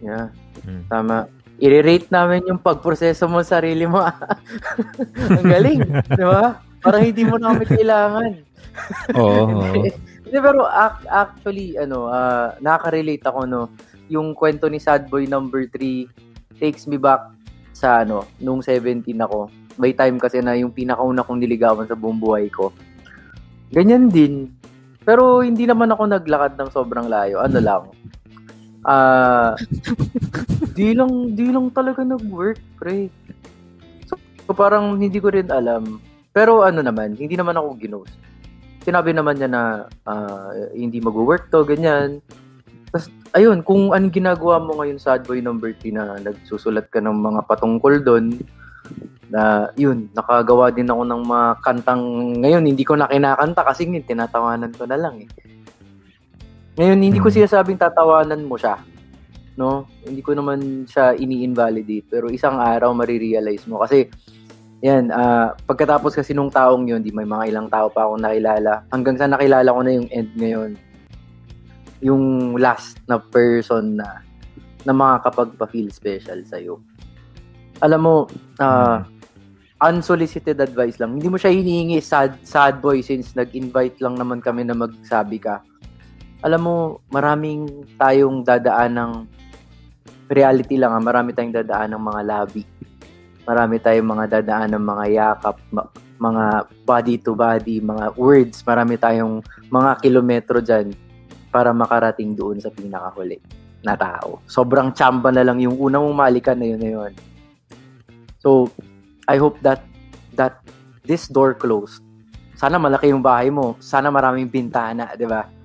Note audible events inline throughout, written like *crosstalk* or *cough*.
Yeah. Hmm. Tama. I-rate namin yung pagproseso mo sa sarili mo. *laughs* Ang galing, *laughs* di ba? Para hindi mo na kami kailangan. Oo. *laughs* Hindi, pero actually, ano, uh, nakaka-relate ako, no, yung kwento ni Sad Boy number 3 takes me back sa, ano, nung 17 ako. May time kasi na yung pinakauna kong niligawan sa buong buhay ko. Ganyan din. Pero hindi naman ako naglakad ng sobrang layo. Ano lang, ah, uh, *laughs* di lang, di lang talaga nag-work, pre. So, so, parang hindi ko rin alam. Pero ano naman, hindi naman ako ginost. Sinabi naman niya na uh, hindi mag-work to, ganyan. Tapos, ayun, kung anong ginagawa mo ngayon sa Adboy number 3 na nagsusulat ka ng mga patungkol doon, na yun, nakagawa din ako ng mga kantang ngayon, hindi ko na kinakanta kasi tinatawanan ko na lang eh. Ngayon, hindi ko hmm. siya sabing tatawanan mo siya. No? Hindi ko naman siya ini-invalidate. Pero isang araw, marirealize mo. Kasi, yan, uh, pagkatapos kasi nung taong yun, di may mga ilang tao pa akong nakilala. Hanggang sa nakilala ko na yung end ngayon. Yung last na person na na makakapagpa-feel special sa'yo. Alam mo, uh, unsolicited advice lang. Hindi mo siya hinihingi sad, sad boy since nag-invite lang naman kami na magsabi ka alam mo, maraming tayong dadaan ng reality lang, ah, marami tayong dadaan ng mga labi. Marami tayong mga dadaan ng mga yakap, mga body to body, mga words, marami tayong mga kilometro dyan para makarating doon sa pinakahuli na tao. Sobrang chamba na lang yung unang umalikan na yun na yun. So, I hope that that this door closed. Sana malaki yung bahay mo. Sana maraming bintana, di ba?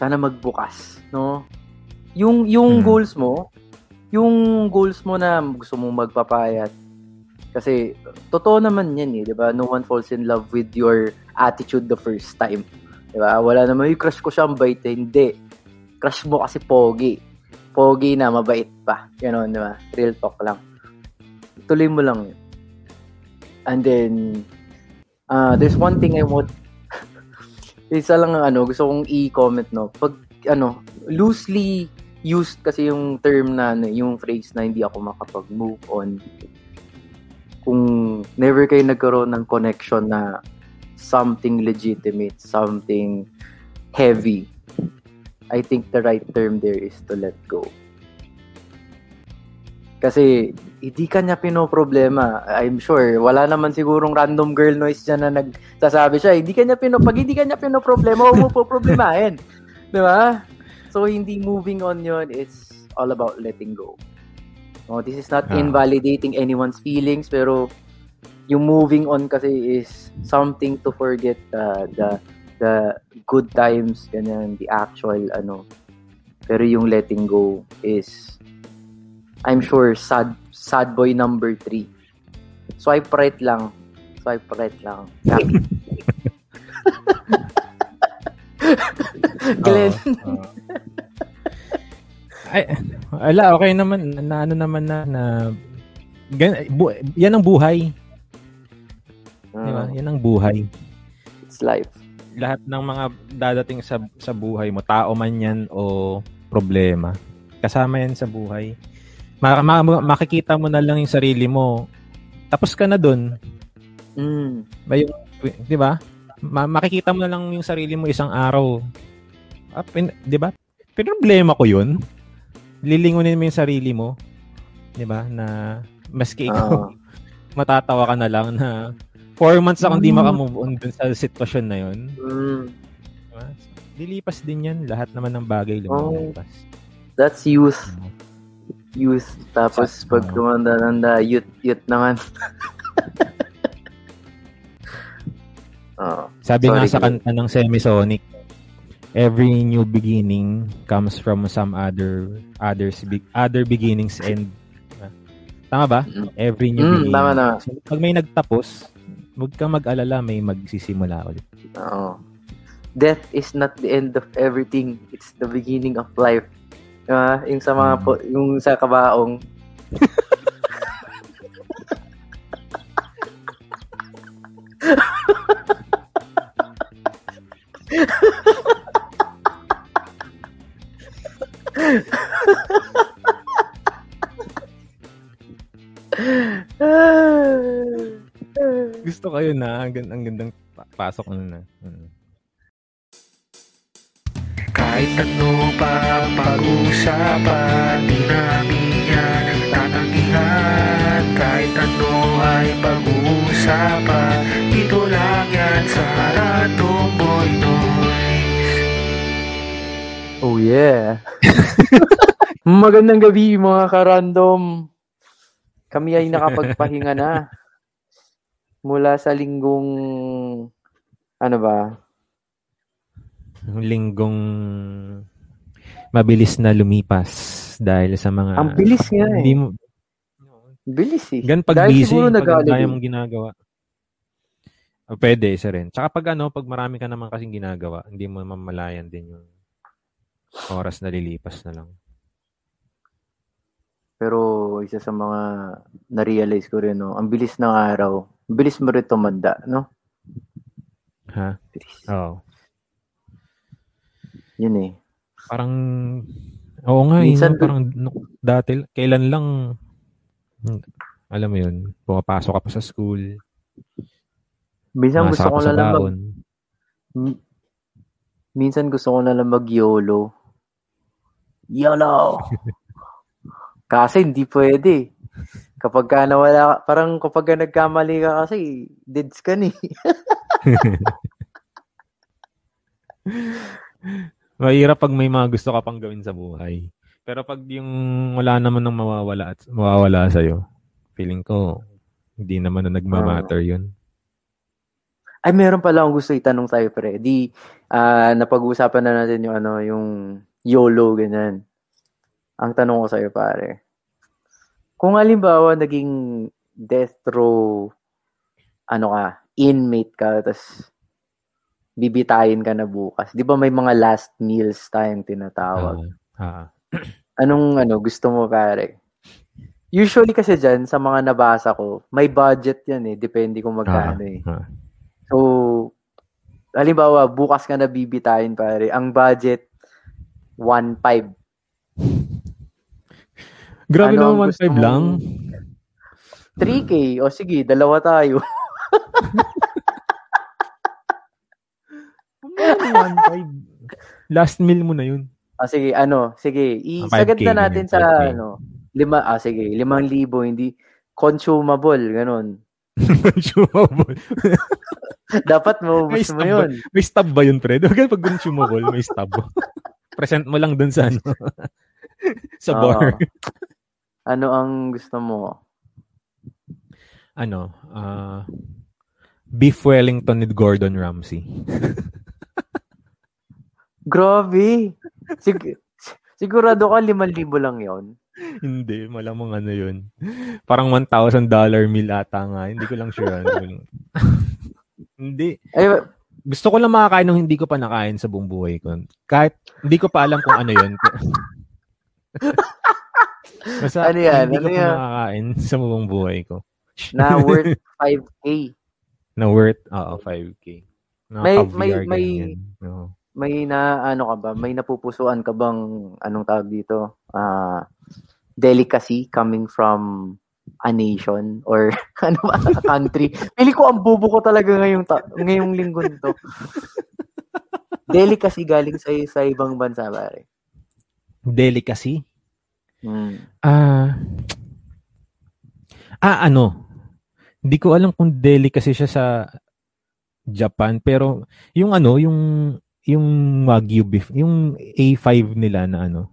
Sana magbukas, no? Yung yung hmm. goals mo, yung goals mo na gusto mong magpapayat. Kasi totoo naman 'yan eh, 'di ba? No one falls in love with your attitude the first time. 'Di ba? Wala naman yung crush ko siya ang bait, hindi. Crush mo kasi pogi. Pogi na mabait pa. Ganun, 'di ba? Real talk lang. Tuloy mo lang 'yun. And then uh, there's one thing I want isa lang ang ano, gusto kong i-comment, no. Pag, ano, loosely used kasi yung term na, ano, yung phrase na hindi ako makapag-move on. Kung never kayo nagkaroon ng connection na something legitimate, something heavy, I think the right term there is to let go. Kasi hindi kanya pinoproblema. I'm sure, wala naman sigurong random girl noise dyan na nagsasabi siya, hindi kanya pino, pag hindi kanya pinoproblema, huwag mo po problemahin. *laughs* Di ba? So, hindi moving on yon it's all about letting go. No, this is not uh. invalidating anyone's feelings, pero yung moving on kasi is something to forget uh, the the good times, ganyan, the actual, ano. Pero yung letting go is I'm sure sad sad boy number 3. Swipe right lang. Swipe right lang. *laughs* Glenn. Oh, oh. Ay, ala, okay naman na ano naman na na gan, bu, yan ang buhay. Uh, Di ba? Yan ang buhay. It's life. Lahat ng mga dadating sa sa buhay mo, tao man yan o problema, kasama yan sa buhay ma- ma- makikita mo na lang yung sarili mo. Tapos ka na doon. Mm. Yung, 'di ba? Ma- makikita mo na lang yung sarili mo isang araw. Ah, pin- 'di ba? Problema ko 'yun. Lilingunin mo yung sarili mo. 'Di ba? Na maski ikaw uh. *laughs* matatawa ka na lang na four months akong mm. di makamove on dun sa sitwasyon na 'yon. Mm. Diba? Lilipas din 'yan. Lahat naman ng bagay lumilipas. Oh. That's youth. Youth. Tapos pag tumanda-tanda, youth, youth naman. *laughs* oh, Sabi sorry, nga sa kanta ng Semisonic, every new beginning comes from some other others other beginnings and Tama ba? Every new mm, beginning. Tama na. So, pag may nagtapos, huwag kang mag-alala, may magsisimula ulit. Oo. Death is not the end of everything. It's the beginning of life. Uh, yung sa mga mm. po, yung sa kabaong. Gusto kayo na ah. ang, ang gandang pasok ano ah. na. Mm. Kahit ano pa ang pag-uusapan Di namin yan tatanggihan Kahit ano ay pag-uusapan Dito lang yan sa Random Boy Noise Oh yeah. *laughs* Magandang gabi mga karandom. Kami ay nakapagpahinga na. *laughs* Mula sa linggong ano ba? Linggong mabilis na lumipas dahil sa mga... Ang bilis nga eh. Hindi mo, Bilis eh. gan pag Dahil busy, pag daya mong ginagawa. O, pwede, isa rin. Tsaka pag ano, pag marami ka naman kasing ginagawa, hindi mo mamalayan din yung oras na lilipas na lang. Pero isa sa mga na-realize ko rin, no, ang bilis ng araw. Ang bilis mo rin tumanda, no? Ha? Bilis. Oo. Yun eh. Parang, oo nga, Minsan- Minsan, parang no, dati, kailan lang, alam mo yun, pumapasok ka pa sa school, Minsan gusto ko na lang mag... Minsan gusto ko na lang mag-YOLO. YOLO! *laughs* kasi hindi pwede. Kapag ka nawala, parang kapag ka nagkamali ka kasi, deads ka ni. *laughs* *laughs* Mahirap pag may mga gusto ka pang gawin sa buhay. Pero pag yung wala naman nang mawawala at mawawala sa'yo, feeling ko, hindi naman na nagmamatter yun. Ay, meron pala akong gusto itanong sa'yo, pre. Di, ah, napag-uusapan na natin yung ano, yung YOLO, ganyan. Ang tanong ko sa'yo, pare. Kung halimbawa, naging death row, ano ka, inmate ka, tapos bibitayin ka na bukas. Di ba may mga last meals tayong tinatawag? Ah, ah. Anong ano gusto mo pare? Usually kasi dyan, sa mga nabasa ko, may budget yan eh. Depende kung magkano eh. ah. So, halimbawa, bukas ka na bibitayin pare. Ang budget, 1.5. Grabe Ano naman, gusto 1.5 mong- lang. 3K. O sige, dalawa tayo. *laughs* Ano, 1.5? Last meal mo na yun. Ah, sige, ano, sige, Ah, isagad 5K na natin sa, 5K. ano, lima, ah, sige, limang libo, hindi consumable, ganun. *laughs* consumable. *laughs* Dapat mo, May mo yun. ba, may stub ba yun, Fred? Huwag pag consumable, may stub. *laughs* Present mo lang dun sa ano. sa Oo. bar. Ano ang gusto mo? ano, ah Beef Wellington with Gordon Ramsay. Grabe. Sig- sigurado ka 5,000 lang yon. Hindi, malamang ano yun. Parang $1,000 meal ata nga. Hindi ko lang sure. Hindi. lang- *laughs* hindi. Ay, Gusto ko lang makakain ng hindi ko pa nakain sa buong buhay ko. Kahit hindi ko pa alam kung ano yun. *laughs* Basta Ano yan? hindi Ano ko pa yan? makakain sa buong buhay ko. *laughs* na worth 5K. Na worth, oo, 5K. Na May- may- may-. May na, ano ka ba? May napupusuan ka bang, anong tawag dito? Ah, delicacy coming from a nation or *laughs* ano ba, a country. Pili ko ang bubo ko talaga ngayong, ta- ngayong linggo nito. Delicacy galing sa, sa ibang bansa, pare. Delicacy? Hmm. Ah, ah, ano? Hindi ko alam kung delicacy siya sa Japan, pero yung ano, yung yung Wagyu beef, yung A5 nila na ano,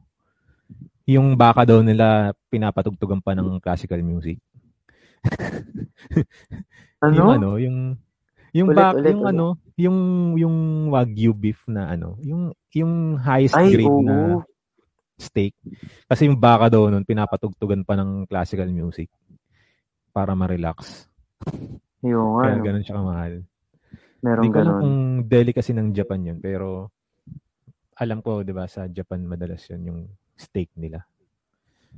yung baka daw nila pinapatugtugan pa ng classical music. *laughs* Ano? Yung ano, yung yung Ulit, bak, ulit, yung ulit. ano, yung yung Wagyu beef na ano, yung yung highest Ay, grade oo. na steak. Kasi yung baka daw nun, pinapatugtugan pa ng classical music para ma-relax. Yung Kaya ano, ganun siya kamahal. Meron Hindi ko alam kung delicacy ng Japan yun, pero alam ko, di ba, sa Japan madalas yun yung steak nila.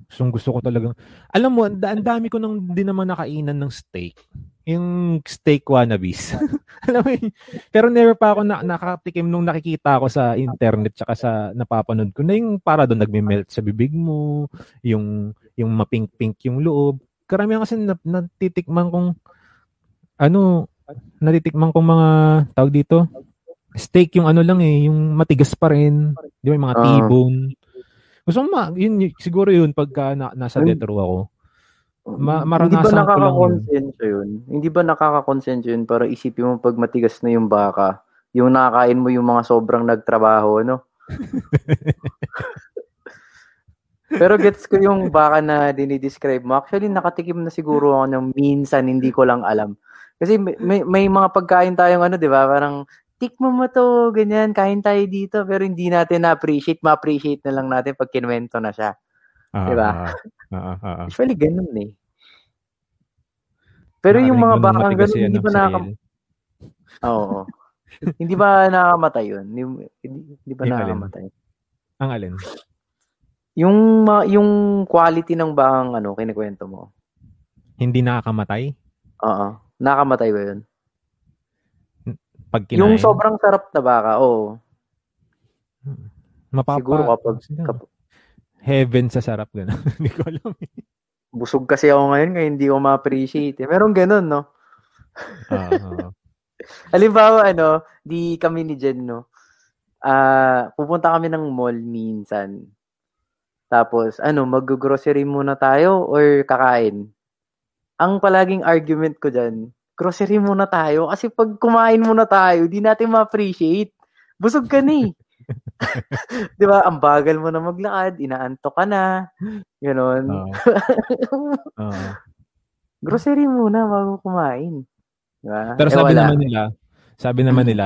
So, gusto ko talagang, alam mo, ang da- ang dami ko nang di naman nakainan ng steak. Yung steak wannabes. *laughs* alam mo yun? Pero never pa ako na, nakatikim nung nakikita ko sa internet tsaka sa napapanood ko na yung para doon nagme-melt sa bibig mo, yung yung mapink-pink yung loob. Karamihan kasi na, natitikman kong ano, natitikman kong mga tawag dito. Steak yung ano lang eh, yung matigas pa rin. Di ba yung mga Ah. T-bone. Gusto mo, ma- yun, siguro yun pagka na, nasa death row ako. Ma- Hindi ba maranasan lang yun. nakakakonsensya yun? Hindi ba nakakakonsensya yun para isipin mo pag matigas na yung baka, yung nakakain mo yung mga sobrang nagtrabaho, no? *laughs* Pero gets ko yung baka na dinidescribe mo. Actually, nakatikim na siguro ako ng minsan, hindi ko lang alam. Kasi may, may, may mga pagkain tayong ano, di ba? Parang, tikmo mo to, ganyan, kain tayo dito, pero hindi natin na-appreciate, ma-appreciate na lang natin pag kinwento na siya. Diba? ah, ah, ah, ah, ah. Usually, ganun eh. Pero yung mga bakang ganun, hindi ng ba nakaka... Oo. hindi ba nakakamatay yun? Hindi, hindi, ba nakakamatay? Ang alin? Yung, yung quality ng bakang ano, kinikwento mo. Hindi nakakamatay? Oo. Nakakamatay ba yun? Pag kinain? Yung sobrang sarap na baka, oo. Mapapa, Siguro kapag, kapag heaven sa sarap gano'n. *laughs* Hindi ko alam. eh. busog kasi ako ngayon kaya hindi ko ma-appreciate. Eh. Meron ganun, no? Ah. *laughs* Halimbawa, ano, di kami ni Jen, no? Ah, pupunta kami ng mall minsan. Tapos, ano, mag-grocery muna tayo or kakain? Ang palaging argument ko dyan, grocery muna tayo kasi pag kumain muna tayo, di natin ma-appreciate. Busog ka na *laughs* eh. Di ba? Ang bagal mo na maglakad, inaantok ka na. Ganon. Oo. *laughs* Oo. grocery muna bago kumain. Di ba? Pero Eh, sabi wala. naman nila, sabi naman Mm. nila,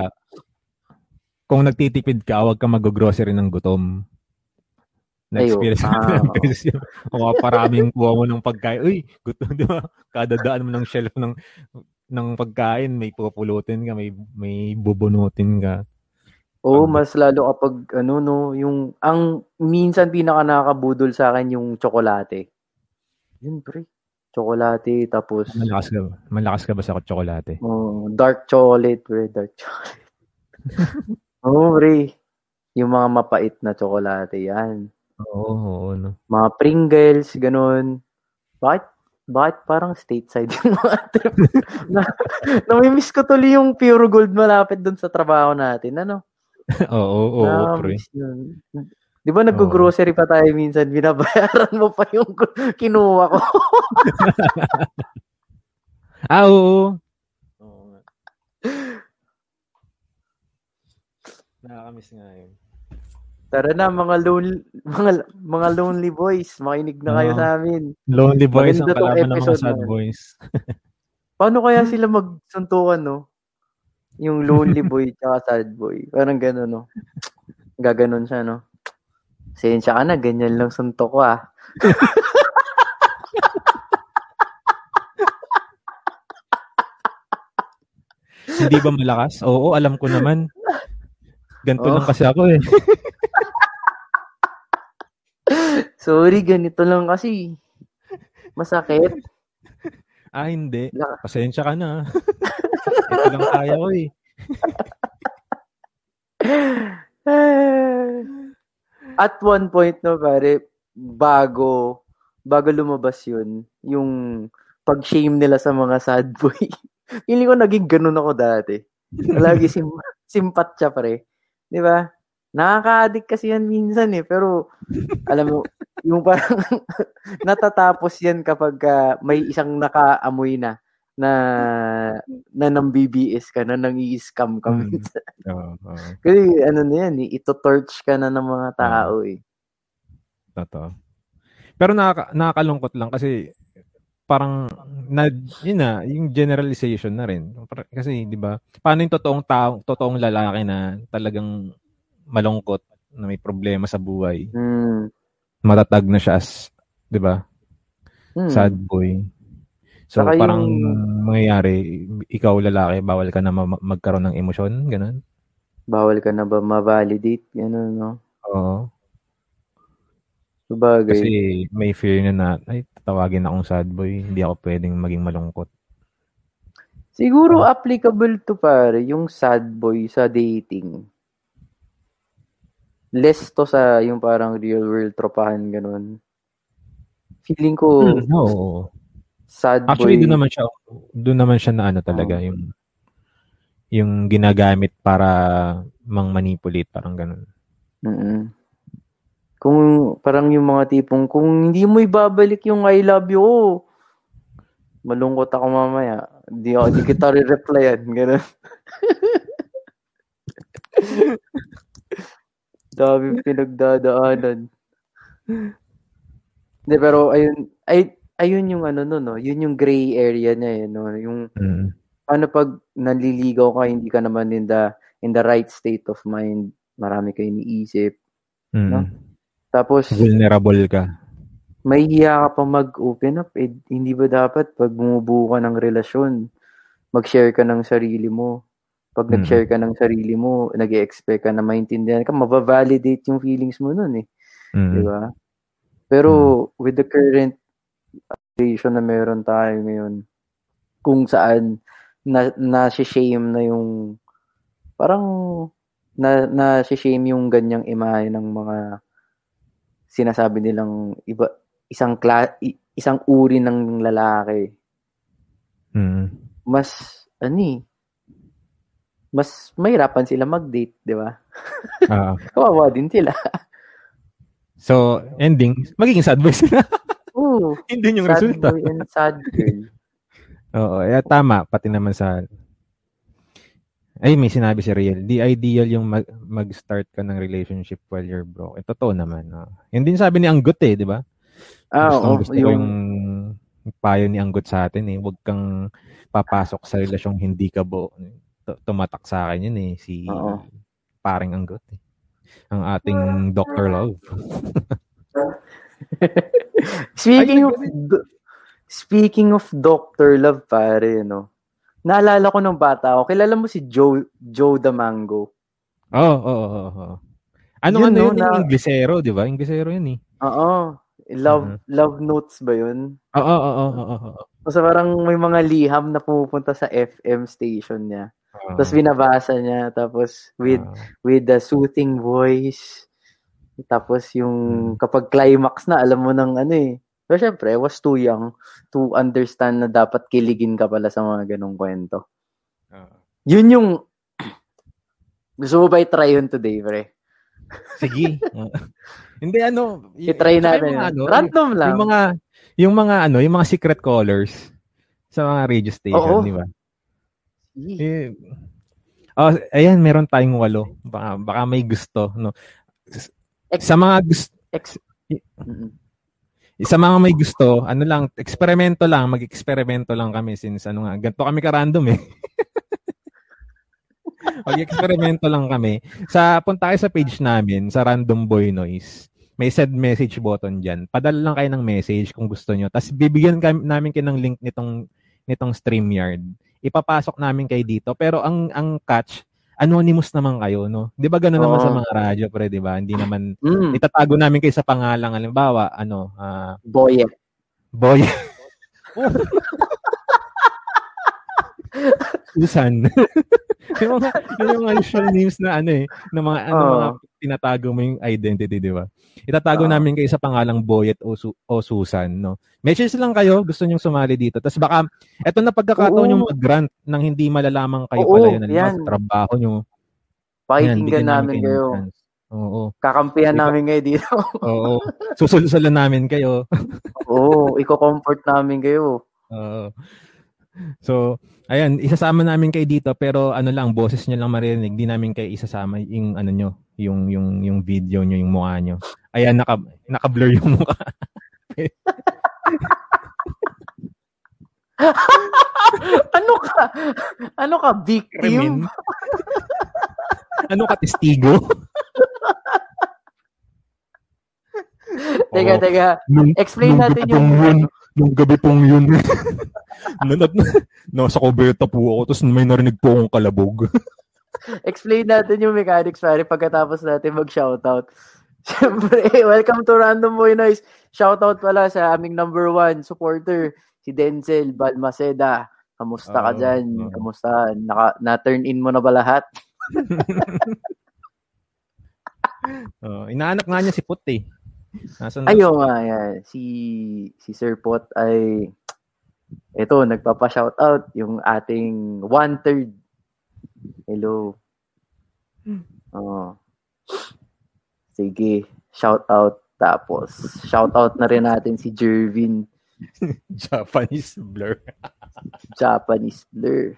kung nagtitipid ka, huwag ka mag-grocery ng gutom. Na-experience Ayo. Ah, ko kasi o paraming kuha mo ng pagkain. Uy, gutom, di ba? Kada daan mo ng shelf ng ng pagkain, may pupulutin ka, may may bubunutin ka. Oo, Pag- mas lalo kapag ano no, yung ang minsan pinaka nakakabudol sa akin yung tsokolate. Yun pre. Tsokolate tapos Malakas ka, ba? malakas ka ba sa tsokolate? oh, dark chocolate, pre, dark *laughs* chocolate. Oo, pre. Yung mga mapait na tsokolate yan. Oo, oo, no. Mga Pringles, ganun. Bakit bakit parang stateside *laughs* yung mga trip? na, namimiss ko tuloy yung pure gold malapit dun sa trabaho natin. Ano? *laughs* oo, oo, oo, pre. Di ba nag-grocery pa tayo minsan, binabayaran mo pa yung kinuha ko. *laughs* Ah, oo. Nakakamiss nga yun. Tara na mga lonely, mga, mga lonely boys, makinig na kayo Oo. sa amin. Lonely boys ang Maganda tong kalaban ng mga sad na yun. boys. *laughs* Paano kaya sila magsuntukan, no? Yung lonely *laughs* boy tsaka sad boy. Parang gano'n, no? Gaganon siya, no? Sensya ka na, ganyan lang suntok ko, ah. Hindi ba malakas? Oo, alam ko naman. Ganto Oh. lang kasi ako eh. *laughs* Sorry, ganito lang kasi. Masakit. *laughs* Ah, hindi. Pasensya ka na. *laughs* Ito lang kaya ko eh. *laughs* At one point, no, pare, bago, bago lumabas yun, yung pag-shame nila sa mga sad boy. Feeling ko naging ganun ako dati. Lagi sim simpat siya, pre. Di ba? Nakaka-addict kasi yan minsan eh. Pero, alam mo, yung parang *laughs* natatapos yan kapag ah, may isang nakaamoy na na na nang BBS ka na nang i-scam ka Mm. *laughs* Oo, oo. Kasi ano na yan, eh, ito torch ka na ng mga tao eh. Totoo. Pero nakaka- nakakalungkot lang kasi parang na yun na yung generalization na rin kasi di ba paano yung totoong tao totoong lalaki na talagang malungkot na may problema sa buhay Hmm. Matatag na siya as di ba Hmm. sad boy so Saka parang yung- mangyayari ikaw lalaki bawal ka na ma- magkaroon ng emosyon ganun Bawal ka na ba ma-validate? Ganun, no? oo Sabagay. kasi may fear na na ay tatawagin akong sad boy hindi ako pwedeng maging malungkot Siguro Oh. applicable to pare, yung sad boy sa dating. Less to sa yung parang real world tropahan ganun. Feeling ko Hmm, oo sad Actually, boy. doon naman siya, doon naman siya na ano talaga, Oo. yung yung ginagamit para mang manipulate parang ganun. mm Kung parang yung mga tipong, kung hindi mo ibabalik yung I love you, oh, malungkot ako mamaya. Di, ako, di kita re-replyan. Ganun. *laughs* Dami *laughs* pinagdadaanan. Hindi, pero ayun, ay, ayun yung ano no, no, yun yung gray area niya eh, no, yung Mm. ano pag nanliligaw ka, hindi ka naman in the in the right state of mind, marami kayo iniisip. Mm. No? Tapos Vulnerable ka. may hiya ka pa mag-open up, eh, hindi ba dapat pag bumubuo ka ng relasyon, mag-share ka ng sarili mo. Pag Mm. nag-share ka ng sarili mo, nag expect ka na maintindihan ka, mabavalidate yung feelings mo nun eh. Mm. Di ba? Pero with the current situation na meron tayo ngayon, kung saan na na-shame na yung parang na na-shame yung ganyang imahe ng mga sinasabi nilang iba isang kla, isang uri ng lalaki. Mm. Mas ano eh, mas mahirapan sila mag-date, di ba? Ah. *laughs* Kawawa din sila. so, ending, magiging sad boy sila. *laughs* Oo. *laughs* Hindi yung sad resulta. boy and sad girl. Oo, eh, tama. Pati naman sa... Ay, may sinabi si Riel. Di ideal yung mag- mag-start ka ng relationship while you're broke. Eh, totoo naman. No? Yun din sabi ni Anggot eh, di ba? Ah, Gustong oo. gusto yung, yung payo ni Anggot sa atin eh. Huwag kang papasok sa relasyong hindi ka tu- tumatak sa akin yun eh. Si Oo. paring Anggot eh. Ang ating Dr. Love. *laughs* Speaking Ay, of do- Speaking of Dr. Love pare, no. Naalala ko nung bata ako, kilala mo si Joe Joe the Mango. Oo, oo, oo. Ano Yun, ano no, yun? na- Yung Inglesero, di ba? Inglesero yun eh. Oo. Love Mhm. love notes ba 'yun? Oo, oo, oo, oo. Kasi parang may mga liham na pumupunta sa FM station niya. Oo. Tapos binabasa niya tapos with Oo. with the soothing voice. Tapos yung Hmm. kapag climax na, alam mo ng ano eh. Pero syempre, I was too young to understand na dapat kiligin ka pala sa mga ganong kwento. Oo. Yun yung *clears throat* gusto mo ba i-try yun today, pre? Sige. *laughs* Hindi ano, y- I-try natin mga ano, Random lang. Yung mga yung mga ano, yung mga secret callers sa mga radio station, Oo. di ba? Eh, oh, ayan, meron tayong walo. Baka, baka may gusto, no. Sa mga gusto, ex- sa mga may gusto, ano lang, eksperimento lang, mag-eksperimento lang kami since ano nga, ganito kami ka-random eh. *laughs* Mag-eksperimento lang kami. Sa punta kayo sa page namin, sa Random Boy Noise. May send message button diyan. Padala lang kayo ng message kung gusto nyo. Tapos bibigyan kami, namin kayo ng link nitong nitong StreamYard. Ipapasok namin kayo dito. Pero ang ang catch, anonymous naman kayo, no? 'Di ba ganoon naman Oo. sa mga radyo, pre, 'di ba? Hindi naman Mm, itatago namin kayo sa pangalan halimbawa, ano, ah, boy. Boy. *laughs* *laughs* Susan. *laughs* yung mga, yung mga usual names na ano eh, na mga, ano, mga tinatago mo yung identity, di ba? Itatago Oo. namin kayo sa pangalang Boyet o, Su- o Susan, no? Message lang kayo, gusto nyong sumali dito. Tapos baka, eto na pagkakataon yung mag-grant nang hindi malalaman kayo Oo, pala yun. Yan. sa trabaho nyo. Pakikinggan namin kayo. chance. Oo. Kakampihan Ikaw- namin kayo dito. *laughs* Oo. Susulsulan namin kayo. Oo, iko-comfort namin kayo. Oo. So, ayan, isasama namin kayo dito pero ano lang, boses nyo lang marinig. Di namin kayo isasama yung ano nyo, yung yung yung video nyo, yung mukha nyo. Ayan, naka naka-blur yung mukha. *laughs* ano ka? Ano ka, victim? Ano ka testigo? *laughs* Teka, teka. Explain natin yung... nung gabi pong yun. *laughs* Nanat, *laughs* nasa kubeta po ako, tapos may narinig po akong kalabog. *laughs* Explain natin yung mechanics, pare, pagkatapos natin mag-shoutout. Siyempre, welcome to Random Boy Noise. Shoutout pala sa aming number one supporter, si Denzel Balmaceda. Kamusta ka Oo, dyan? oo. Kamusta? Naka, na-turn in mo na ba lahat? Oh, inaanak nga niya si Put eh. Nasaan Ayun nga, yan. Si, si Sir Pot ay, ito, nagpapa-shoutout yung ating one-third Hello. Oo. Sige. Shout out. Tapos, shout out na rin natin si Jervin. *laughs* Japanese blur. *laughs* Japanese blur.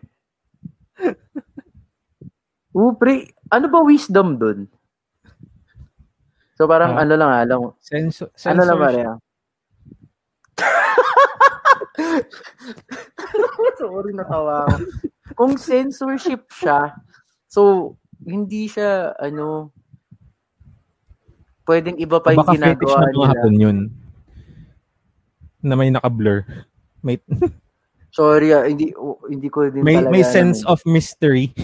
Oo, pre. Ano ba wisdom dun? So, parang Ah. ano lang, alam mo. Sensor, Ano lang ba censorship. *laughs* Sorry, natawa ako. Kung censorship siya, so, hindi siya, ano, pwedeng iba pa yung Baka ginagawa mga nila. hapon yun. Na may naka-blur. May, *laughs* Sorry, ah, hindi, oh, hindi ko din may, talaga. may sense alam. of mystery. *laughs*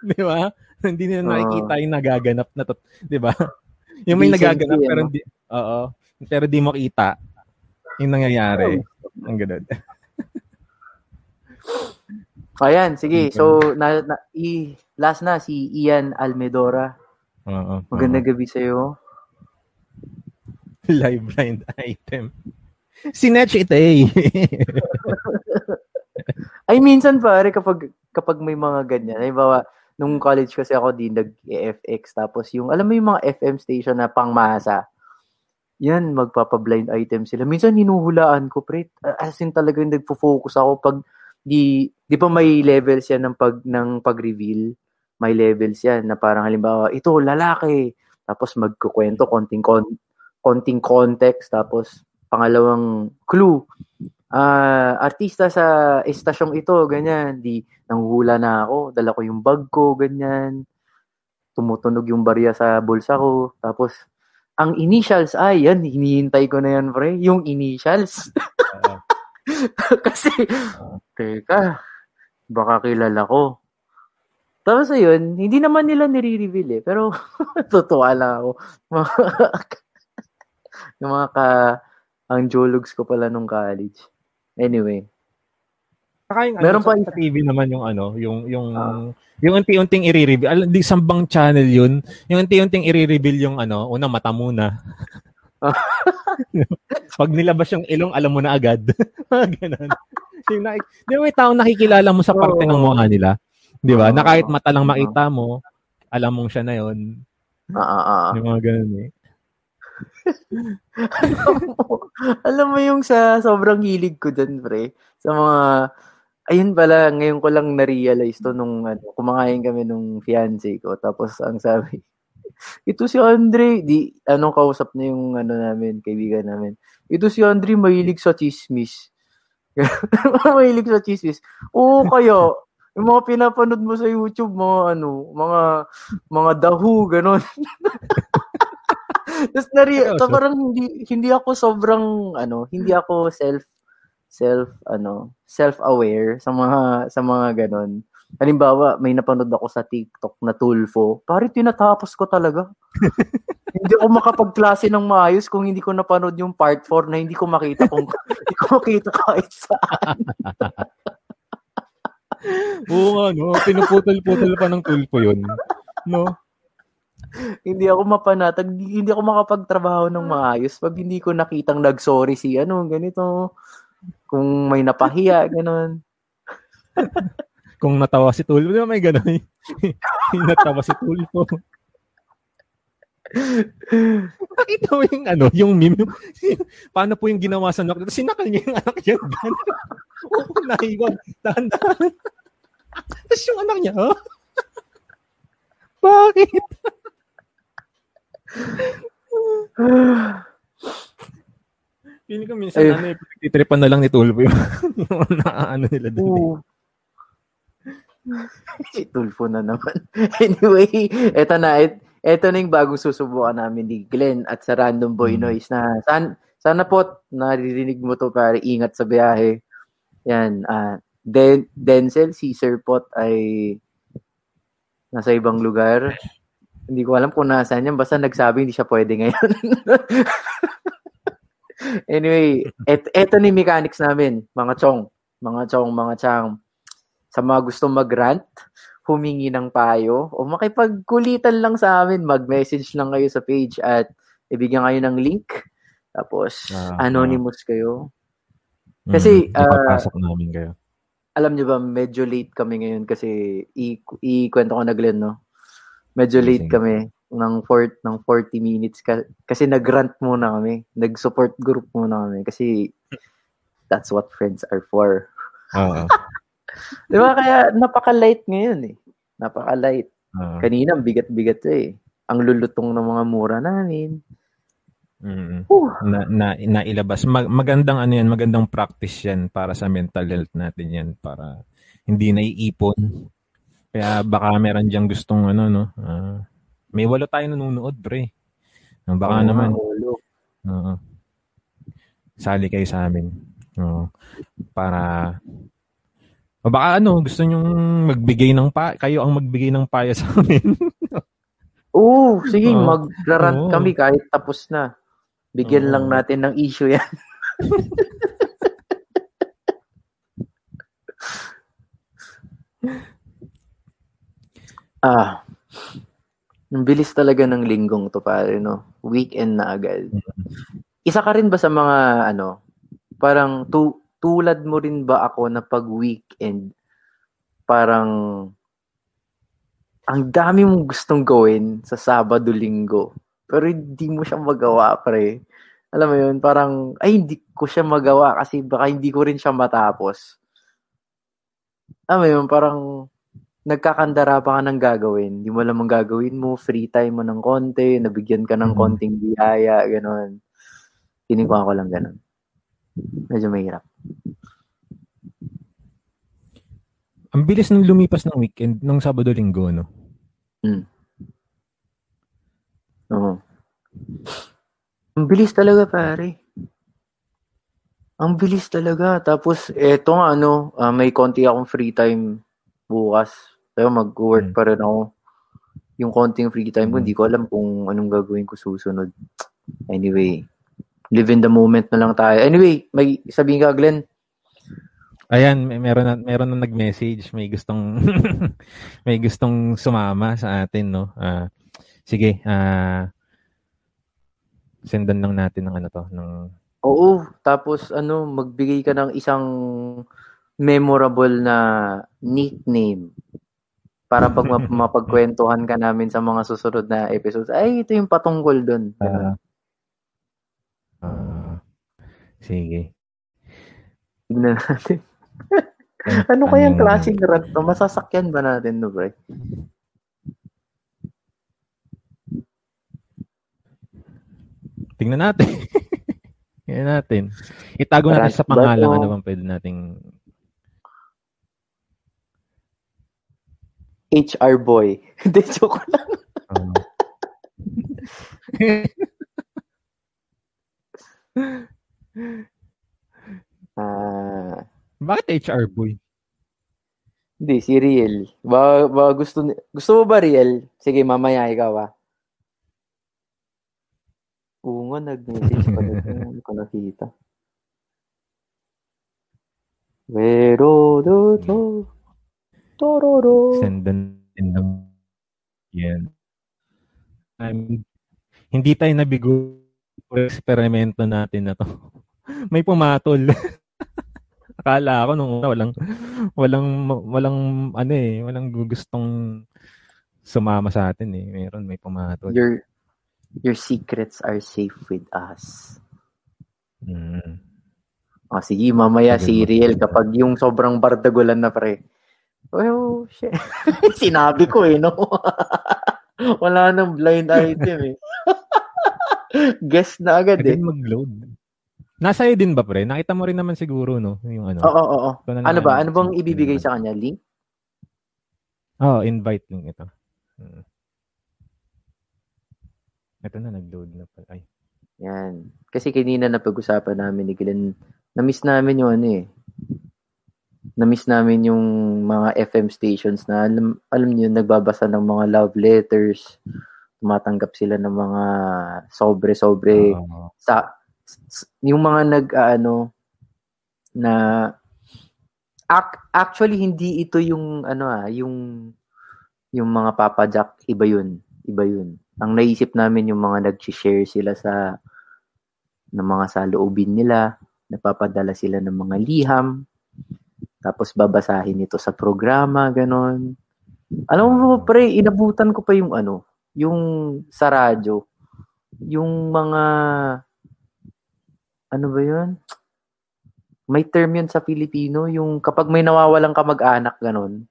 Di ba? *laughs* Hindi nila nakikita yung nagaganap na to. Di ba? *laughs* Yung may nagaganap pero ano? hindi, oo, pero di mo kita yung nangyayari. Ang ganun. *laughs* Ayan, sige. So, na, na, i, last na, si Ian Almedora. Oo. Magandang gabi sa'yo. Live blind item. Sinetch it eh. Ay, minsan pare, kapag, kapag may mga ganyan, halimbawa, nung college kasi ako din, nag-FX, tapos yung, alam mo yung mga FM station na pangmasa, yan, magpapablind item sila. Minsan, hinuhulaan ko, pre. As in, talagang nagpo-focus ako pag, di, di pa may levels yan ng, pag, ng pag-reveal. May levels yan na parang halimbawa, ito, lalaki. Tapos magkukwento, konting, kon, konting context. Tapos, pangalawang clue, ah artista sa estasyong ito, ganyan. Di, nanghuhula na ako. Dala ko yung bag ko, ganyan. Tumutunog yung barya sa bulsa ko. Tapos, ang initials ay, yan, hinihintay ko na yan, pre. Yung initials. *laughs* Kasi, teka, baka kilala ko. Tapos ayun, hindi naman nila nire-reveal eh. Pero, *laughs* totoo lang ako. *laughs* yung mga ka, ang jologs ko pala nung college. Anyway. Saka yung Meron ano, pa sa, TV naman yung ano, yung yung Ah. yung unti-unting i-reveal. Alam, di sambang channel yun. Yung unti-unting i-reveal yung ano, una mata muna. *laughs* Pag nilabas yung ilong, alam mo na agad. *laughs* Ganun. yung na, di ba taong nakikilala mo sa parte ng mukha nila? Di ba? Na kahit mata lang makita mo, alam mong siya na yun. Ah, ah, ah. Yung mga ganun eh. *laughs* Alam mo yung sa sobrang hilig ko dyan, pre. Sa mga, ayun pala, ngayon ko lang na-realize to nung ano, kumakain kami nung fiancé ko. Tapos ang sabi, ito si Andre, di, anong kausap na yung ano namin, kaibigan namin. Ito si Andre, mahilig sa chismis. *laughs* mahilig sa chismis. Oo, kaya, yung mga pinapanood mo sa YouTube, mga ano, mga, mga dahu, ganun. *laughs* Tapos nari, ta- parang hindi hindi ako sobrang ano, hindi ako self self ano, self-aware sa mga sa mga ganon. Halimbawa, may napanood ako sa TikTok na Tulfo. Pare tinatapos ko talaga. *laughs* hindi ako makapagklase ng maayos kung hindi ko napanood yung part 4 na hindi ko makita kung *laughs* hindi ko makita kahit saan. Oo nga, no? Pinuputol-putol pa ng tulpo yun. No? Hindi ako mapanatag, hindi ako makapagtrabaho ng maayos pag hindi ko nakitang nag-sorry si ano, ganito. Kung may napahiya, ganon. *laughs* Kung natawa si Tulpo, di ba may gano'n? *laughs* natawa si Tulpo. Nakita mo yung ano, yung meme, yung, *laughs* paano po yung ginawa sa anak? Sinakal niya yung anak niya. Oo, naiwan. Dahan-dahan. Tapos yung anak niya, oh? Bakit? *sighs* Feeling ko minsan, Ayun. ano, eh, titripan na lang ni Tulpo yung, *laughs* yung ano nila doon. Oo. si Tulfo na naman. *laughs* anyway, eto na. Et, eto na yung bagong susubukan namin ni Glenn at sa Random Boy Hmm. Noise na san, sana po naririnig mo to pare ingat sa biyahe. Yan. ah Den, Denzel, si Sir Pot ay nasa ibang lugar. Hindi ko alam kung nasaan yan. Basta nagsabi hindi siya pwede ngayon. *laughs* anyway, et, eto ni mechanics namin. Mga chong. Mga chong, mga chang sa mga gusto mag-rant, humingi ng payo, o makipagkulitan lang sa amin, mag-message lang kayo sa page at ibigyan kayo ng link. Tapos, Ah, anonymous kayo. Mm, Kasi, ah, ipapasok namin kayo. alam niyo ba, medyo late kami ngayon kasi i- ikwento ko na Glenn, no? Medyo late Sige. kami ng, fort, ng 40 minutes ka, kasi nag-rant muna kami. Nag-support group muna kami kasi that's what friends are for. Oo. *laughs* Di ba? Kaya napaka-light ngayon eh. Napaka-light. Oo. Kanina, bigat-bigat eh. Ang lulutong ng mga mura namin. Mm. Na, na nailabas. Mag, magandang ano yan, magandang practice yan para sa mental health natin yan para hindi naiipon. Kaya baka meron diyang gustong ano no. ah, may walo tayo nanonood, pre. Ah, Baka Oo, naman. ulo. Oo. Sali kayo sa amin. Oo. Para o baka ano, gusto nyong magbigay ng pa, kayo ang magbigay ng payo sa *laughs* amin. Oo, sige, Oo. magrarant Oo. kami kahit tapos na. Bigyan Oo. lang natin ng issue yan. *laughs* *laughs* ah, ang bilis talaga ng linggong to pare, no? Weekend na agad. Isa ka rin ba sa mga, ano, parang tu tulad mo rin ba ako na pag weekend, parang ang dami mong gustong gawin sa Sabado, Linggo, pero hindi mo siya magawa, pre. Alam mo yun, parang, ay, hindi ko siya magawa kasi baka hindi ko rin siya matapos. Alam mo yun, parang nagkakandara pa ka ng gagawin. Hindi mo alam ang gagawin mo, free time mo ng konti, nabigyan ka ng Mhm. konting biyaya, gano'n. Kinikuha ko lang gano'n. Medyo mahirap. Ang bilis ng lumipas ng weekend ng Sabado Linggo, no? Oo. Ang bilis talaga, pare. Ang bilis talaga. Tapos, eto nga, ano, ah, may konti akong free time bukas. Pero mag-work Hmm. pa rin ako. Yung konting free time ko, Hmm. hindi ko alam kung anong gagawin ko susunod. Anyway, live in the moment na lang tayo. Anyway, may sabihin ka, Glenn. Ayan, may meron na meron na nag-message, may gustong *laughs* may gustong sumama sa atin, no. Ah, sige, ah sendan lang natin ng ano to, ng Oo, tapos ano, magbigay ka ng isang memorable na nickname para pag map- mapagkwentuhan ka namin sa mga susunod na episodes. Ay, ito yung patungkol doon. ah, ah, sige. Tignan natin. ano kayang klaseng rant to? Masasakyan ba natin no, pre? Tingnan natin. *laughs* Tingnan natin. Itago natin sa pangalan ano bang pwede nating HR boy. *laughs* Hindi, joke lang. um, *laughs* Ah, Bakit HR boy? hindi, si Riel. Ba, ba gusto, ni- gusto mo ba, Riel? Sige, mamaya ikaw, ah. Oo nga, nag-message pa rin. *laughs* Hindi ko nakita. Pero, do, do, tororo. Sendan din ng yan. I'm, hindi tayo nabigo sa eksperimento natin na to. *laughs* May pumatol. *laughs* Akala ko nung una walang walang walang ano eh, walang gustong sumama sa atin eh. Meron may pumatol. Your, your secrets are safe with us. Mm. O, sige, mamaya Riel, kapag yung sobrang bardagulan na pre. Oh, shit. *laughs* Sinabi ko eh, no? *laughs* Wala nang blind item eh. *laughs* Guess na agad eh. Mag-load. Nasa iyo din ba pre? Nakita mo rin naman siguro no, yung ano. Oo, oo, oo. Ano naman ba? Ano bang ibibigay sa kanya? Link? Oh, invite link ito. Mm. Ito na nag-load na pala. Ay. Yan. Kasi kanina na pag-usapan namin ni Glenn, na-miss namin yung ano eh. Na-miss namin yung mga FM stations na alam, alam niyo, nagbabasa ng mga love letters, tumatanggap sila ng mga sobre-sobre. Oo. sa yung mga nag ano na ac- actually hindi ito yung ano ah yung yung mga Papa Jack. Iba yun. Iba yun. Ang naisip namin yung mga nag-share sila sa ng mga saloobin nila. Napapadala sila ng mga liham Tapos babasahin ito sa programa, ganon. Alam mo, pre, inabutan ko pa yung ano, yung sa radyo. Yung mga, ano ba yun? May term yun sa Filipino, yung kapag may nawawalang kamag-anak, ganon.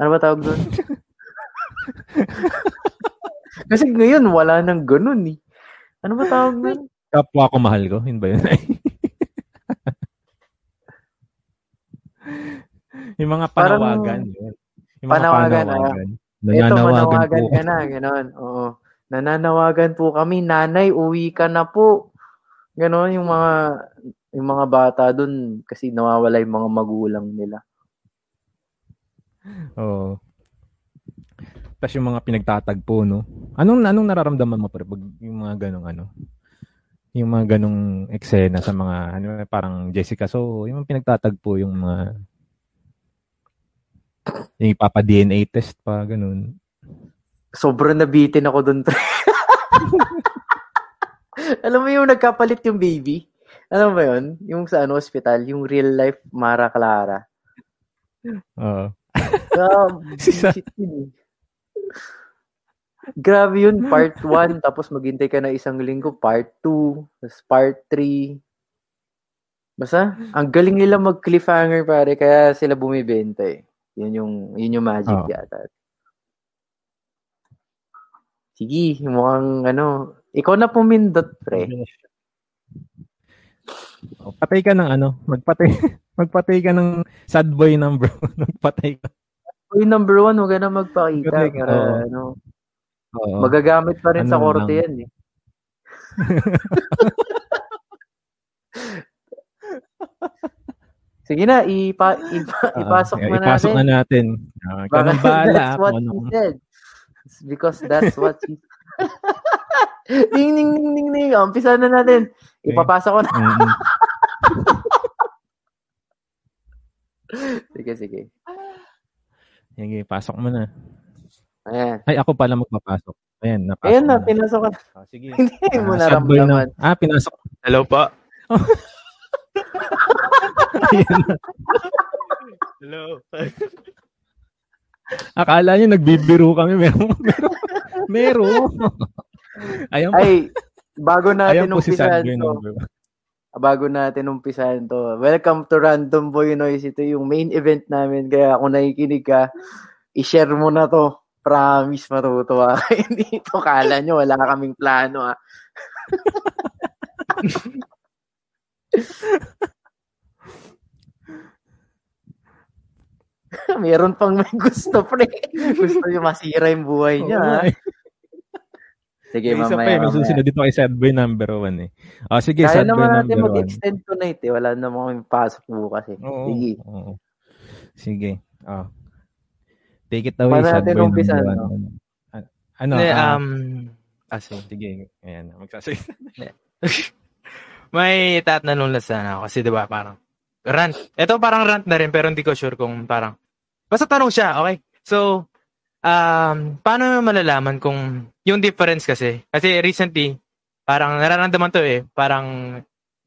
Ano ba tawag doon? *laughs* Kasi ngayon, wala nang ganun eh. Ano ba tawag doon? Kapwa ko mahal ko. Yun ba yun? Yung mga Parang- panawagan. yun. Yung mga Panawagan, ah. panawagan. Ito, Nananawagan manawagan po. ka na, gano'n. Oo. Nananawagan po kami, nanay, uwi ka na po. Gano'n, yung mga, yung mga bata dun, kasi nawawala yung mga magulang nila. Oo. Tapos yung mga pinagtatagpo, no? Anong anong nararamdaman mo pre pag yung mga ganong ano? Yung mga ganong eksena sa mga ano parang Jessica so, yung mga pinagtatagpo yung mga yung ipapa DNA test pa ganun. Sobrang nabitin ako pre. *laughs* Alam mo yung nagkapalit yung baby? Alam mo ba yun? Yung sa ano, hospital, yung real life Mara Clara. Oo. *laughs* Si Sa- shit yun eh. Grabe yun, part 1, tapos maghintay ka na isang linggo, part 2, tapos part 3. Basta, ang galing nila mag-cliffhanger pare, kaya sila bumibenta eh. Yun yung, yun yung magic Oo. yata. Sige, mukhang ano, ikaw na pumindot, pre. Oh, patay ka ng ano, magpatay *laughs* magpatay ka ng sad boy number. *laughs* magpatay ka. Uy, number one, huwag ka na magpakita. Correct, Para, oo. ano, Oo. magagamit pa rin sa Ano korte lang. yan eh. *laughs* Sige na, ipa, ipa, Oo. ipasok na Ah, ipasok natin. na natin. Uh, Baka *laughs* bahala. that's what kung he anong- said. It's because that's what he *laughs* ding, ding, ding, ding, ding. Umpisa na natin. Ipapasok ko na. Mm, Sige, sige. Sige, pasok mo na. Ayan. Ay, ako pala magpapasok. Ayan, napasok Ayan na, na. pinasok ko na. Ah, sige. Hindi mo Ah, boy naramdaman. na. Ah, pinasok. Hello na. Hello. Akala nyo nagbibiro kami. Meron. Meron. Meron. Ayan po. Ay, bago Ayan natin si sad umpisahan boy to, bago natin umpisahan to, welcome to Random Boy Noise. Ito yung main event namin. Kaya kung nakikinig ka, i-share mo na to. Promise matutuwa kayo *laughs* dito. Kala nyo, wala kaming plano ah. *laughs* Meron pang may gusto, pre. *laughs* Gusto nyo masira yung buhay niya. Oo ha? nga eh. Sige, May isa pa mamaya. May mamaya. susunod dito kay sad boy number one eh. Ah, sige, Kaya sad boy naman natin number one. mag-extend tonight eh. Wala naman kami pasok bukas eh. Oo. Sige. oo. Sige. Ah. Take it away, Paano natin number no? Ano? Ano? Ah, um, ah, sige. sige. Ayan. Magsasalita. May tatanong lang sana ako kasi 'di ba parang rant. Ito parang rant na rin pero hindi ko sure kung parang basta tanong siya, okay? So, um, paano mo malalaman kung yung difference kasi? Kasi recently, parang nararamdaman to eh, parang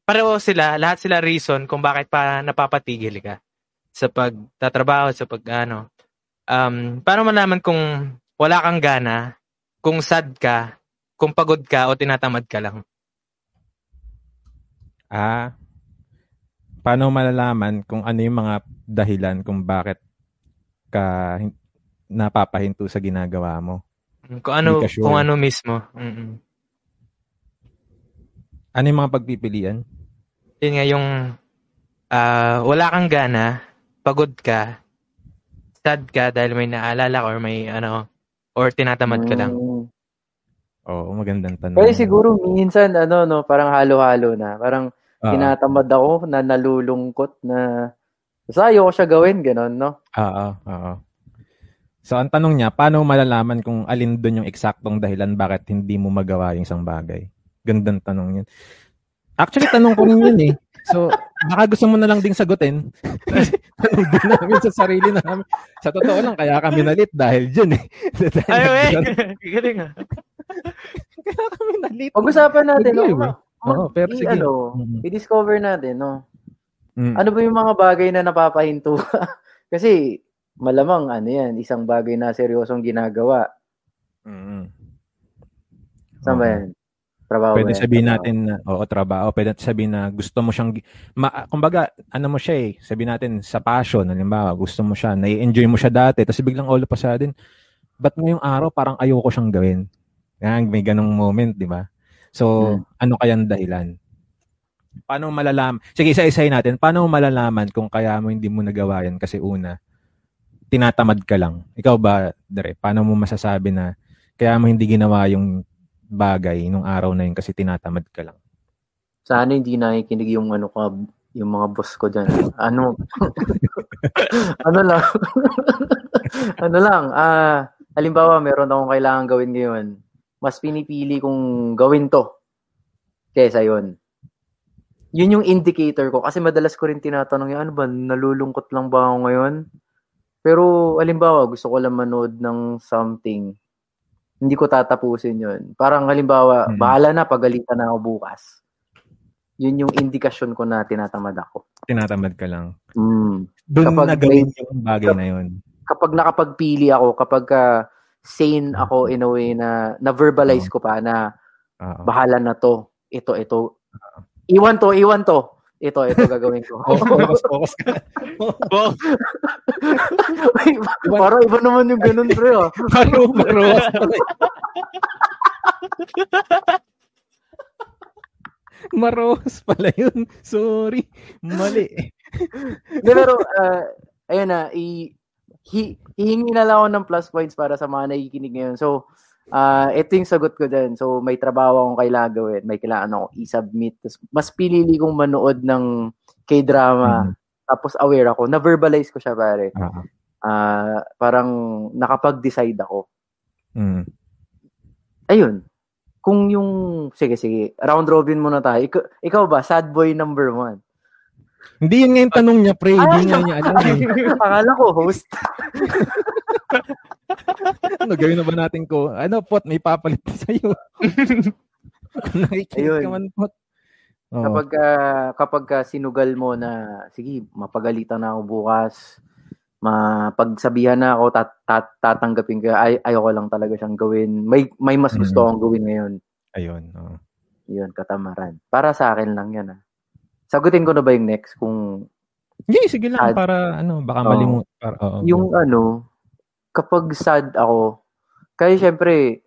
pareho sila, lahat sila reason kung bakit pa napapatigil ka sa pagtatrabaho, sa pag ano. Um, paano malaman kung wala kang gana, kung sad ka, kung pagod ka o tinatamad ka lang? Ah, paano malalaman kung ano yung mga dahilan kung bakit ka hin- napapahinto sa ginagawa mo? Kung ano, sure. kung ano mismo. Mm-mm. Ano yung mga pagpipilian? Yun nga yung ah, wala kang gana, pagod ka, sad ka dahil may naalala ka or may ano, or tinatamad ka lang. Mm. Oo, magandang tanong. Kaya siguro minsan ano no, parang halo-halo na. Parang Oo. tinatamad ako na nalulungkot na basta ayoko siya gawin, ganon, no? Oo, oo. So, ang tanong niya, paano malalaman kung alin doon yung eksaktong dahilan bakit hindi mo magawa yung isang bagay? Gandang tanong yun. Actually, tanong ko rin yun eh. So, baka gusto mo na lang ding sagutin. tanong din namin sa sarili namin. Sa totoo lang, kaya kami nalit dahil dyan eh. *laughs* Dahil Ay, wait! Galing ah. kaya kami nalit. Pag-usapan natin, Hindi, no? Oo, pero i- sige. ano, Mhm. i-discover natin, no? Mm. Ano ba yung mga bagay na napapahinto? *laughs* Kasi malamang ano yan, isang bagay na seryosong ginagawa. Mm. Saan ba yan? Trabaho Pwede yan? sabihin Trabaho. natin na, oo, trabaho. Pwede sabihin na gusto mo siyang, ma, kumbaga, ano mo siya eh, sabihin natin sa passion, halimbawa, gusto mo siya, nai-enjoy mo siya dati, tapos biglang all of a sudden, ba't ngayong araw parang ayoko siyang gawin? Yan, may ganong moment, di ba? So, Hmm. ano kayang dahilan? Paano malalaman? Sige, isa-isahin natin. Paano malalaman kung kaya mo hindi mo nagawa yan? Kasi una, tinatamad ka lang. Ikaw ba, Dre? Paano mo masasabi na kaya mo hindi ginawa yung bagay nung araw na yun kasi tinatamad ka lang? Sana hindi nakikinig yung ano ka, yung mga boss ko dyan. Ano? *laughs* ano lang? *laughs* ano lang? Ah, halimbawa, meron akong kailangan gawin ngayon. Mas pinipili kong gawin to kesa yon. Yun yung indicator ko. Kasi madalas ko rin tinatanong yung ano ba, nalulungkot lang ba ako ngayon? Pero, halimbawa, gusto ko lang manood ng something. Hindi ko tatapusin yun. Parang halimbawa, Mm. bahala na, pagalitan na ako bukas. Yun yung indikasyon ko na tinatamad ako. Tinatamad ka lang. Mm. Doon Kapag na gawin may- yung bagay na yun. Kapag nakapagpili ako, kapag ah, sane ako in a way na na-verbalize ko pa na Oo. bahala na to, ito, ito. Iwan to, iwan to. Ito, ito gagawin ko. *laughs* Oh, focus, focus ka. Wow. Parang iba naman yung ganun, pre. ah. Maro, maro. Maros pala yun. Sorry. Mali. Hindi, pero, ah, ayun na, i, hi, hihingi na lang ako ng plus points para sa mga nakikinig ngayon. So, ah ito yung sagot ko dyan. So, may trabaho akong kailangan gawin. May kailangan ako i-submit. Tapos, mas pilili kong manood ng K-drama. Mhm. Tapos, aware ako. Na-verbalize ko siya, pare. Ah, parang nakapag-decide ako. Mm. Ayun. Kung yung, sige, sige, round robin muna tayo. Ikaw, ikaw ba, sad boy number one? Hindi yun nga yung tanong niya, pre. Hindi Ay, nga niya alam. eh. *laughs* Akala ko, host. *laughs* ano, gawin na ba natin ko? Ano, pot, may papalit pa sa'yo. *laughs* Kung nakikinig ka man, pot. Oo. Kapag ah, kapag ah, sinugal mo na sige, mapagalitan na ako bukas, mapagsabihan na ako tat, tat, tatanggapin ka. Ay ayoko lang talaga siyang gawin. May may mas gusto Mm. akong gawin ngayon. Ayun. oo. 'Yun, katamaran. Para sa akin lang 'yan ah. Sagutin ko na ba yung next kung Hindi, sige lang. Sad. Para, ano, baka Oo. malimut. Para, oo. yung ano kapag sad ako kaya syempre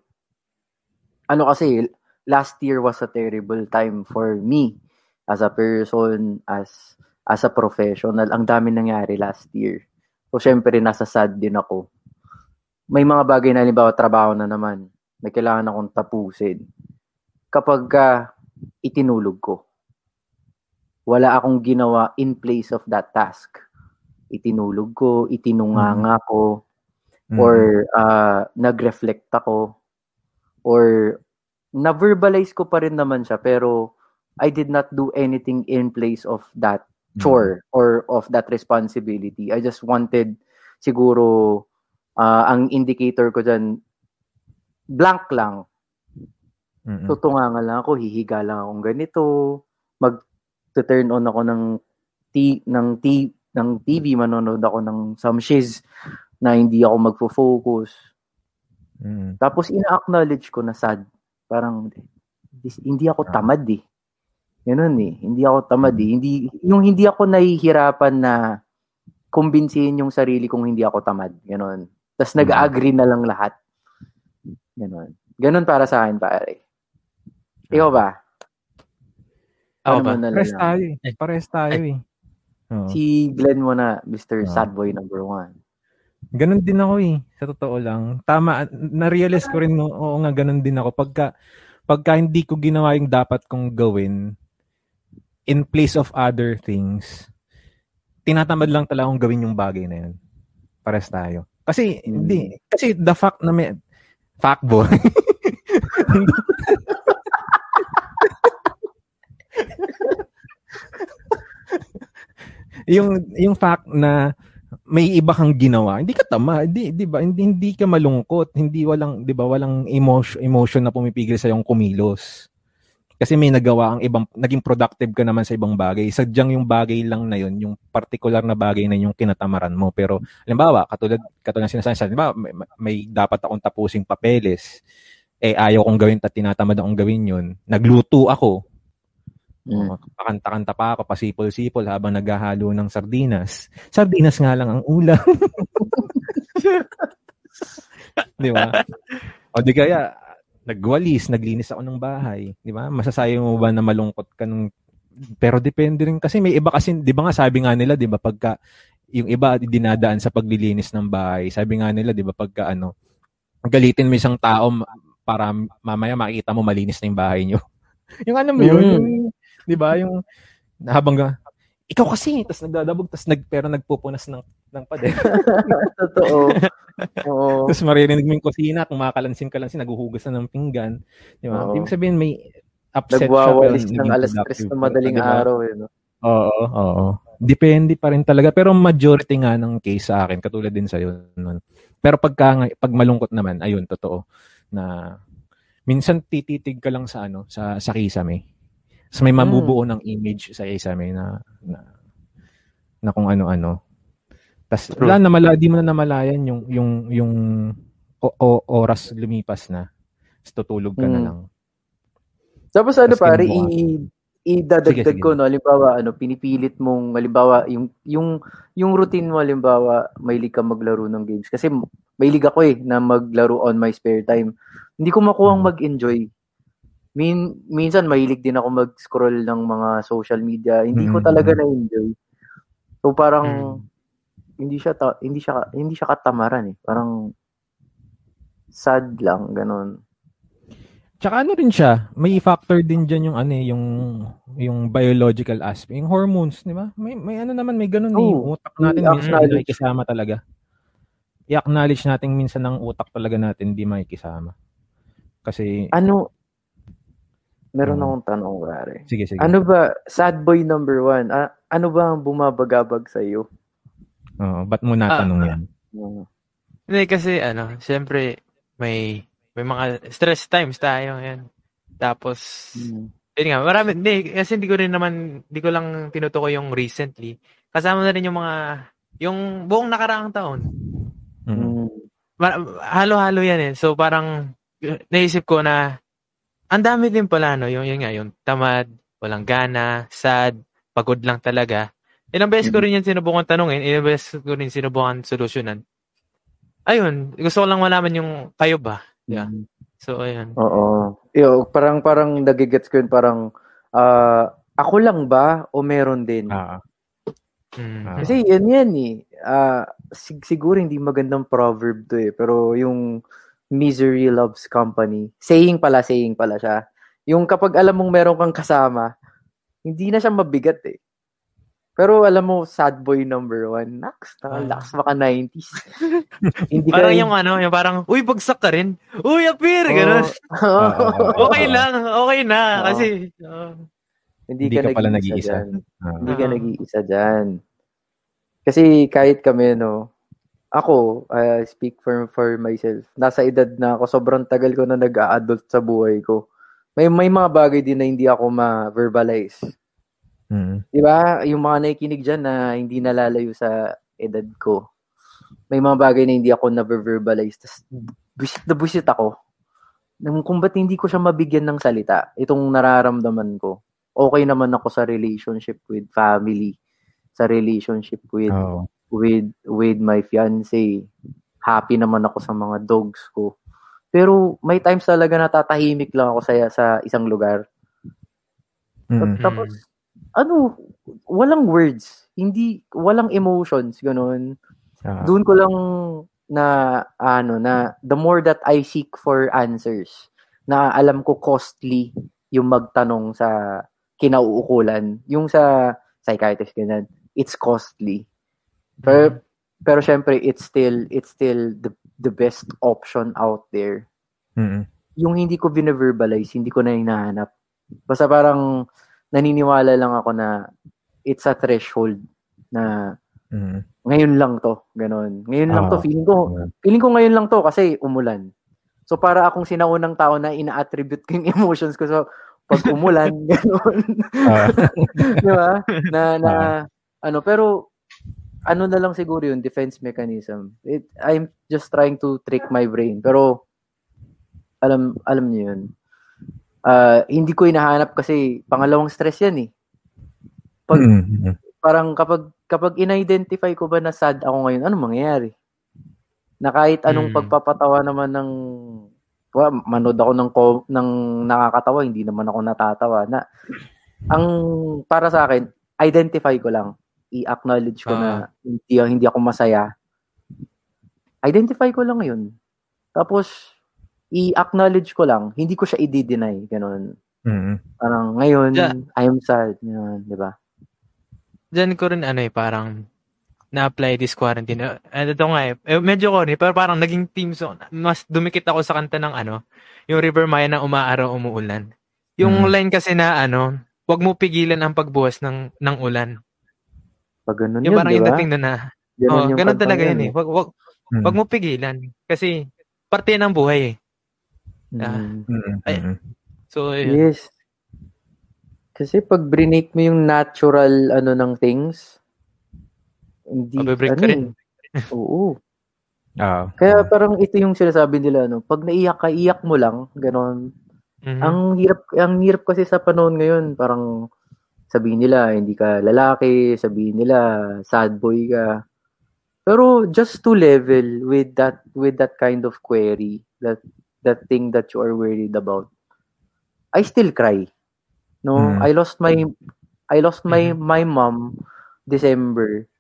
ano kasi last year was a terrible time for me as a person as as a professional. Ang dami nangyari last year. So syempre nasa sad din ako. May mga bagay na halimbawa trabaho na naman may kailangan akong tapusin. Kapag ah, itinulog ko wala akong ginawa in place of that task. Itinulog ko itinunganga ko Mm. or uh, nag-reflect ako or na-verbalize ko pa rin naman siya pero I did not do anything in place of that Mm. chore or of that responsibility. I just wanted siguro uh, ang indicator ko dyan blank lang. Mm-mm. Tutunganga lang ako, hihiga lang akong ganito, mag-turn on ako ng t ng t ng TV, manonood ako ng some shiz na hindi ako magfo-focus. Mm. Tapos ina-acknowledge ko na sad. Parang this, hindi ako tamad eh. Ganun eh. Hindi ako tamad eh. Hindi, yung hindi ako nahihirapan na kumbinsihin yung sarili kong hindi ako tamad. Ganun. Tapos nag-agree na lang lahat. Ganun. Ganun para sa akin, pare. Ikaw ba? Ako Ano ba? Pares tayo eh. Pares tayo eh. Oo. Si Glenn mo na, Mr. Ah. Sad Boy number one. Ganon din ako eh. Sa totoo lang. Tama, na-realize ko rin, no, oo nga, ganon din ako. Pagka, pagka hindi ko ginawa yung dapat kong gawin, in place of other things, tinatamad lang talaga akong gawin yung bagay na yun. Pares tayo. Kasi, Hmm. hindi. Kasi the fact na may, fact boy. *laughs* yung yung fact na may iba kang ginawa, hindi ka tama, hindi, di ba? Hindi, hindi ka malungkot, hindi walang, di ba, walang emotion, emotion na pumipigil sa yung kumilos. Kasi may nagawa ang ibang, naging productive ka naman sa ibang bagay. Sadyang yung bagay lang na yun, yung particular na bagay na yung kinatamaran mo. Pero, halimbawa, katulad, katulad ng sinasabi, halimbawa, may, may dapat akong tapusing papeles. Eh, ayaw kong gawin at tinatamad akong gawin yun. Nagluto ako. Mm. Pakanta-kanta pa ako, pasipol-sipol habang naghahalo ng sardinas. Sardinas nga lang ang ulam. *laughs* di ba? O di kaya, nagwalis, naglinis ako ng bahay. Di ba? Masasayang mo ba na malungkot ka nung... Pero depende rin kasi may iba kasi, di ba nga sabi nga nila, di ba, pagka yung iba dinadaan sa paglilinis ng bahay, sabi nga nila, di ba, pagka ano, galitin mo isang tao para mamaya makita mo malinis na yung bahay nyo. *laughs* yung ano mo yun, Mm. yung, di ba, yung habang ga, ikaw kasi, tapos nagdadabog, tapos nag, pero nagpupunas ng, ng pader. *laughs* Totoo. Oo. Tapos maririnig mo yung kusina, kung makakalansin ka lang, naghuhugas na ng pinggan. Di ba? Oo. Ibig sabihin, may upset Nagwawalis siya. ng alas 3 productive na madaling di ba? araw. Eh, no? Oo, oo. Depende pa rin talaga. Pero majority nga ng case sa akin, katulad din sa'yo. nun. Pero pagka, pag malungkot naman, ayun, totoo, na minsan tititig ka lang sa ano, sa, sa kisame. Tapos may mabubuo ng image sa kisame na, na, na kung ano-ano. Tapos True. wala na mala, di mo na namalayan yung, yung, yung o, o- oras lumipas na. Tapos tutulog ka na Mm. lang. Tapos ano Tas pare, i idadagdag Sige, sige. ko no, halimbawa ano, pinipilit mong halimbawa yung yung yung routine mo halimbawa, mahilig ka maglaro ng games kasi mahilig ako eh na maglaro on my spare time. Hindi ko makuhang Mhm. mag-enjoy. Min minsan mahilig din ako mag-scroll ng mga social media. Hindi ko Mhm. talaga na-enjoy. So parang Mm. hindi siya ta- hindi siya hindi siya katamaran eh. Parang sad lang ganun. Tsaka ano rin siya, may factor din dyan yung ano eh, yung yung biological aspect, yung hormones, di ba? May may ano naman, may ganun eh, yung Oo. utak natin minsan hindi makikisama talaga. I-acknowledge natin minsan ng utak talaga natin hindi makikisama. Kasi, Ano Meron Mm. akong tanong, pare. sige, sige. Ano ba, sad boy number one, ah, ano ba ang bumabagabag sa iyo? Oo, ba't mo natanong Ah, yan? Hindi kasi ano, syempre may may mga stress times tayo yan. Tapos yun nga, marami hindi kasi hindi ko rin naman hindi ko lang tinutukoy yung recently. Kasama na rin yung mga yung buong nakaraang taon. Mm. Mm. Ma- halo-halo yan eh. So parang uh, naisip ko na ang dami din pala no, yung yun nga, yung tamad, walang gana, sad, pagod lang talaga. Ilang beses ko rin yan sinubukan tanungin, ilang beses ko rin sinubukan solusyonan. Ayun, gusto ko lang malaman yung kayo ba. Yeah. So ayun. Oo. Yo, parang parang nagigets ko yun parang ah, ako lang ba o meron din? Ah, Mm. Kasi yan yan eh. Ah, sig- siguro hindi magandang proverb to eh. Pero yung misery loves company. Saying pala, saying pala siya. Yung kapag alam mong meron kang kasama, hindi na siya mabigat eh. Pero alam mo, sad boy number one, nax, Ah. lakas maka 90s. *laughs* hindi Parang ka- yung ano, yung parang, uy, bagsak ka rin. Uy, appear! Ganun. Oo. *laughs* Oo. *laughs* Okay lang, okay na. Oo. Kasi, uh, hindi, Hindi ka, ka pala nag-iisa dyan. ah. Hindi ka Ah. nag-iisa dyan. Kasi kahit kami, no, ako, I speak for, for myself, nasa edad na ako, sobrang tagal ko na nag-a-adult sa buhay ko. May, may mga bagay din na hindi ako ma-verbalize. Mm. Di ba? Yung mga nakikinig dyan na hindi nalalayo sa edad ko. May mga bagay na hindi ako na-verbalize. Tapos, busit na busit ako. Kung ba't hindi ko siya mabigyan ng salita, itong nararamdaman ko. Okay naman ako sa relationship with family, sa relationship with Oo. With with my fiance. Happy naman ako sa mga dogs ko. Pero may times talaga natatahimik lang ako sa sa isang lugar. Mm. Tapos ano, walang words, hindi walang emotions ganun. Ah. Doon ko lang na ano na the more that I seek for answers, na alam ko costly yung magtanong sa kinauukulan, yung sa psychiatrist ganyan, it's costly. Pero pero syempre it's still it's still the the best option out there. Mm. Yung hindi ko bine-verbalize, hindi ko na hinahanap. Basta parang naniniwala lang ako na it's a threshold na Mm. ngayon lang to, ganun. Ngayon lang to, Ah. feeling ko, feeling ko ngayon lang to kasi umulan. So para akong sinaunang tao na ina-attribute ko yung *laughs* emotions ko. So pag umulan, *laughs* gano'n. Ah. *laughs* Di ba? Na, na, ano, pero, ano na lang siguro yun, defense mechanism. It, I'm just trying to trick my brain. Pero, alam, alam niyo yun. Ah, hindi ko hinahanap kasi pangalawang stress yan eh. Pag, Mm. parang kapag kapag in-identify ko ba na sad ako ngayon, ano mangyayari? Na kahit anong Mm. pagpapatawa naman ng well, manood ako ng ko- ng nakakatawa, hindi naman ako natatawa na ang para sa akin, identify ko lang, i-acknowledge ko na hindi hindi ako masaya. Identify ko lang 'yun. Tapos i-acknowledge ko lang, hindi ko siya i-deny, ganun. Mm. Parang ngayon, Yeah. I am sad, ganun, 'di ba? Diyan ko rin ano eh, parang na-apply this quarantine. Eh, ito nga eh, eh, medyo corny, pero parang naging team song. Mas dumikit ako sa kanta ng ano, yung River Maya na umaaraw, umuulan. Yung Mm. line kasi na ano, wag mo pigilan ang pagbuhos ng ng ulan. Pag ganun Yung yun, parang di yung dating na na. Ganun Oh, yung ganun talaga yun yun eh. Wag, wag, Mm. wag mo pigilan. Kasi parte yan ng buhay eh. Ah. Mm. Mm. Ay. So, yun. Yes. Kasi pag brinake mo yung natural ano ng things, hindi Mabibreak ano ka rin. eh. *laughs* Oo. Ah. Kaya parang ito yung sinasabi nila ano, pag naiyak ka, iyak mo lang, ganon. Mhm. Ang hirap ang hirap kasi sa panahon ngayon, parang sabihin nila hindi ka lalaki, sabihin nila sad boy ka. Pero just to level with that with that kind of query, that that thing that you are worried about. I still cry. No, Mm. I lost my I lost my Mhm. my mom December.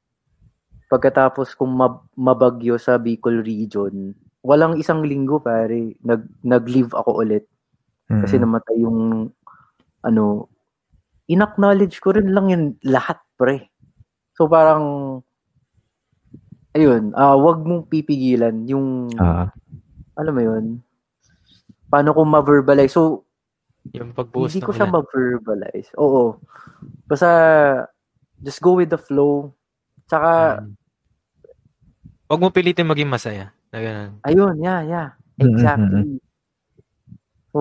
Pagkatapos kong mab- mabagyo sa Bicol region, walang isang linggo pare, nag nag-leave ako ulit Mm. kasi namatay yung ano inacknowledge ko rin lang yung lahat pre. So parang ayun ah wag mong pipigilan yung Ah. alam mo yun? Paano ko ma-verbalize? So yung pagbuhos hindi ko siya ma-verbalize. Oo. Basta just go with the flow. Tsaka Mm. Wag mo pilitin maging masaya. Na ganun. ayun yeah yeah. Exactly. So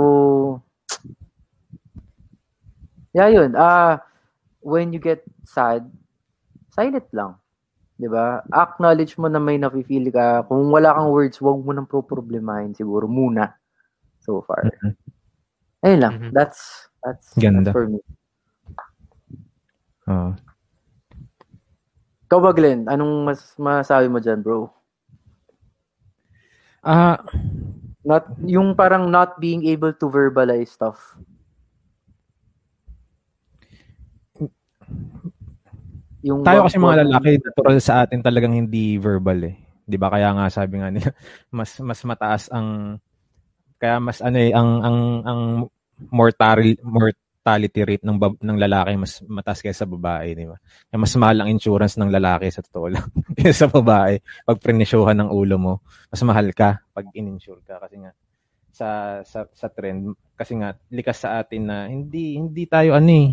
yeah yun. Ah when you get sad silent lang. 'di ba? Acknowledge mo na may nafe-feel ka. Kung wala kang words wag mo nang pro-problemahin siguro muna so far. Mhm. ayun lang. Mhm. that's that's, Ganda. that's for me. Ah. ikaw ba Glenn? Anong mas masabi mo dyan bro? Ah, not yung parang not being able to verbalize stuff yung tayo kasi mga lalaki, natural sa atin talagang hindi verbal eh. 'Di ba? Kaya nga sabi nga nila, *laughs* mas mas mataas ang kaya mas ano eh ang ang ang mortality mortality rate ng bab- ng lalaki mas mataas kaysa sa babae, di ba? Kaya mas mahal ang insurance ng lalaki sa totoo lang *laughs* kaysa sa babae. Pag prenesyohan ng ulo mo, mas mahal ka pag in-insure ka kasi nga sa sa sa trend kasi nga likas sa atin na hindi hindi tayo ano eh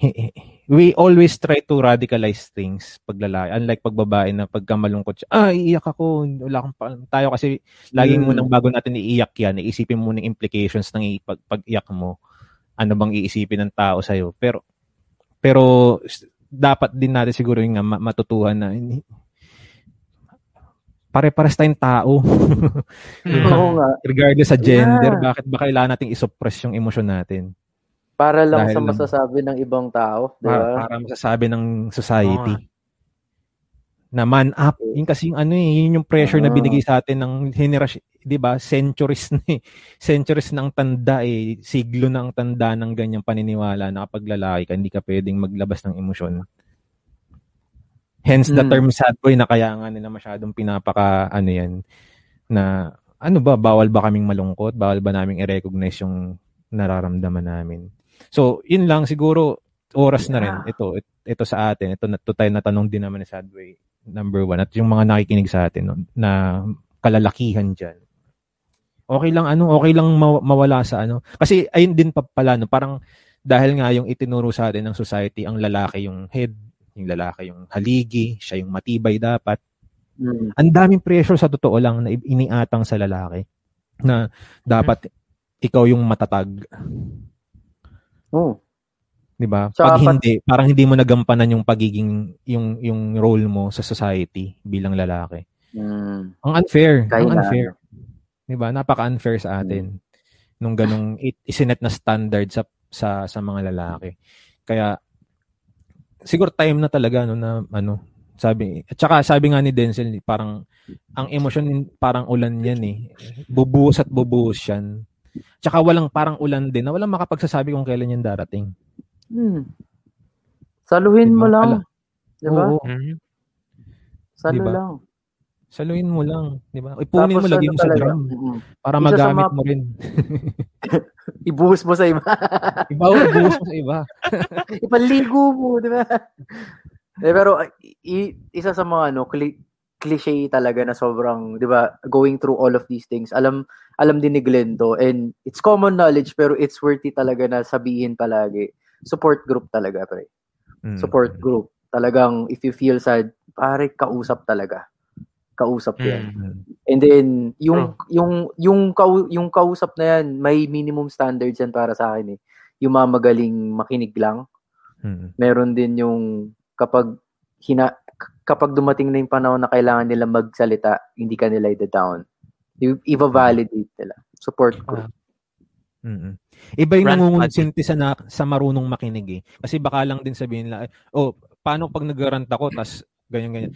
*laughs* we always try to radicalize things pag lalaki. Unlike pag babae na pagka malungkot siya, ah, iiyak ako. Wala akong pa. Tayo kasi, laging Mm. munang bago natin iiyak yan, iisipin mo ng implications ng pag, pag-iyak mo. Ano bang iisipin ng tao sa'yo. Pero, pero, dapat din natin siguro yung matutuhan na, hindi- pare-pares tayong tao. Mm. *laughs* oo nga Regardless sa gender, Yeah. bakit ba kailangan nating isuppress yung emosyon natin? Para lang Dahil sa lang- masasabi ng ibang tao di Para, ba para masasabi ng society. Oo na man up. Yun kasi yung ano eh, yun yung pressure na Ah. binigay sa atin ng henerasyon, 'di ba? Centuries na eh. *laughs* Centuries ng tanda eh, siglo ng tanda ng ganyang paniniwala na kapag lalaki ka, hindi ka pwedeng maglabas ng emosyon. Hence the Mm. term sad boy na kaya nga nila masyadong pinapaka ano yan na ano ba bawal ba kaming malungkot? Bawal ba naming i-recognize yung nararamdaman namin? So, yun lang siguro oras na rin Yeah. ito it- ito sa atin. Ito na tayo natanong din naman ni Sadway number one at yung mga nakikinig sa atin no, na kalalakihan dyan. Okay lang ano, okay lang maw- mawala sa ano. Kasi ayun din pa pala no, parang dahil nga yung itinuro sa atin ng society ang lalaki yung head, yung lalaki yung haligi, siya yung matibay dapat. Mm. Ang daming pressure sa totoo lang na iniatang sa lalaki na dapat ikaw yung matatag. Oh. 'Di ba? Pag pat- hindi, parang hindi mo nagampanan yung pagiging yung yung role mo sa society bilang lalaki. Mm. Ang unfair, ang Kailangan. unfair. 'Di ba? Napaka-unfair sa atin nung ganung isinet na standard sa sa sa mga lalaki. Kaya siguro time na talaga no na ano, sabi at saka sabi nga ni Denzel parang ang emosyon parang ulan yan eh. Bubuhos at bubuhos yan. Tsaka walang parang ulan din na walang makapagsasabi kung kailan yan darating. Hmm. Saluhin Diba? mo lang. Ala- Di ba? Oo, Mhm. Salu Diba? lang. saluhin mo lang, 'di ba? Ipunin mo Tapos lagyan ano mo sa talaga, drum para Isa sa magamit mga- mo rin. *laughs* Ibuhos mo sa iba. *laughs* Iba o buhos mo sa iba. Ipaligo mo, di ba? eh, pero i- isa sa mga ano, cli- cliche talaga na sobrang, di ba, going through all of these things. Alam alam din ni Glenn to and it's common knowledge pero it's worthy talaga na sabihin palagi. Support group talaga, pre. Mm. Support group. Talagang if you feel sad, pare kausap talaga. Kausap 'yan. Mm. Mm. And then yung yung yung kau, yung kausap na yan, may minimum standards yan para sa akin eh. Yung mga magaling makinig lang. Mm. Meron din yung kapag hina kapag dumating na yung panahon na kailangan nila magsalita, hindi ka nila i-down. I- Iva-validate nila. Support group. Mm. Iba yung nangungonsinti sa, na, sa marunong makinig eh. Kasi baka lang din sabihin nila, oh, paano pag nag-rant ako, tas ganyan, ganyan.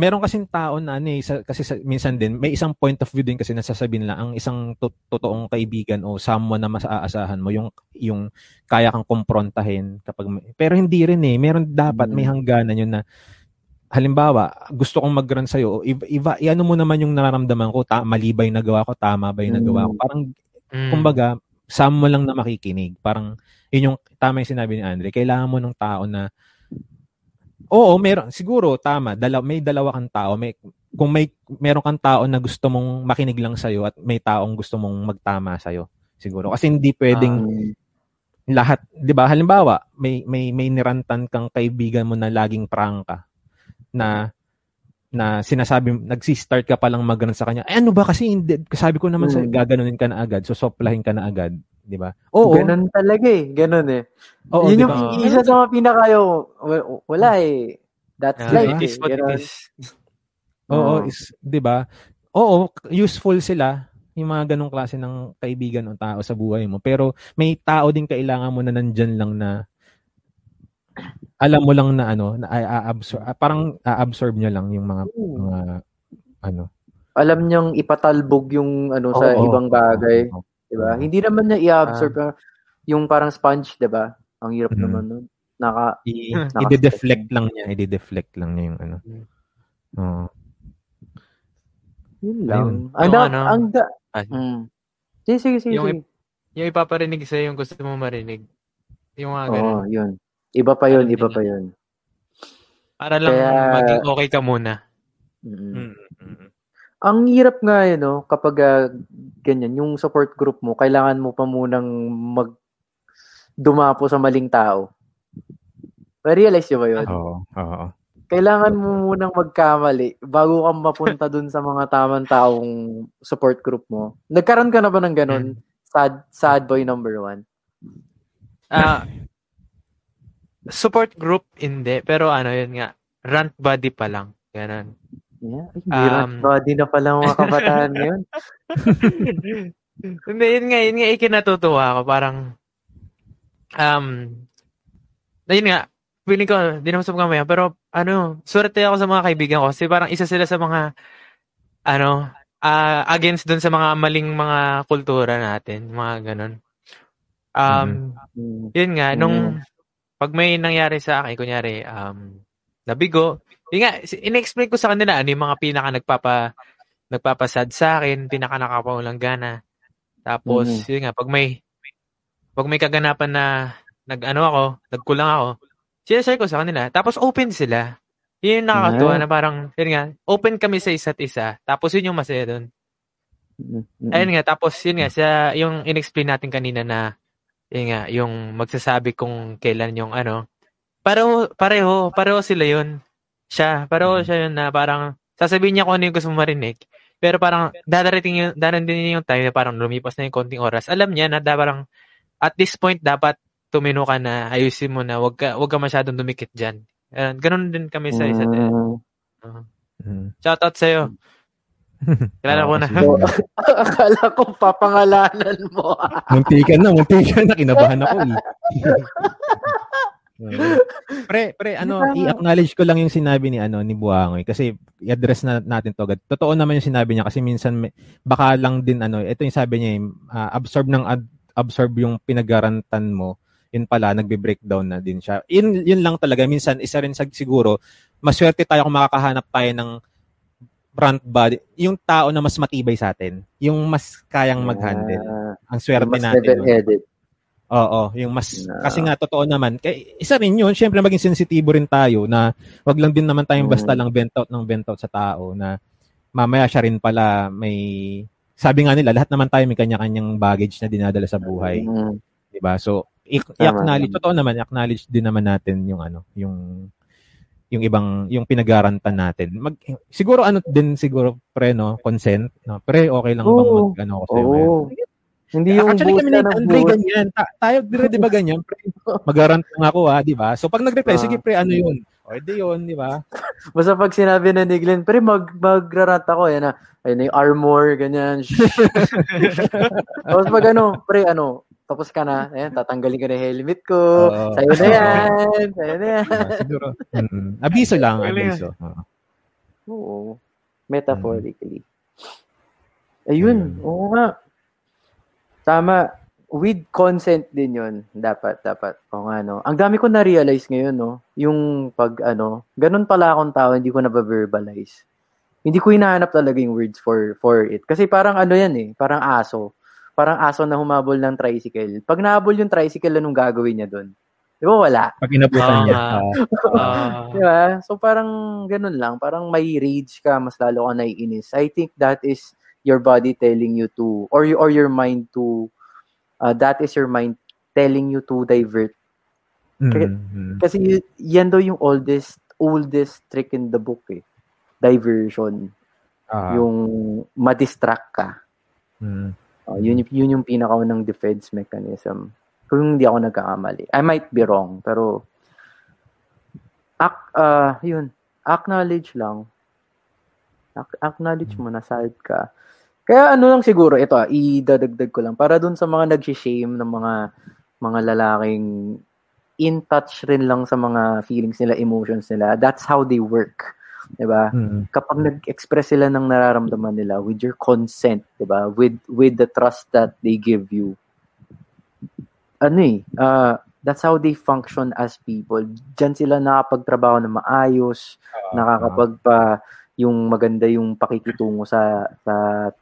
Meron kasing tao na ano eh, sa, kasi sa, minsan din, may isang point of view din kasi nasasabihin nila, ang isang to- totoong kaibigan o someone na mas aasahan mo, yung, yung kaya kang komprontahin. Kapag, may- pero hindi rin eh. Meron dapat, may Mm. hangganan yun na, halimbawa, gusto kong mag-rant sa'yo, iba, iba, iano mo naman yung nararamdaman ko, ta, mali ba yung nagawa ko, tama ba yung nagawa ko. Mm. Parang Mm. kumbaga, some mo lang na makikinig. Parang, yun yung tama yung sinabi ni Andre. Kailangan mo ng tao na, oo, meron, siguro, tama, dalaw, may dalawa kang tao. May, kung may, meron kang tao na gusto mong makinig lang sa'yo at may taong gusto mong magtama sa'yo. Siguro. Kasi hindi pwedeng Um, lahat, 'di ba? Halimbawa, may may may nirantan kang kaibigan mo na laging prangka na na sinasabi, nagsi-start ka pa lang mag sa kanya. Eh, ano ba kasi hindi, sabi ko naman sa Hmm. gaganunin ka na agad, so soplahin ka na agad, 'di ba? Oo. Ganun talaga eh. Ganun eh. Oo, Yun 'di yung ba? isa sa mga pinakayo. wa- Wala eh. That's Ah, life it is eh. what it Ganun. is. *laughs* Oo, is, 'di ba? Oo, useful sila yung mga ganong klase ng kaibigan o tao sa buhay mo. Pero may tao din kailangan mo na nandyan lang na alam mo lang na ano, na a-absorb, parang a-absorb niya lang yung mga mga ano. Alam niyang ipatalbog yung ano sa Oo, ibang oo, bagay. oo. Di ba? Oo. Hindi naman niya i-absorb. pero yung parang sponge, di ba? Ang hirap Mhm. naman nun. Naka, I, Naka- *laughs* i-deflect lang niya, i-deflect lang niya yung ano. Mm. Oo. yun lang. Ayun. Ang Yung da, ano, ang da, ah, mm. Sige, sige, sige. Yung sige. Yung ipaparinig sa'yo yung gusto mo marinig. Yung mga Oo, ganun. yun. Iba pa yun, iba pa yun. Para lang Kaya- maging okay ka muna. Mm. Mm. Ang hirap nga yun, no? kapag ah, ganyan, yung support group mo, kailangan mo pa munang mag dumapo sa maling tao. Ma-realize nyo ba yun? Oo, oo. Kailangan mo munang magkamali bago ka mapunta dun sa mga tamang taong support group mo. Nagkaroon ka na ba ng ganun? Sad, sad boy number one? Ah, support group, hindi. Pero ano yun nga, rant buddy pa lang. Ganun. Yeah. Ay, Um, body na pala mga kabataan *laughs* ngayon. Hindi, yun nga, yun nga, ikinatutuwa ko. Parang, um, na yun nga, feeling ko, di naman sa mga pero, ano, swerte ako sa mga kaibigan ko. Kasi parang isa sila sa mga, ano, ah, against dun sa mga maling mga kultura natin, mga ganun. Um, Mm. yun nga, nung, Mm. pag may nangyari sa akin, kunyari, um, nabigo, yun nga, in-explain ko sa kanila, ano yung mga pinaka nagpapa, nagpapasad sa akin, pinaka nakapaulang gana. Tapos, Mhm. yun nga, pag may, pag may kaganapan na, nag-ano ako, nagkulang ako, sinashare ko sa kanila. Tapos, open sila. Yun yung nakakatuwa Yeah. na parang, yun nga, open kami sa isa't isa. Tapos, yun yung masaya doon. Mm, mm, Ayun nga, tapos yun nga, sa, yung in-explain natin kanina na, yun nga, yung magsasabi kung kailan yung ano, pareho, pareho, pareho sila yun. Siya, pareho Mhm. siya yun na parang, sasabihin niya kung ano yung gusto mo marinig. Pero parang, dadarating yung, darating din yung time na parang lumipas na yung konting oras. Alam niya na da, parang, at this point, dapat tumino ka na, ayusin mo na, wag ka, wag ka masyadong dumikit dyan. Uh, ganun din kami sa isa't isa. Mm. Uh, Mm. shoutout sa'yo. *laughs* Kilala ko na. *laughs* Akala ko papangalanan mo. Muntikan na, muntikan na. Kinabahan ako eh. *laughs* *laughs* Pre, pre, ano, i-acknowledge ko lang yung sinabi ni ano ni Buangoy kasi i-address na natin to agad. Totoo naman yung sinabi niya kasi minsan may, baka lang din ano, ito yung sabi niya, ah, absorb ng ad- absorb yung pinagarantan mo. Yun pala, nagbe-breakdown na din siya. Yun, yun lang talaga. Minsan, isa rin sa siguro, maswerte tayo kung makakahanap tayo ng front body, yung tao na mas matibay sa atin, yung mas kayang mag-handle. Ah, Ang swerte mas natin. nun. level-headed. Oo, yung mas Na- kasi nga totoo naman. Kaya isa rin 'yun, syempre maging sensitibo rin tayo na wag lang din naman tayong basta Mm. lang bent out ng bent out sa tao na mamaya siya rin pala may sabi nga nila lahat naman tayo may kanya-kanyang baggage na dinadala sa buhay, Mm. 'di ba? So i-acknowledge totoo naman, i-acknowledge din naman natin yung ano, yung yung ibang yung pinagarantan natin. Mag, siguro ano din siguro pre no, consent, no. Pre okay lang bang Oo. mag ano ko sa'yo? Oo. Hindi yung Actually kami ni ng Andre ganyan. Ta- tayo 'di ba ganyan? Pre, Magarant lang ako ha, 'di ba? So pag nag-reply, Ah. sige pre, ano 'yun? O edi 'yun, 'di ba? *laughs* Basta pag sinabi na ni Glenn, pre, mag, magrarat ako, yan na, ayun na yung armor, ganyan. *laughs* *laughs* Tapos pag ano, pre, ano, tapos ka na, ayan, tatanggalin ko na yung helmet ko, Oo. sa'yo na yan, sa'yo na yan. Ah, siguro. Mm, abiso lang, abiso. Oo. Oo, metaphorically. Ayun, Ayun. oo nga. Tama, with consent din yun, dapat, dapat. O nga, no. Ang dami ko na-realize ngayon, no, yung pag, ano, ganun pala akong tao, hindi ko na-verbalize. Hindi ko hinahanap talaga yung words for for it. Kasi parang ano yan eh, parang aso. Parang aso na humabol ng tricycle. Pag nahabol yung tricycle, anong gagawin niya doon? Di ba wala? Pag inabutan Oo niya. Ah, *laughs* Di ba? So parang ganun lang. Parang may rage ka, mas lalo ka naiinis. I think that is your body telling you to, or, y- or your mind to, uh, that is your mind telling you to divert. mm, mm. Kasi y- yan daw yung oldest, oldest trick in the book eh. Diversion. Ah, yung ma-distract ka. mm. Uh, yun, yun yung pinakaunang defense mechanism. Kung hindi ako nagkakamali. I might be wrong, pero ac uh, yun, acknowledge lang. Ac- acknowledge mo na sad ka. Kaya ano lang siguro, ito ah, idadagdag ko lang, para dun sa mga nag-shame ng mga mga lalaking in touch rin lang sa mga feelings nila, emotions nila. That's how they work. 'Di ba? Mm. kapag nag-express sila ng nararamdaman nila with your consent, 'di ba? With with the trust that they give you. Ano eh, uh, that's how they function as people. Diyan sila nakapagtrabaho na maayos, nakakapagpa yung maganda yung pakikitungo sa sa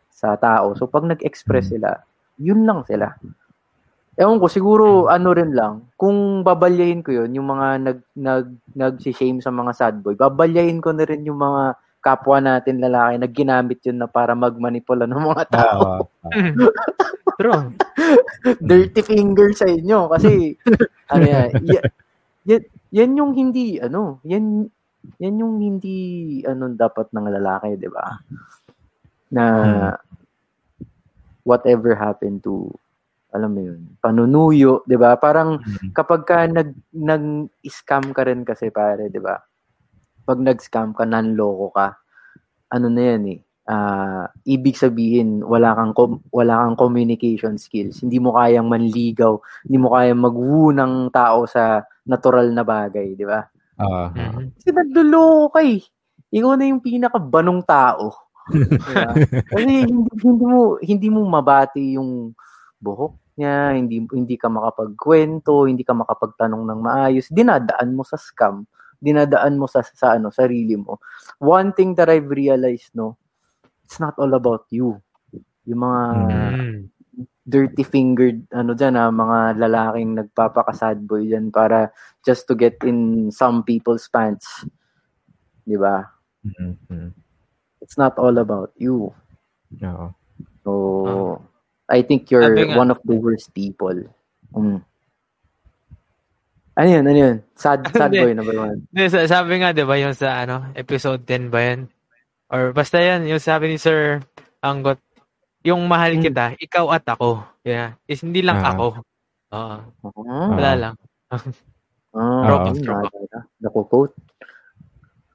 sa tao. So pag nag-express Mm. sila, yun lang sila. Ewan ko, siguro ano rin lang, kung babalyahin ko yun, yung mga nag, nag, nag-shame sa mga sad boy, babalyahin ko na rin yung mga kapwa natin lalaki na ginamit yun na para magmanipula ng mga tao. Ah, ah. *laughs* True. Dirty finger sa inyo. Kasi, *laughs* ano yan, y- yan, yan yung hindi, ano, yan, yan yung hindi, ano, dapat ng lalaki, di ba? Na, whatever happened to, alam mo yun, panunuyo, di ba? Parang, Mm. kapag ka nag, nag-scam ka rin kasi pare, di ba? Pag nag-scam ka, nanloko ka, ano na yan eh, ah, ibig sabihin, wala kang, com- wala kang communication skills. Hindi mo kayang manligaw, hindi mo kayang mag-woo ng tao sa natural na bagay, di ba? Ah, ah. Mhm. Kasi nagluloko ka eh. Ikaw na yung pinakabanong tao. Diba? *laughs* Kasi hindi, hindi mo hindi mo mabati yung buhok niya, hindi hindi ka makapagkwento, hindi ka makapagtanong ng maayos, dinadaan mo sa scam, dinadaan mo sa sa ano, sarili mo. One thing that I've realized no, it's not all about you. Yung mga Mm. Dirty fingered ano diyan ah, mga lalaking nagpapaka-sad boy diyan para just to get in some people's pants. 'Di ba? Mm, mm. It's not all about you. Oo. So, I think you're nga- one of the worst people. Mm. Ano yun? Ano yun? Sad, sad Hindi. boy number one. Sabi nga, di ba, yung sa ano, episode 10 ba yan? Or basta yan, yung sabi ni Sir Anggot, yung mahal Mm. kita, ikaw at ako. Yeah. Is hindi lang Ah. ako. Oo. Ah, Wala lang. ah, Oo. yun, naalala. Naku-quote.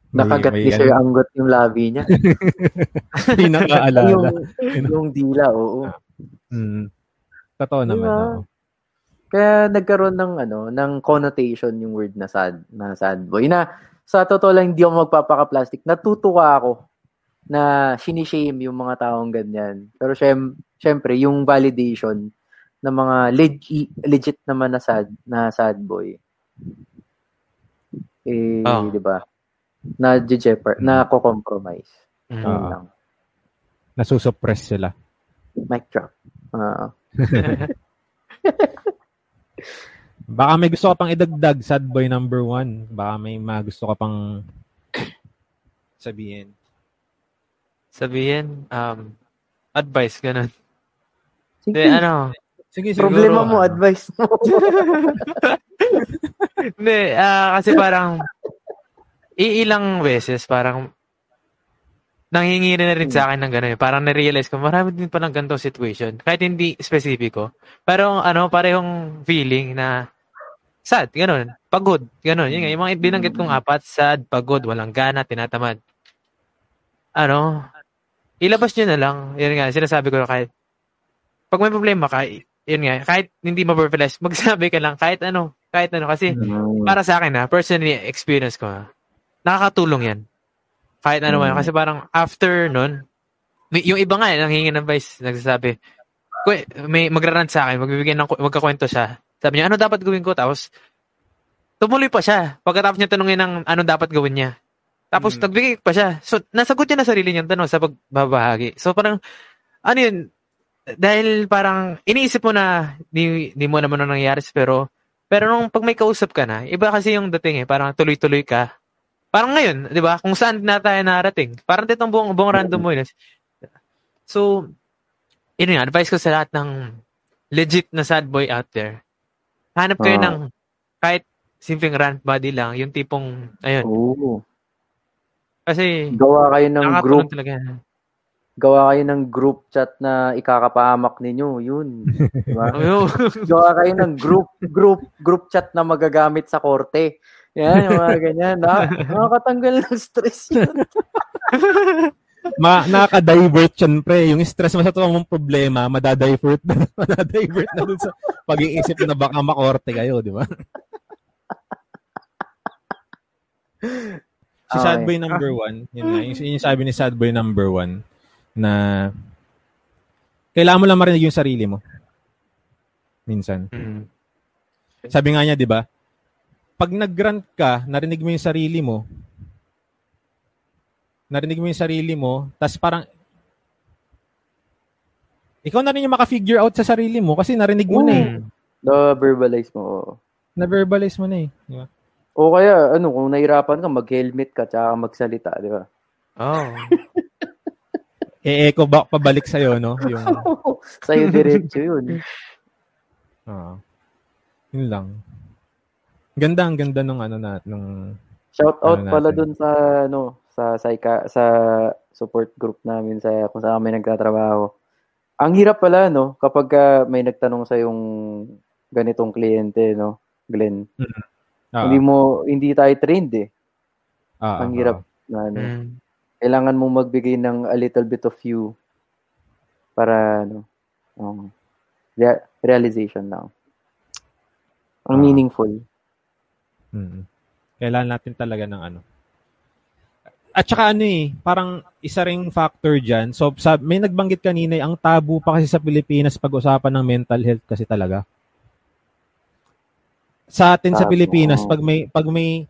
May- Nakagat ni Sir ano, Anggot yung labi niya. *laughs* Hindi nakaalala. yung, yung dila, oo. Mm. Totoo naman. Diba? oo. Kaya nagkaroon ng ano, ng connotation yung word na sad, na sad boy. Na sa totoo lang hindi ako magpapaka-plastic. Natutuwa ako na sinishame yung mga taong ganyan. Pero syem, syempre, yung validation ng mga legit, legit naman na sad, na sad boy. Eh, Oh. di ba? Na jeopardy, na compromise Mm. Lang. Nasusuppress sila. Mic drop. Ah. *laughs* Baka may gusto ka pang idagdag, sad boy number one. Baka may mga gusto ka pang sabihin. Sabihin, um, advice, ganun. sige, Hindi, ano, Sige, problema siguro, mo, ano, advice mo. *laughs* Hindi, ah, kasi parang iilang beses parang nanghingi na rin sa akin ng gano'n. eh. Parang na-realize ko, marami din palang ganito situation. Kahit hindi specifico. Pero ano, parehong feeling na sad, gano'n. Pagod, gano'n. Yun nga, yung mga binanggit kong apat, sad, pagod, walang gana, tinatamad. Ano, ilabas nyo na lang. Yun nga, sinasabi ko kahit pag may problema ka, yun nga, kahit hindi ma-verbalize, magsabi ka lang, kahit ano, kahit ano, kasi Mm. para sa akin na personally experience ko ha, nakakatulong yan. Kahit ano man. Mm. kasi parang after nun may, yung iba nga eh, nanghingi ng advice nagsasabi "Kwe- may magrarant sa akin magbibigay ng magkakwento siya. Sabi niya ano dapat gawin ko? Tapos tumuloy pa siya. Pagkatapos niya tanungin ng ano dapat gawin niya tapos Mm. nagbigay pa siya so nasagot niya na sarili niyang tanong sa pagbabahagi so parang ano yun dahil parang iniisip mo na di, di mo naman ano nangyayari pero pero nung pag may kausap ka na, iba kasi yung dating eh, parang tuloy-tuloy ka. Parang ngayon, 'di ba? Kung saan na tayo narating. Parang ditong buong buong random mo yun. So, yun yung advice ko sa lahat ng legit na sad boy out there. Hanap kayo Ah. ng kahit simpleng rant body lang, yung tipong ayun. Oo. Kasi Gawa kayo ng group talaga. gawa kayo ng group chat na ikakapahamak ninyo, yun. *laughs* Diba? Gawa kayo ng group group group chat na magagamit sa korte. Yan, yung mga ganyan. Na, nakakatanggal ng stress yun. *laughs* Ma nakaka-divert yan, pre. Yung stress mo sa mong problema, madadivert na, *laughs* madadivert na dun sa pag-iisip na baka makorte kayo, di ba? Si Okay. Sad Boy number one, yun nga, yung, yung sabi ni Sad Boy number one, na kailangan mo lang marinig yung sarili mo. Minsan. Mm. Sabi nga niya, di ba? Pag nag-grant ka, narinig mo yung sarili mo, narinig mo yung sarili mo, tas parang, ikaw na rin yung maka-figure out sa sarili mo kasi narinig mo na eh. Mm. Na-verbalize mo. Na-verbalize mo na eh. Di ba? O kaya, ano, kung nahirapan ka, mag-helmet ka, tsaka magsalita, di ba? Oh. *laughs* E-echo back pabalik sa'yo, no? Yung, *laughs* Sa'yo diretso yun. *laughs* ah yun lang. Ganda, ang ganda nung ano na, nung, Shout out Ano pala natin? dun sa, ano, sa, psycha, sa support group namin sa kung saan kami nagtatrabaho. Ang hirap pala, no, kapag ah, may nagtanong sa yung ganitong kliyente, no, Glenn. Ah, Hindi mo, hindi tayo trained eh. ah, Ang ah, hirap na, ano, Mm. kailangan mo magbigay ng a little bit of you para ano um, rea- realization lang. Ang Ah. meaningful. Mm. Kailangan natin talaga ng ano. At saka ano eh, parang isa ring factor dyan. So, sab- may nagbanggit kanina, eh, ang tabu pa kasi sa Pilipinas pag-usapan ng mental health kasi talaga. Sa atin sa Pilipinas, pag may pag may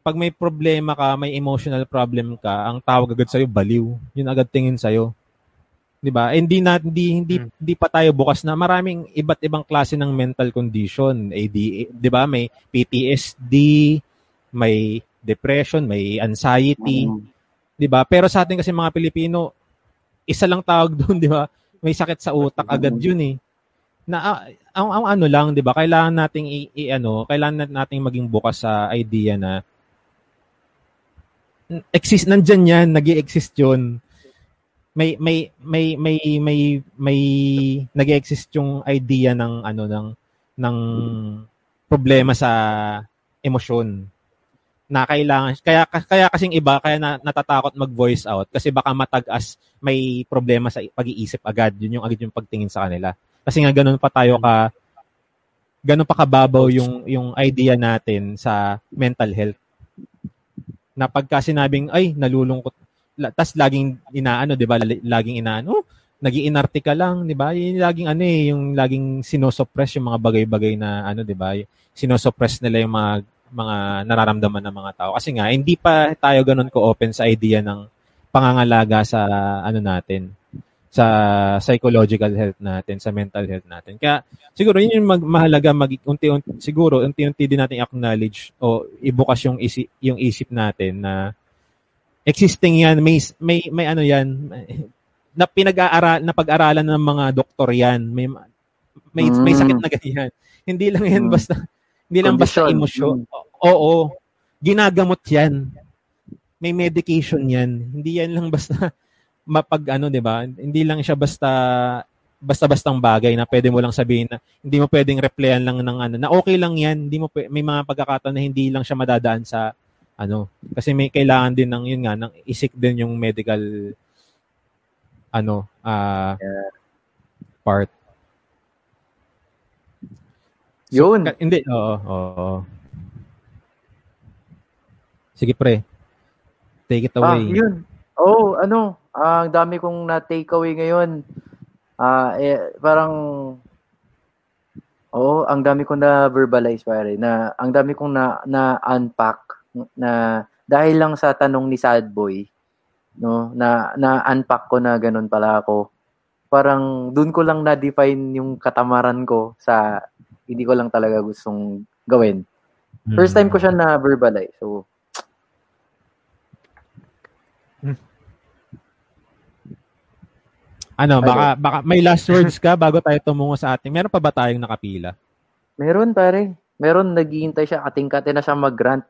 pag may problema ka, may emotional problem ka, ang tawag agad sa'yo, baliw. Yun agad tingin sa'yo. 'Di ba? Eh, Hindi na hindi hindi, Hmm. hindi pa tayo bukas na maraming iba't ibang klase ng mental condition. AD, 'di ba? May PTSD, may depression, may anxiety, Mm. 'di ba? Pero sa atin kasi mga Pilipino, isa lang tawag *laughs* doon, 'di ba? May sakit sa utak agad 'yun eh. Na ah, ang, ang ano lang, 'di ba? Kailangan nating i, i- ano, kailangan nat- nating maging bukas sa idea na exist nandiyan 'yan, nag-exist 'yun. May may may may may may nag-exist yung idea ng ano ng ng problema sa emosyon na kailangan kaya kaya kasing iba kaya na, natatakot mag-voice out kasi baka matag-as may problema sa pag-iisip agad yun yung agad yung pagtingin sa kanila kasi nga ganun pa tayo ka ganun pa kababaw yung yung idea natin sa mental health. Na pagka sinabing ay nalulungkot tas laging inaano 'di ba? Laging inaano oh, nag-iinarte ka lang 'di ba? Yung laging ano eh yung laging sinosuppress yung mga bagay-bagay na ano 'di ba? Sinosuppress nila yung mga mga nararamdaman ng mga tao. Kasi nga, hindi pa tayo ganun ko-open sa idea ng pangangalaga sa ano natin, sa psychological health natin, sa mental health natin. Kaya siguro yun yung mag, mahalaga mag unti-unti siguro unti-unti din natin acknowledge o ibukas yung isip yung isip natin na existing yan may may may ano yan na pinag-aaral na pag-aralan ng mga doktor yan may may, may Mm. sakit na ganyan hindi lang yan Mm. basta hindi lang basta Kondisyon. emosyon Oo. Ginagamot 'yan. May medication 'yan. Hindi 'yan lang basta mapag ano, 'di ba? Hindi lang siya basta basta-bastang bagay na pwede mo lang sabihin na hindi mo pwedeng replyan lang ng ano na okay lang 'yan. Hindi mo may mga pagkakataon na hindi lang siya madadaan sa ano kasi may kailangan din ng yun nga ng isik din yung medical ano ah part. Yun. Ka- hindi, oo, oo. Sige pre. Take it Ah, away. yun. Oh, ano, ah, ang dami kong na-take away ngayon. Ah, eh, parang, oh, ang dami kong na-verbalize, pare, na, ang dami kong na, na-unpack, na, dahil lang sa tanong ni Sad Boy, no, na, na-unpack ko na ganun pala ako. Parang, dun ko lang na-define yung katamaran ko sa, hindi ko lang talaga gustong gawin. First time ko siya na-verbalize, so, Ano, baka, baka may last words ka bago tayo tumungo sa ating. Meron pa ba tayong nakapila? Meron pare. Meron naghihintay siya, kating-kate na siya mag-grant.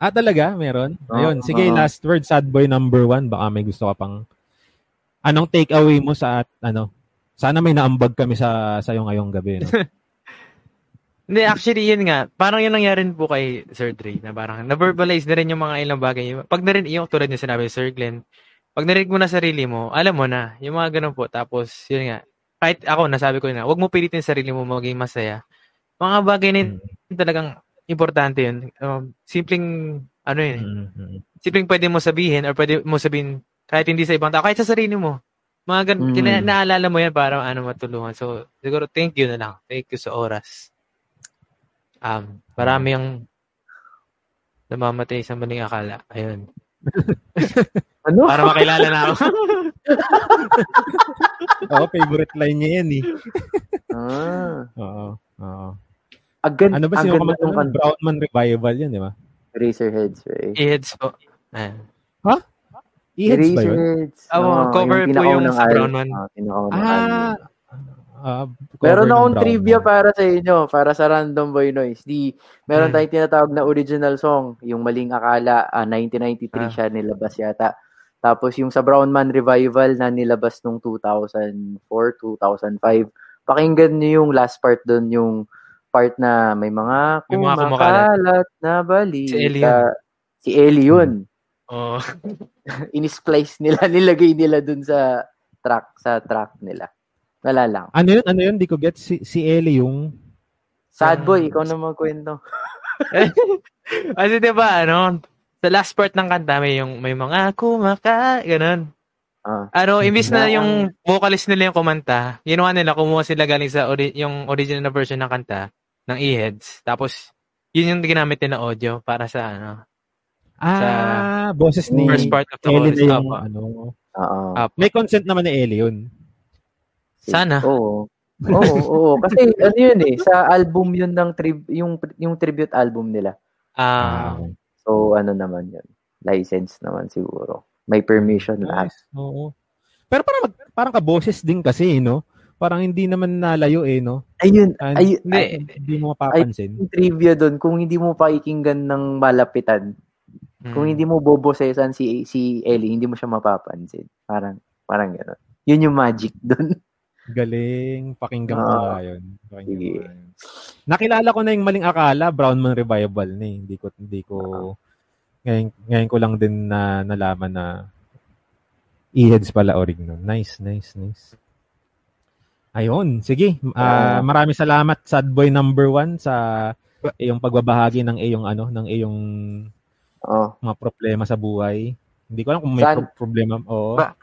Ah, talaga? Meron? Oo, Ayun, sige, oo. last word, sad boy number one. Baka may gusto ka pang... Anong take away mo sa, at- ano, sana may naambag kami sa sa'yo ngayong gabi. No? *laughs* Hindi, actually, yun nga. Parang yun nangyari po kay Sir Dre, na parang na-verbalize na rin yung mga ilang bagay. Pag na rin, yung tulad niya sinabi Sir Glenn, pag narinig mo na sarili mo, alam mo na, yung mga ganun po. Tapos, yun nga, kahit ako, nasabi ko na, wag mo pilitin sarili mo maging masaya. Mga bagay na yun, talagang importante yun. Um, simpleng, ano yun, eh, Mhm. simpleng pwede mo sabihin or pwede mo sabihin kahit hindi sa ibang tao, kahit sa sarili mo. Mga ganun, Mm. kina- naalala mo yan para ano matulungan. So, siguro thank you na lang. Thank you sa oras. Um, marami ang namamatay sa maling akala. Ayun. *laughs* Ano? Para makilala na ako. *laughs* Oo, favorite line niya yan eh. ah, Oo. Oo. agad, Ano ba ang siya ganda yung ng kanta. Brownman Revival yan, di ba? Eraserheads, right? Heads po. Ayan. E-heads ba yun? Eraserheads. Ah, Oo, cover po pinakaunang yung sa album. Brown Man. Ah, Ah, ah, Meron akong Brownman. trivia para sa inyo, para sa Random Boy Noise. Di, meron Hmm. tayong tinatawag na original song, yung Maling Akala, ah, 1993 Ah. siya nilabas yata. Tapos yung sa Brown Man Revival na nilabas nung 2004, 2005. Pakinggan niyo yung last part doon, yung part na may mga kumakalat na balita. Si Ellie yun. Si Ellie yun. Oh. *laughs* In-splice nila, nilagay nila dun sa track, sa track nila. Wala lang. Ano yun? Ano yun? Di ko get. Si, si Ellie yung... Sad boy, ikaw na magkwento. *laughs* Kasi 'di ba ano, sa last part ng kanta may yung may mga kumaka, ganun. Ah. Ano, imbis na Na- yung vocalist nila yung kumanta, ginawa nila, kumuha sila galing sa ori- yung original na version ng kanta ng E-Heads. Tapos, yun yung ginamit nila audio para sa ano, Ah, boses ni first part of the Ellie chorus. na yung Apo. ano. Oo. Apo. May consent naman ni Ellie yun. Sana. Oo. Oo, oo. Kasi ano yun eh, sa album yun ng tri- yung yung tribute album nila. Ah, So ano naman yun. License naman siguro. May permission lahat. Nice. Oo. Pero parang, mag, parang kaboses din kasi, no? Parang hindi naman nalayo eh, no? Ayun, Ah, ayun, hindi. ay, Hindi mo mapapansin. yung trivia doon, kung hindi mo pakikinggan ng malapitan, mm. kung hindi mo bobosesan si si Ellie, hindi mo siya mapapansin. Parang parang gano'n. Yun yung magic doon. *laughs* Galing. Pakinggan mo Ah. nga yun. Pakinggan mo Sige. nga yun. Nakilala ko na yung maling akala, Brownman Revival na eh. Hindi ko, hindi ko, ngayon, ngayon ko lang din na nalaman na e-heads pala original. Nice, nice, nice. Ayun, sige. Ah. maraming salamat sad boy number one sa iyong pagbabahagi ng iyong ano, ng iyong Oh. mga problema sa buhay. Hindi ko alam kung may Saan? pro- problema. Oo. Ba-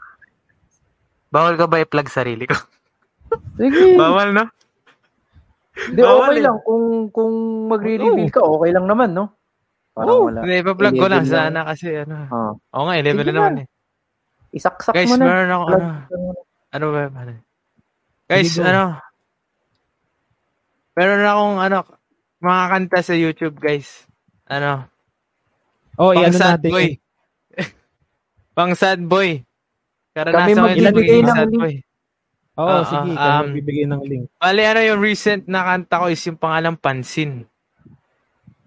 Bawal ka ba i-plug sarili ko? *laughs* Sige. Bawal, no? Hindi, Bawal okay eh. lang. Kung, kung magre-reveal ka, okay lang naman, no? Parang wala. Hindi, ipa-plug ko lang sana kasi ano. Oh. Oo nga, 11 Sige na naman na. eh. Isaksak Guys, mo na. meron ako ano. Ano ba? Ano? Guys, ano? Meron akong ano, mga kanta sa YouTube, guys. Ano? Oh, Pang i-ano sad natin. boy. *laughs* Pang sad boy. Karanasan ko yung ng sad link. boy. Oo, Ah, sige. ah, kaya um, magbibigay ng link. Bali, ano yung recent na kanta ko is yung pangalang Pansin.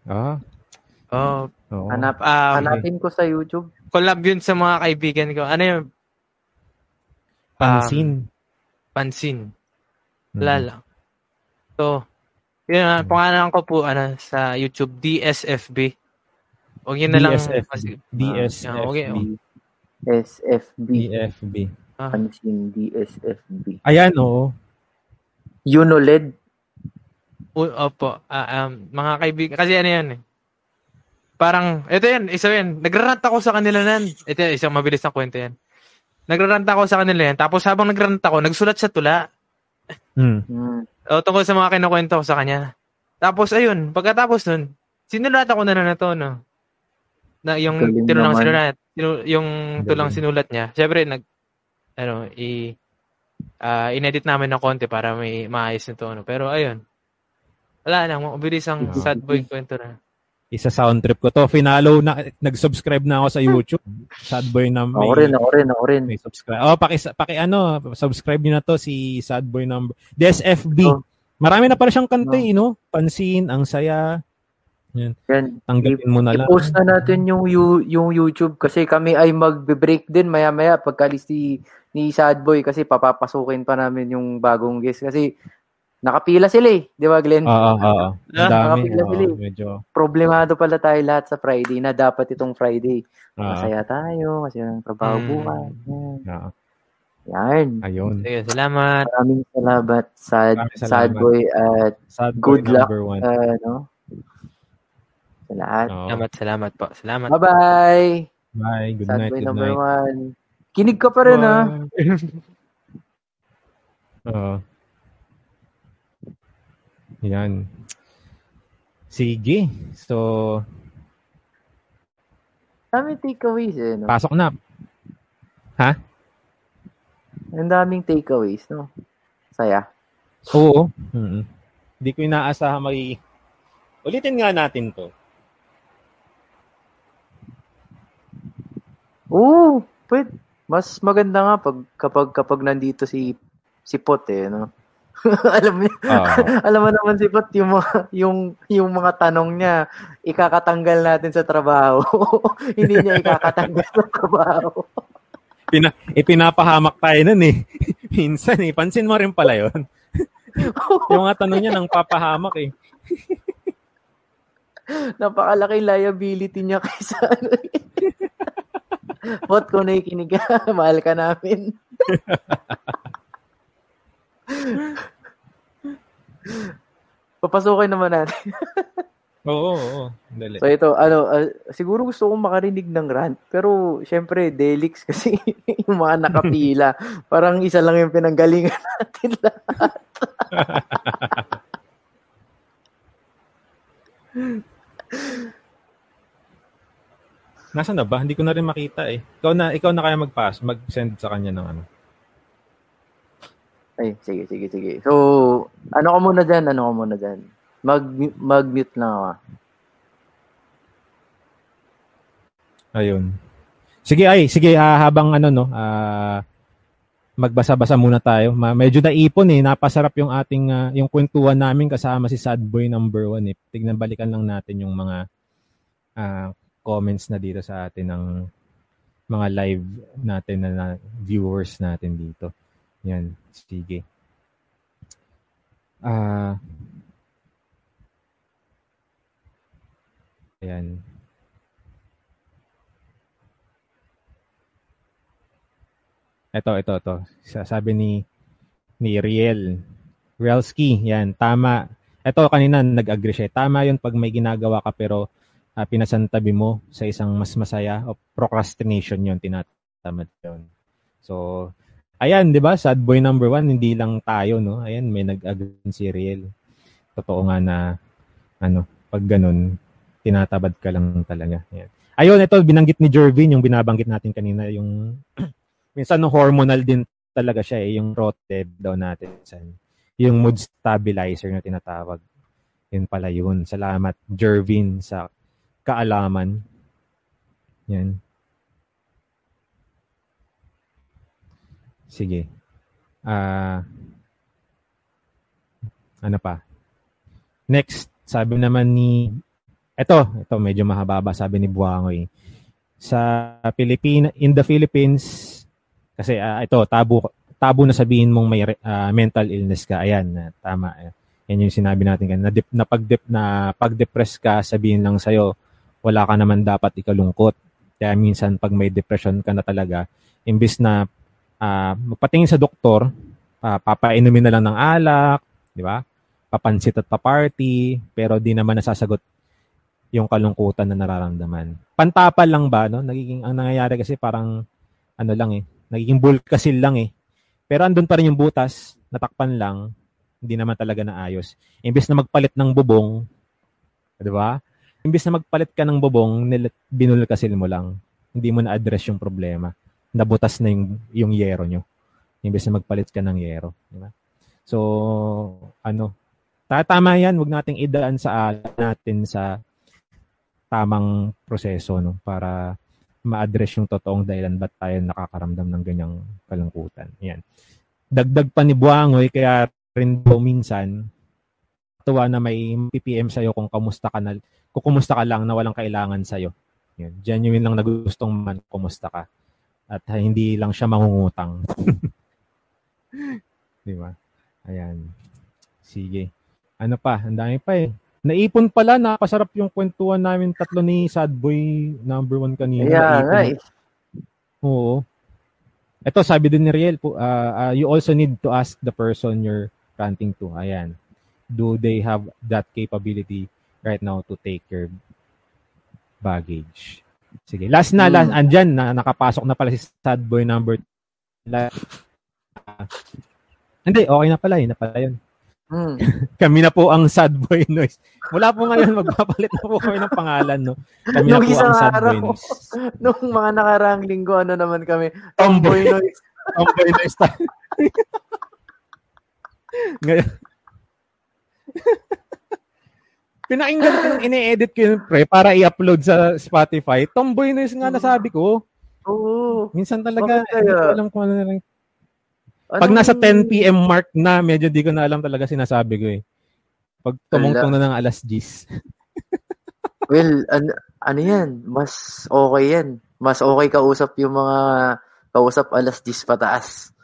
Ah, Oh, oo. Hanap, um, hanapin ko sa YouTube. collab yun sa mga kaibigan ko. Ano yung Pansin. Pansin? Mhm. Wala lang. So, yun, uh, pangalan ko po ano, sa YouTube, DSFB. Huwag yun na lang. DSFB. kasi- DSFB. Ah, okay, oh. SFB. DFB. Ah, Pansin DSFB. Ayan, oo. Unoled. u- opo. Ah, um, mga kaibigan. Kasi ano yan eh. Parang, ito yan, isa yan. Nagrarant ako sa kanila nan. Ito yan, isang mabilis na kwento yan. Nagrarant ako sa kanila yan. Tapos habang nagrarant ako, nagsulat sa tula. Hmm. O, tungkol sa mga kinukwento ko sa kanya. Tapos, ayun, pagkatapos nun, sinulat ako na na to, no? Na yung Galing tulang naman. sinulat, sinu- yung tulang sinulat niya. Siyempre, nag, ano, i, ah, inedit namin ng konti para may maayos na tono. Pero, ayun. Wala na, mabilis ang Yeah. sad boy kwento na. Isa sound trip ko to. Finalo na, nag-subscribe na ako sa YouTube. Sad boy na may, Ako rin, ako rin, ako rin. may subscribe. Oh, paki, paki ano, subscribe niyo na to si Sad Boy number. DSFB. Oh. Marami na pala siyang kanta, eh, no? Pansin, ang saya. Yan. Tanggapin mo na lang. I-post na natin yung you- yung YouTube kasi kami ay magbe-break din maya-maya pagkalis ni, ni Sad Boy kasi papapasukin pa namin yung bagong guest kasi nakapila sila eh. Di ba, Glenn? Oo, oo, oo. Ah, nakapila oo, sila eh. medyo. Problemado pala tayo lahat sa Friday na dapat itong Friday. ah, Masaya tayo kasi ang trabaho Mm. bukas. Yan. ah, Yan. ayun. Sige, salamat. Maraming salamat Sad, Maraming salamat. Sad Boy at Sad Good Boy luck. number one. ano sa lahat. Oo. Salamat, salamat po. Salamat. Bye-bye. Bye. Good Sad night. Boy Good number night. one. Kinig ka pa rin ah. *laughs* Oo. Yan. Sige. So, Daming takeaways eh, no? pasok na. Ang daming takeaways, no? Saya. Oo. mm Hindi ko inaasahan may... Ulitin nga natin to. Oo, pwede. Mas maganda nga pag kapag kapag nandito si si Pot eh, no? *laughs* alam mo, Oo. *laughs* alam mo naman si Pot yung yung yung mga tanong niya ikakatanggal natin sa trabaho. *laughs* Hindi niya ikakatanggal sa trabaho. Pina, ipinapahamak tayo nun eh. Minsan eh. Pansin mo rin pala yon Yung mga tanong niya nang papahamak eh. Napakalaking liability niya kaysa ano. eh. Pot, kung nakikinig ka, *laughs* mahal ka namin. Papasukin naman natin. *laughs* Oo, oo. Dali. So ito, ano, ah, siguro gusto kong makarinig ng rant. Pero, syempre, Delix kasi *laughs* yung mga nakapila. Parang isa lang yung pinanggalingan natin lahat. Nasaan na ba? Hindi ko na rin makita eh. Ikaw na, ikaw na kaya mag-pass, mag-send sa kanya ng ano. Ay, sige, sige, sige. So, ano ka muna dyan? Ano ka muna dyan? Mag, mag-mute lang ako. ah. Ayun. Sige ay, sige ah, habang ano no, ah, magbasa-basa muna tayo. Ma- medyo naipon eh, napasarap yung ating ah, yung kwentuhan namin kasama si Sad Boy number one eh. Tignan balikan lang natin yung mga ah, comments na dito sa atin ng mga live natin na, na viewers natin dito. Yan, sige. Ah. ayan. Ito, ito, ito. Sabi ni ni Riel. Rielski, yan, tama. Ito kanina nag-agree siya. Tama 'yun pag may ginagawa ka pero uh, pinasantabi mo sa isang mas masaya o procrastination 'yun tinatamad 'yun. So, ayan, 'di ba? Sad boy number one, hindi lang tayo, no? Ayan, may nag-agree si Riel. Totoo nga na ano, pag ganun, tinatabad ka lang talaga. Ayan. Ayun, ito binanggit ni Jervin yung binabanggit natin kanina yung *clears throat* minsan no hormonal din talaga siya eh, yung rotev daw natin. Yung mood stabilizer na tinatawag. Yun pala yun. Salamat, Jervin, sa kaalaman. Yan. Sige. Ah, uh, ano pa? Next, sabi naman ni ito, ito medyo mahaba sabi ni Buangoy. Sa Philippines, in the Philippines, kasi uh, ito, tabu, tabu na sabihin mong may uh, mental illness ka. Ayan, uh, tama. Yan yung sinabi natin kanina. Na, dip, na, pag, dip, na pag-depress ka, sabihin lang sa'yo, wala ka naman dapat ikalungkot. Kaya minsan pag may depression ka na talaga, imbis na uh, magpatingin sa doktor, uh, papainumin na lang ng alak, di ba? Papansit at paparty, pero di naman nasasagot yung kalungkutan na nararamdaman. Pantapal lang ba, no? Nagiging, ang nangyayari kasi parang, ano lang eh, Nagiging bulkasil lang eh. Pero andun pa rin yung butas, natakpan lang, hindi naman talaga naayos. Imbes na magpalit ng bubong, di ba? Imbes na magpalit ka ng bubong, binulkasil mo lang. Hindi mo na-address yung problema. Nabutas na yung, yung yero nyo. Imbes na magpalit ka ng yero. Di ba? So, ano, tatama yan, wag nating idaan sa natin sa tamang proseso no para ma-address yung totoong dahilan ba't tayo nakakaramdam ng ganyang kalungkutan. Yan. Dagdag pa ni Buangoy, kaya rin po minsan, tuwa na may PPM sa'yo kung kamusta ka na, kung kumusta ka lang na walang kailangan sa'yo. Yan. Genuine lang na gustong man kumusta ka. At hindi lang siya mangungutang. *laughs* Di ba? Ayan. Sige. Ano pa? Ang dami pa eh. Naipon pala, napasarap yung kwentuhan namin tatlo ni Sad Boy number one kanina. Yeah, right. Oo. Ito, sabi din ni Riel, uh, uh, you also need to ask the person you're ranting to. Ayan. Do they have that capability right now to take your baggage? Sige. Last na, hmm. last, andyan, na, nakapasok na pala si Sad Boy number last, uh, hindi, okay na pala, yun na pala yun. Mm. *laughs* kami na po ang sad boy noise. Mula po ngayon, magpapalit na po kami ng pangalan, no? Kami Nung na po ang sad araw, boy noise. *laughs* Nung mga nakarang linggo, ano naman kami? *laughs* Tomboy noise. Tomboy noise. ngayon, Pinakinggan ko yung ine-edit ko yun, pre, para i-upload sa Spotify. Tomboy noise nga nasabi ko. Oo. Minsan talaga, hindi ko alam kung ano na pag nasa 10 p.m. mark na, medyo di ko na alam talaga sinasabi ko eh. Pag tumungtong na ng alas 10. *laughs* well, ano, ano yan? Mas okay yan. Mas okay kausap yung mga kausap alas 10 pataas.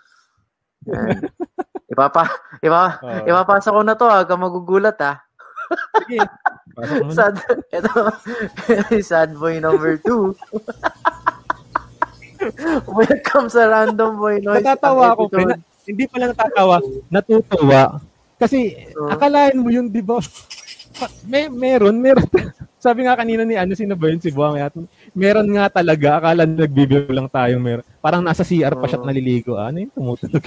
Yan. *laughs* Ipapa, ipa, oh. ipapasa ko na to ha, ka magugulat ha. Sige. sad, ito, *laughs* sad boy number 2. *laughs* Welcome sa Random Boy Noise. Natatawa ako, pre. Na, hindi pala natatawa, natutuwa. Kasi, so, akalain mo yun, di ba? *laughs* May, meron, meron. Sabi nga kanina ni ano, sino ba yun? Si Buwang Yat. Meron nga talaga. Akala nagbibiro lang tayong meron. Parang nasa CR pa siya at naliligo. Ano yung tumutunog?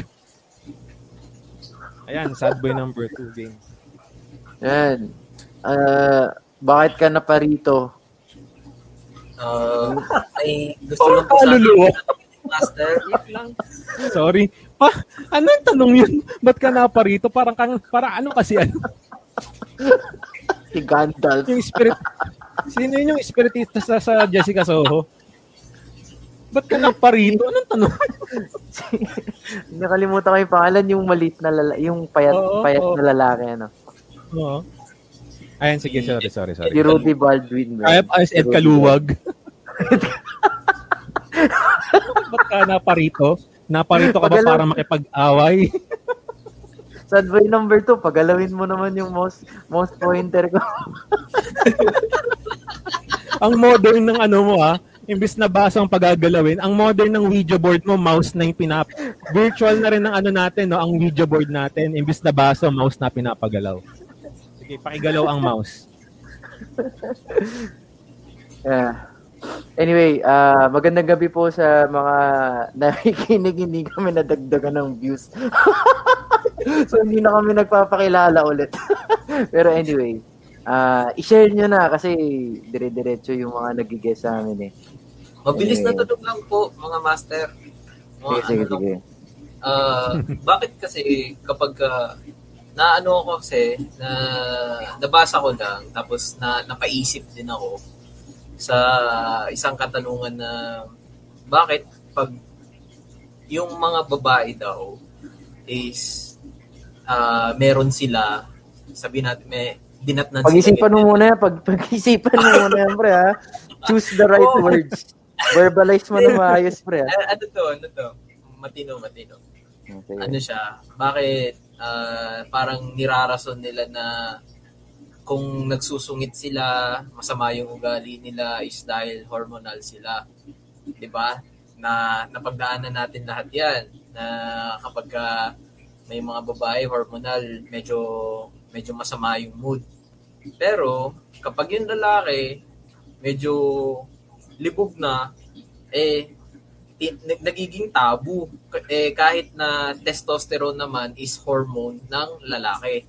Ayan, sad boy number 2 game. Yan. Uh, bakit ka na pa rito? Uh, ay gusto lang po sa Master. Sorry. Pa, ano yung tanong yun? Ba't ka na pa rito? Parang, kang, para ano kasi ano? si Gandalf. Yung spirit, sino yun yung spiritista sa, sa Jessica Soho? Ba't ka na pa rito? Anong tanong? Nakalimutan ko yung pangalan, yung malit na lalaki, yung payat, oo, payat oo. na lalaki, ano? Oo. Ayan, sige, sorry, sorry, sorry. Si Rudy Baldwin. Ay, ayos, Ed Kaluwag. Ba't *laughs* ka naparito? Naparito ka ba para makipag-away? *laughs* sad boy number 2, pagalawin mo naman yung mouse, mouse pointer ko. *laughs* ang modern ng ano mo ah, imbis na basang pagagalawin, ang modern ng Ouija board mo, mouse na yung pinap... Virtual na rin ng ano natin, no? Ang Ouija board natin, imbis na baso, mouse na pinapagalaw. Sige, pakigalaw ang mouse. *laughs* Yeah. Anyway, ah magandang gabi po sa mga nakikinig. Hindi kami nadagdagan ng views. *laughs* so, hindi na kami nagpapakilala ulit. *laughs* Pero anyway, ah i-share nyo na kasi dire-diretso yung mga nagigess sa amin eh. Mabilis na Eh. tanong lang po, mga master. Mga Sige, sige, ano lang, sige. ah, bakit kasi kapag ah, naano ako kasi na nabasa ko lang tapos na napaisip din ako sa isang katanungan na bakit pag yung mga babae daw is ah, meron sila sabi natin may dinatnan Pag-isipan mo muna yan. Pag, pag-isipan mo muna yan, pre, ha? Choose the right Oo. words. Verbalize mo na *laughs* maayos, pre, ha? Ah, ano to ano to matino matino Okay. ano siya, bakit ah, parang nirarason nila na kung nagsusungit sila, masama yung ugali nila is dahil hormonal sila. 'Di ba? Na napagdaanan natin lahat 'yan na kapag ah, may mga babae hormonal, medyo medyo masama yung mood. Pero kapag yung lalaki medyo libog na eh nagiging tabu. Eh kahit na testosterone naman is hormone ng lalaki.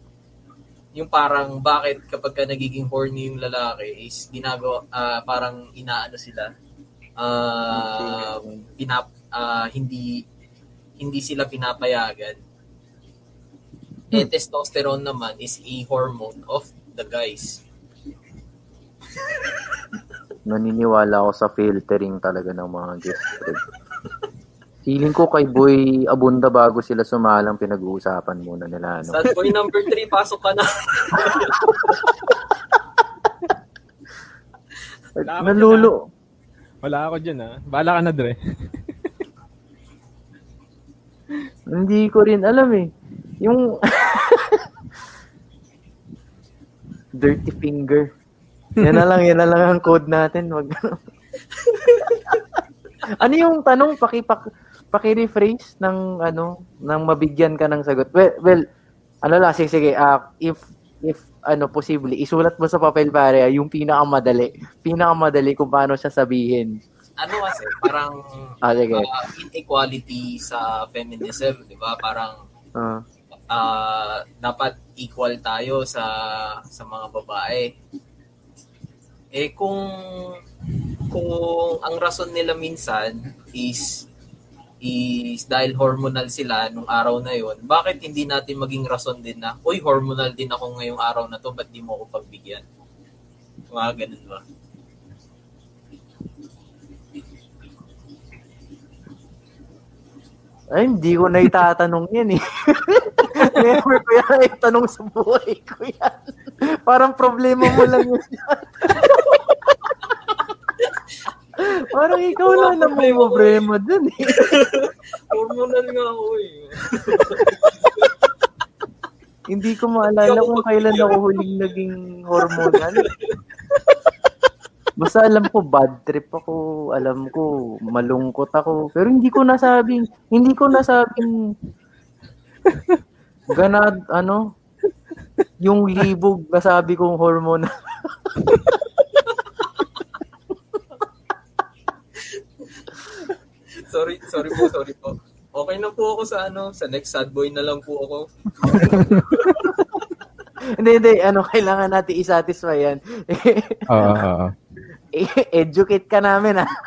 Yung parang bakit kapag ka nagiging horny yung lalaki is ginagawa ah, parang inaano sila ah pinap ah, hindi hindi sila pinapayagan. Eh testosterone naman is a hormone of the guys. Naniniwala ako sa filtering talaga ng mga guest. Feeling ko kay Boy Abunda bago sila sumalang pinag-uusapan muna nila. Ano. sad boy number 3 pasok ka na Nalulo. Wala ako dyan ah. Bahala ka na, Dre. Hindi ko rin alam eh. Yung *laughs* dirty finger. Yan na lang, yan na lang ang code natin. Wag ano yung tanong? Paki, paki, paki-rephrase ng ano, ng mabigyan ka ng sagot. Well, well ano lang, sige, sige. ah, if, if, ano, posible, isulat mo sa papel pare, ah, yung pinakamadali. Pinakamadali kung paano siya sabihin. ano kasi parang Ah, sige. uh, inequality sa feminism, 'di ba? Parang Ah. ah, dapat equal tayo sa sa mga babae. Eh kung kung ang rason nila minsan is is dahil hormonal sila nung araw na yon, bakit hindi natin maging rason din na, uy, hormonal din ako ngayong araw na to, ba't di mo ako pagbigyan? Mga ganun ba? Ay, hindi ko na itatanong yan eh. *laughs* Never ko yan itanong sa buhay ko yan. Parang problema mo lang yun. *laughs* *laughs* Parang ikaw lang na may problema dun eh. *laughs* Hormonal nga ako eh. *laughs* Hindi ko maalala kung kailan ako huling naging hormonal. Basta alam ko bad trip ako, alam ko malungkot ako, pero hindi ko nasabing, hindi ko nasabing ganad ano yung libog nasabi kong hormonal. Sorry, sorry po, sorry po. Okay na po ako sa ano, sa next sad boy na lang po ako. *laughs* hindi, hindi, ano, kailangan natin i-satisfy yan. Oo, oo. Educate ka namin, ah. *laughs*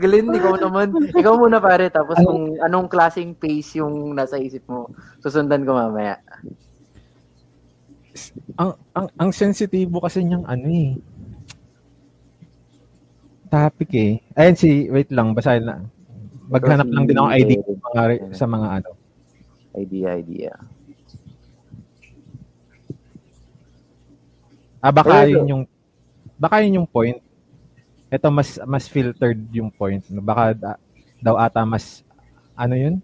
Glenn, ikaw naman. Ikaw muna pare, tapos kung anong klaseng pace yung nasa isip mo, susundan ko mamaya. Ang, ang, ang sensitibo kasi niyang ano eh. Topic eh. Ayun si, wait lang, basahin na. Maghanap lang din ako ID sa mga, sa mga ano. Idea, idea. Ah, baka Ayun. yun yung, baka yun yung point. Ito mas mas filtered yung point. no? Baka ah, daw ata mas, ano yun?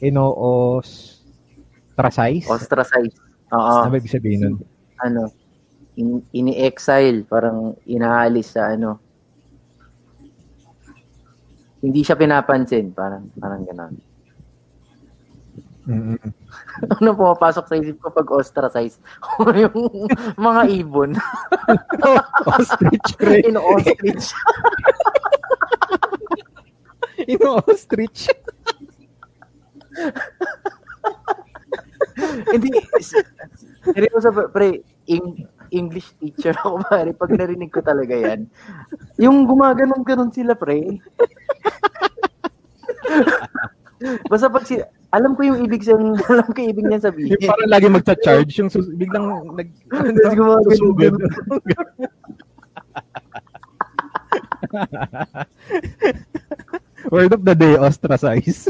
Ino-ostracize? Ostracize. Oo. Ano ba ibig sabihin nun? ano, in, ini-exile, parang inaalis sa ano. Hindi siya pinapansin, parang parang gano'n. Mm-mm. *laughs* ano pumapasok sa isip ko pag ostracize? *laughs* yung mga ibon. *laughs* Ostrich, pre. In-ostrich. Ino-ostrich. Hindi. Seryoso, pre, Eng- English teacher ako, *laughs* pare. Pag narinig ko talaga yan. Yung gumaganon-ganon sila, pre. *laughs* Basta pag si... Alam ko yung ibig sabihin, *laughs* alam ko yung ibig niya sabihin. Yung parang lagi magcha-charge, yung sus- biglang nag... Tapos gumaganon susugod. Word of the day, ostracize.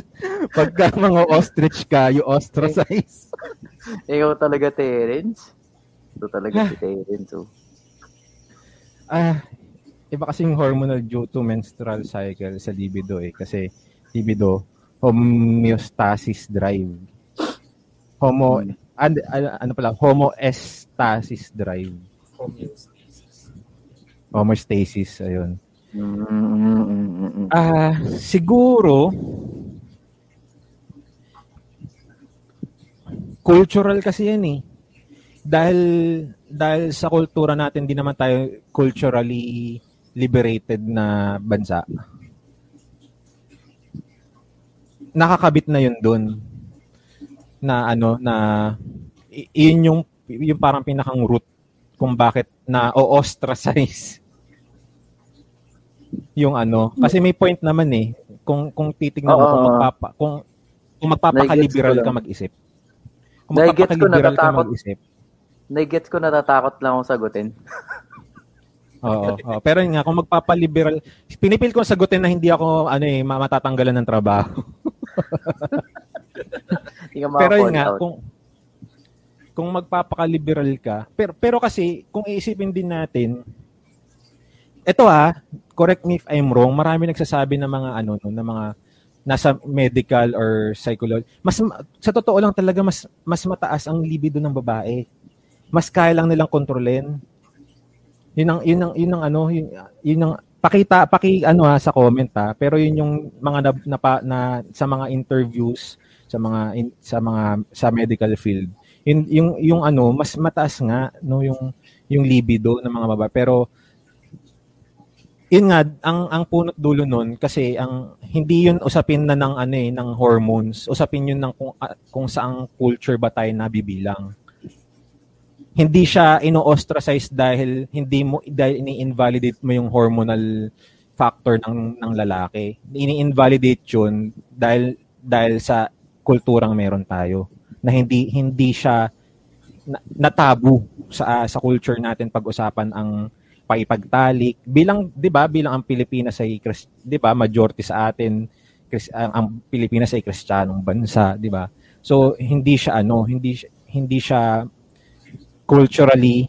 Pagka mga ostrich ka, you ostracize. Ikaw talaga, Terence. Ito talaga si Terence. Oh. Ah, iba kasing hormonal due to menstrual cycle sa libido eh. Kasi libido, homeostasis drive. Homo, and, ano pala, homoestasis drive. Homeostasis. Homostasis, ayun. Mm, mm, mm, mm, mm. Ah, siguro cultural kasi yan eh. Dahil dahil sa kultura natin, di naman tayo culturally liberated na bansa. Nakakabit na yun doon na ano na i- yun yung yung parang pinakang root kung bakit na o-ostracize *laughs* yung ano. Kasi may point naman eh. Kung kung titingnan mo Oo. kung magpapa kung kung magpapaka-liberal ka mag-isip. Kung magpapaka-liberal ka mag-isip Nai-gets ko, natatakot lang akong sagutin. Oo, oo. Pero yun nga, kung magpapaliberal, pinipil ko sagutin na hindi ako ano eh, ma- matatanggalan ng trabaho. *laughs* Pero yun nga, out. kung kung magpapaka-liberal ka, pero, pero kasi, kung iisipin din natin, ito ah, correct me if I'm wrong, marami nagsasabi ng mga ano, no, ng mga nasa medical or psychology. Mas ma- sa totoo lang talaga mas mas mataas ang libido ng babae. Mas kaya lang nilang kontrolin. Yun ang yun ang yun ang ano, yun, yun ang pakita paki ano ha sa comment ha, pero yun yung mga na, na, na sa mga interviews sa mga in- sa mga sa medical field. Yun, yung yung ano, mas mataas nga no yung yung libido ng mga babae pero yun nga ang ang punot dulo nun kasi ang hindi yun usapin na ng ano eh ng hormones usapin yun ng kung ah, kung saang culture ba tayo nabibilang hindi siya ino-ostracize dahil hindi mo dahil ini-invalidate mo yung hormonal factor ng ng lalaki. Ini-invalidate yun dahil dahil sa kulturang meron tayo na hindi hindi siya na, na tabu sa sa culture natin pag-usapan ang paipagtalik. Bilang 'di ba bilang ang Pilipinas ay 'di ba majority sa atin ang, ang Pilipinas ay kristyanong bansa 'di ba? So hindi siya ano hindi hindi siya culturally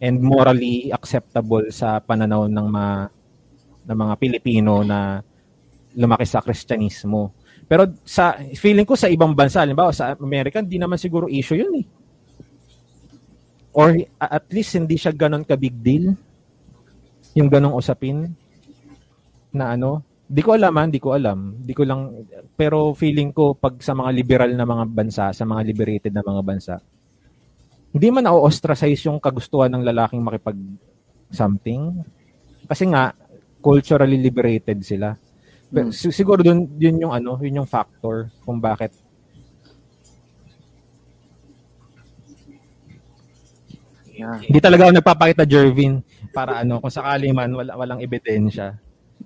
and morally acceptable sa pananaw ng mga ng mga Pilipino na lumaki sa Kristyanismo. Pero sa feeling ko sa ibang bansa halimbawa sa American di naman siguro issue yun eh. Or at least hindi siya ganon ka big deal. Yung ganong usapin na ano di ko alam ah, di ko alam. Di ko lang pero feeling ko pag sa mga liberal na mga bansa sa mga liberated na mga bansa hindi man na-ostracize yung kagustuhan ng lalaking makipag something kasi nga culturally liberated sila Pero si- siguro dun yun yung ano yun yung factor kung bakit Yeah. Hindi talaga ako nagpapakita Jervin para ano kung sakali man wala walang ebidensya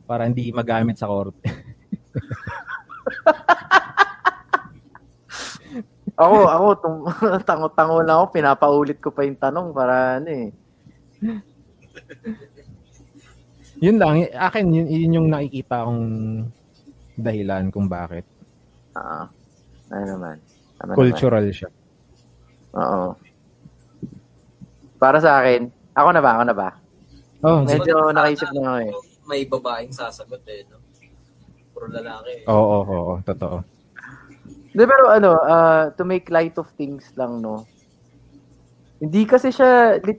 para hindi magamit sa korte. *laughs* Ako, ako, tum- *laughs* tango-tango lang ako, pinapaulit ko pa yung tanong para ano eh. yun lang, akin yun, yun yung nakikita kong dahilan kung bakit. Ah, ano naman. Ano Cultural siya. Naman. Oo. Para sa akin, ako na ba? Ako na ba? Oh, Medyo Mas nakaisip na ako eh. May babaeng sasagot eh. No? Puro lalaki. Oo, oo, oo, totoo. Di, pero ano, uh, to make light of things lang, no? Hindi kasi siya lit,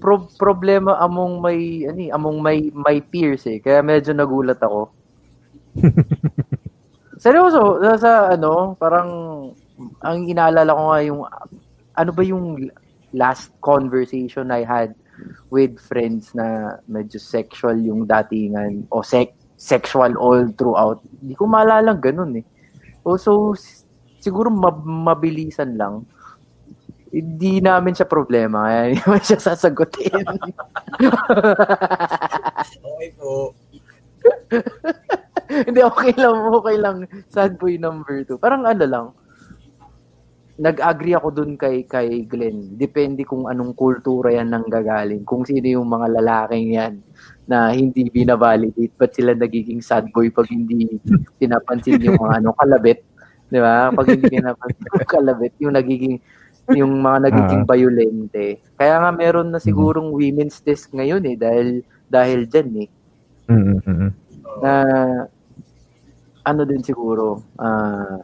pro, problema among may ano, eh, among may may peers eh. Kaya medyo nagulat ako. *laughs* Seryoso, sa, sa ano, parang ang inaalala ko nga yung ano ba yung last conversation I had with friends na medyo sexual yung datingan o sec sexual all throughout. Hindi ko maalala ganun eh. Also, siguro mab- mabilisan lang. Hindi namin siya problema. Kaya hindi *laughs* naman siya sasagutin. okay po. *laughs* hindi, okay lang. Okay lang. Sad boy number two. Parang ano lang. Nag-agree ako dun kay, kay Glenn. Depende kung anong kultura yan nang gagaling. Kung sino yung mga lalaking yan na hindi binavalidate. Ba't sila nagiging sad boy pag hindi pinapansin yung mga ano, kalabit? Di ba? Pag hindi pinapansin *laughs* yung kalabit, yung nagiging yung mga nagiging Ah. violente. Kaya nga meron na sigurong women's desk ngayon eh dahil dahil diyan eh Mm, mm, mm. na ano din siguro ah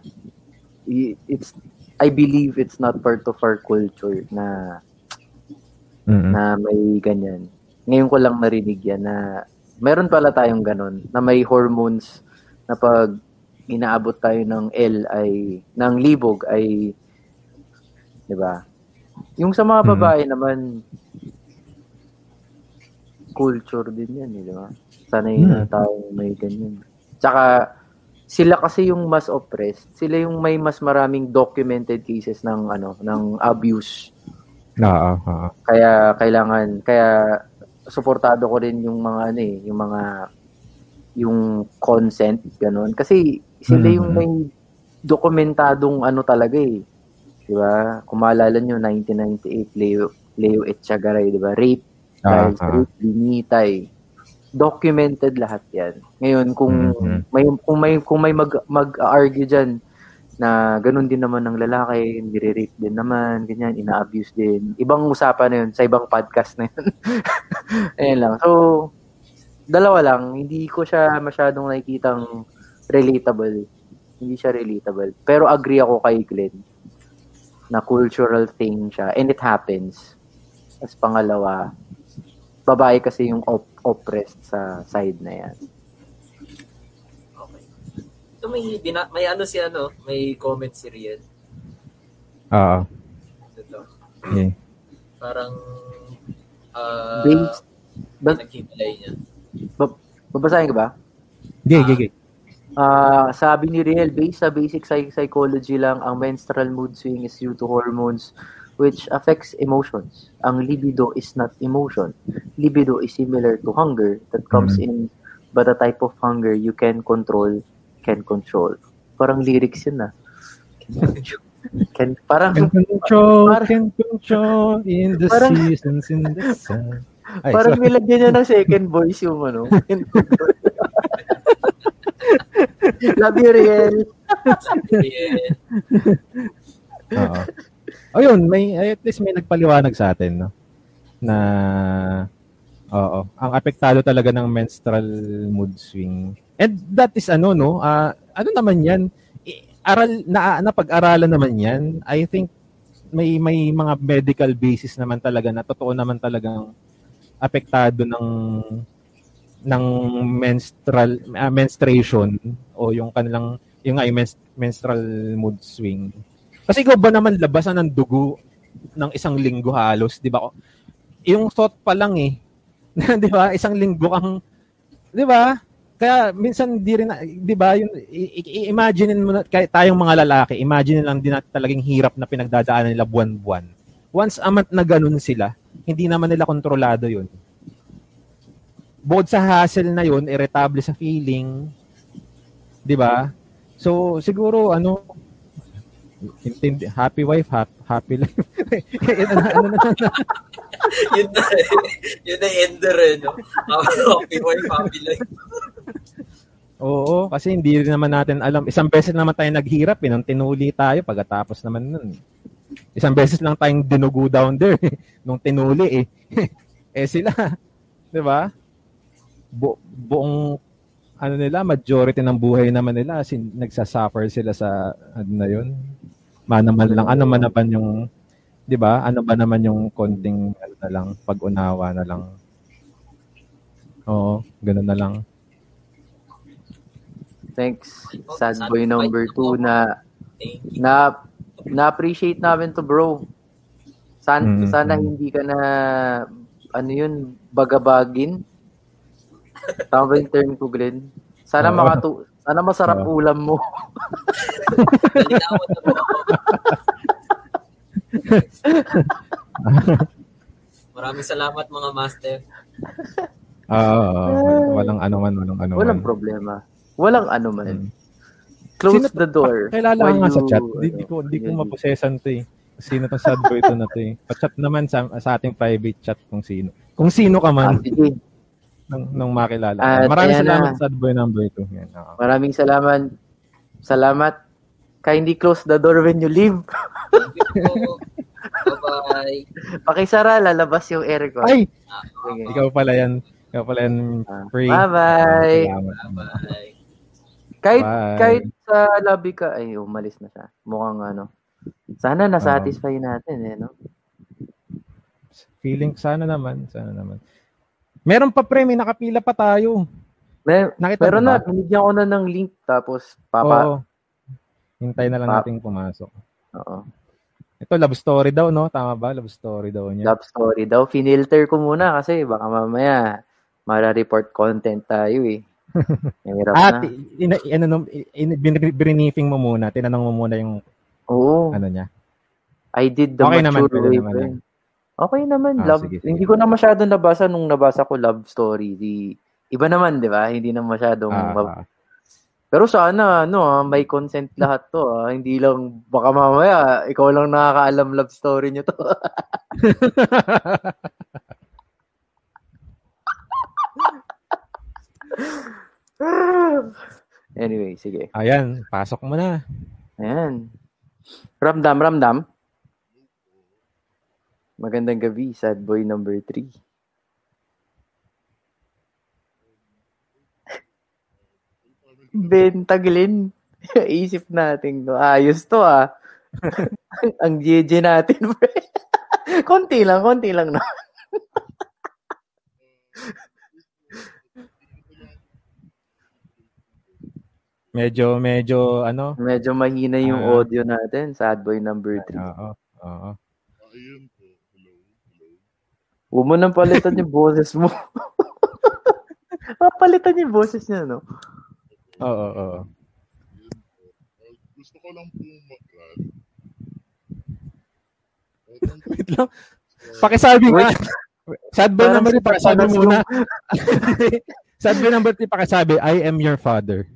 i- it's I believe it's not part of our culture na Mm, mm. na may ganyan. Ngayon ko lang narinig yan na meron pala tayong ganon na may hormones na pag inaabot tayo ng L ay ng libog ay 'di ba? Yung sa mga Mhm. babae naman culture din yan, eh, di ba? Sanay na Hmm. tayo may ganyan. Tsaka sila kasi yung mas oppressed. Sila yung may mas maraming documented cases ng ano, ng abuse. Oo, oo. Kaya kailangan kaya suportado ko rin yung mga ano eh, yung mga yung consent ganun kasi sila yung Mhm. may dokumentadong ano talaga eh. 'Di ba? Kung maalala niyo 1998 Leo Leo Etchagaray, 'di ba? Rape Ah, sa ah. rape binitay. Documented lahat 'yan. Ngayon kung Mhm. may kung may kung may mag mag-argue diyan na ganun din naman ng lalaki, nire-rape din naman, ganyan, ina-abuse din. Ibang usapan na yun, sa ibang podcast na yun. *laughs* Ayan lang. So, dalawa lang, hindi ko siya masyadong nakikitang relatable. Hindi siya relatable. Pero agree ako kay Glenn na cultural thing siya and it happens. As pangalawa, babae kasi yung op- oppressed sa side na yan. Okay. Ito may, bina, may ano si ano, may comment si Riel. Oo. Ito. Okay. Parang uh, Based, ba- niya. babasahin ka ba? Gig, gig, gig. Ah, sabi ni Riel, based sa basic psych- psychology lang, ang menstrual mood swing is due to hormones which affects emotions. Ang libido is not emotion. Libido is similar to hunger that comes in but a type of hunger you can control, can control. Parang lyrics yun ah. Can, parang, Can control, Parang- can control in the Parang- seasons, in the sun. Ay, parang sorry. nilagyan niya ng second voice yung ano. *laughs* Love you, Riel. Oo. O yun, may, at least may nagpaliwanag sa atin, no? Na, oo, ang apektado talaga ng menstrual mood swing. And that is ano, no? ah, ano naman yan? Aral, na, napag-aralan naman yan. I think may may mga medical basis naman talaga na totoo naman talagang apektado ng ng menstrual ah, menstruation o yung kanilang yung nga yung mens- menstrual mood swing. Kasi ikaw ba naman labasan ng dugo ng isang linggo halos, 'di ba? Yung thought pa lang eh. *laughs* 'Di ba? Isang linggo kang 'di ba? Kaya minsan di rin 'di ba yung i- imagine mo na kahit tayong mga lalaki, imagine lang din natin talagang hirap na pinagdadaanan nila buwan-buwan. Once a month na ganun sila, hindi naman nila kontrolado 'yun. Bukod sa hassle na 'yun, irritable sa feeling, 'di ba? So siguro ano intindi, happy wife, happy, happy life. ano, ano, ano, ano, yun na, *laughs* yun na ender eh, no? Happy wife, happy life. Oo, kasi hindi rin naman natin alam. Isang beses naman tayo naghirap, eh, nung tinuli tayo pagkatapos naman nun. Isang beses lang tayong dinugo down there eh, nung tinuli eh. *laughs* eh sila, 'di ba? Bu- buong ano nila, majority ng buhay naman nila, sin, nagsasuffer sila sa, ano na yun, manaman lang, ano man naman yung, di ba, ano ba naman yung konting, ano na lang, pag-unawa na lang. Oo, ganun na lang. Thanks, sad boy number 2 na na na-appreciate namin to bro. San, Mm, sana hindi ka na ano yun, bagabagin. Tama ba yung term ko, Glenn? Sana Oo. makatu sana masarap Oo. ulam mo. *laughs* Maraming salamat mga master. Oo, oo, walang ano man, walang ano Walang problema. Walang ano man. Mm. Close Sino- the door. Kilala while ka nga sa chat. Di, di ano, ko, di ko yun. maposesan to eh. Sino tong sad boy to na to eh. Pa-chat naman sa, sa ating private chat kung sino. Kung sino ka Ah, man sige. Nang, nang makilala. At. Maraming salamat na. sad boy number 2. Yan, oo. Maraming salamat. Salamat. Kindly close the door when you leave. *laughs* Bye-bye. Pakisara, lalabas yung aircon. Ay! Sige. Ikaw pala yan. Ikaw pala yan. Ah, Free. Bye-bye. Salamat. Bye-bye. Kahit, Bye. kahit sa lobby ka, ay, umalis na siya. Mukhang ano. Sana na-satisfy natin eh, no? Feeling, sana naman. Sana naman. Meron pa pre, may nakapila pa tayo. Mer- Nakita mo na, binigyan ko na ng link, tapos papa, Oo. Hintay na lang Pa- natin pumasok. oo. Ito, love story daw, no? Tama ba? Love story daw niya. love story daw. Finilter ko muna kasi baka mamaya mara-report content tayo eh. *laughs* At, na. in, in, ano, in, briefing mo muna. Tinanong mo muna yung Oo. ano niya. I did the Okay naman, mature pwede way. naman. Okay naman, Ah, love. sige, sige. Hindi ko na masyado nabasa nung nabasa ko love story. Di, iba naman, di ba? Hindi na masyadong... Ah, Pero sana, ano, ah, may consent *laughs* lahat to. ah. Hindi lang, baka mamaya, ikaw lang nakakaalam love story nyo to. *laughs* anyway, sige. ayan, pasok mo na. Ayan. Ramdam, ramdam. Magandang gabi, sad boy number 3. Ben, taglin. Isip natin, no? ayos to ah. *laughs* Ang GG natin, *laughs* pre. konti lang, konti lang na. *laughs* Medyo, medyo, ano? Medyo mahina yung Ah. audio natin, sad boy number 3. Oo, oo. Huwag mo nang palitan yung boses mo. *laughs* Papalitan yung boses niya, no? Oo, oo. Gusto ko lang po mag-rant. Wait lang. Pakisabi nga. Sad boy Parang number 3, pakisabi muna. *laughs* Sad boy number 3, pakisabi, I am your father.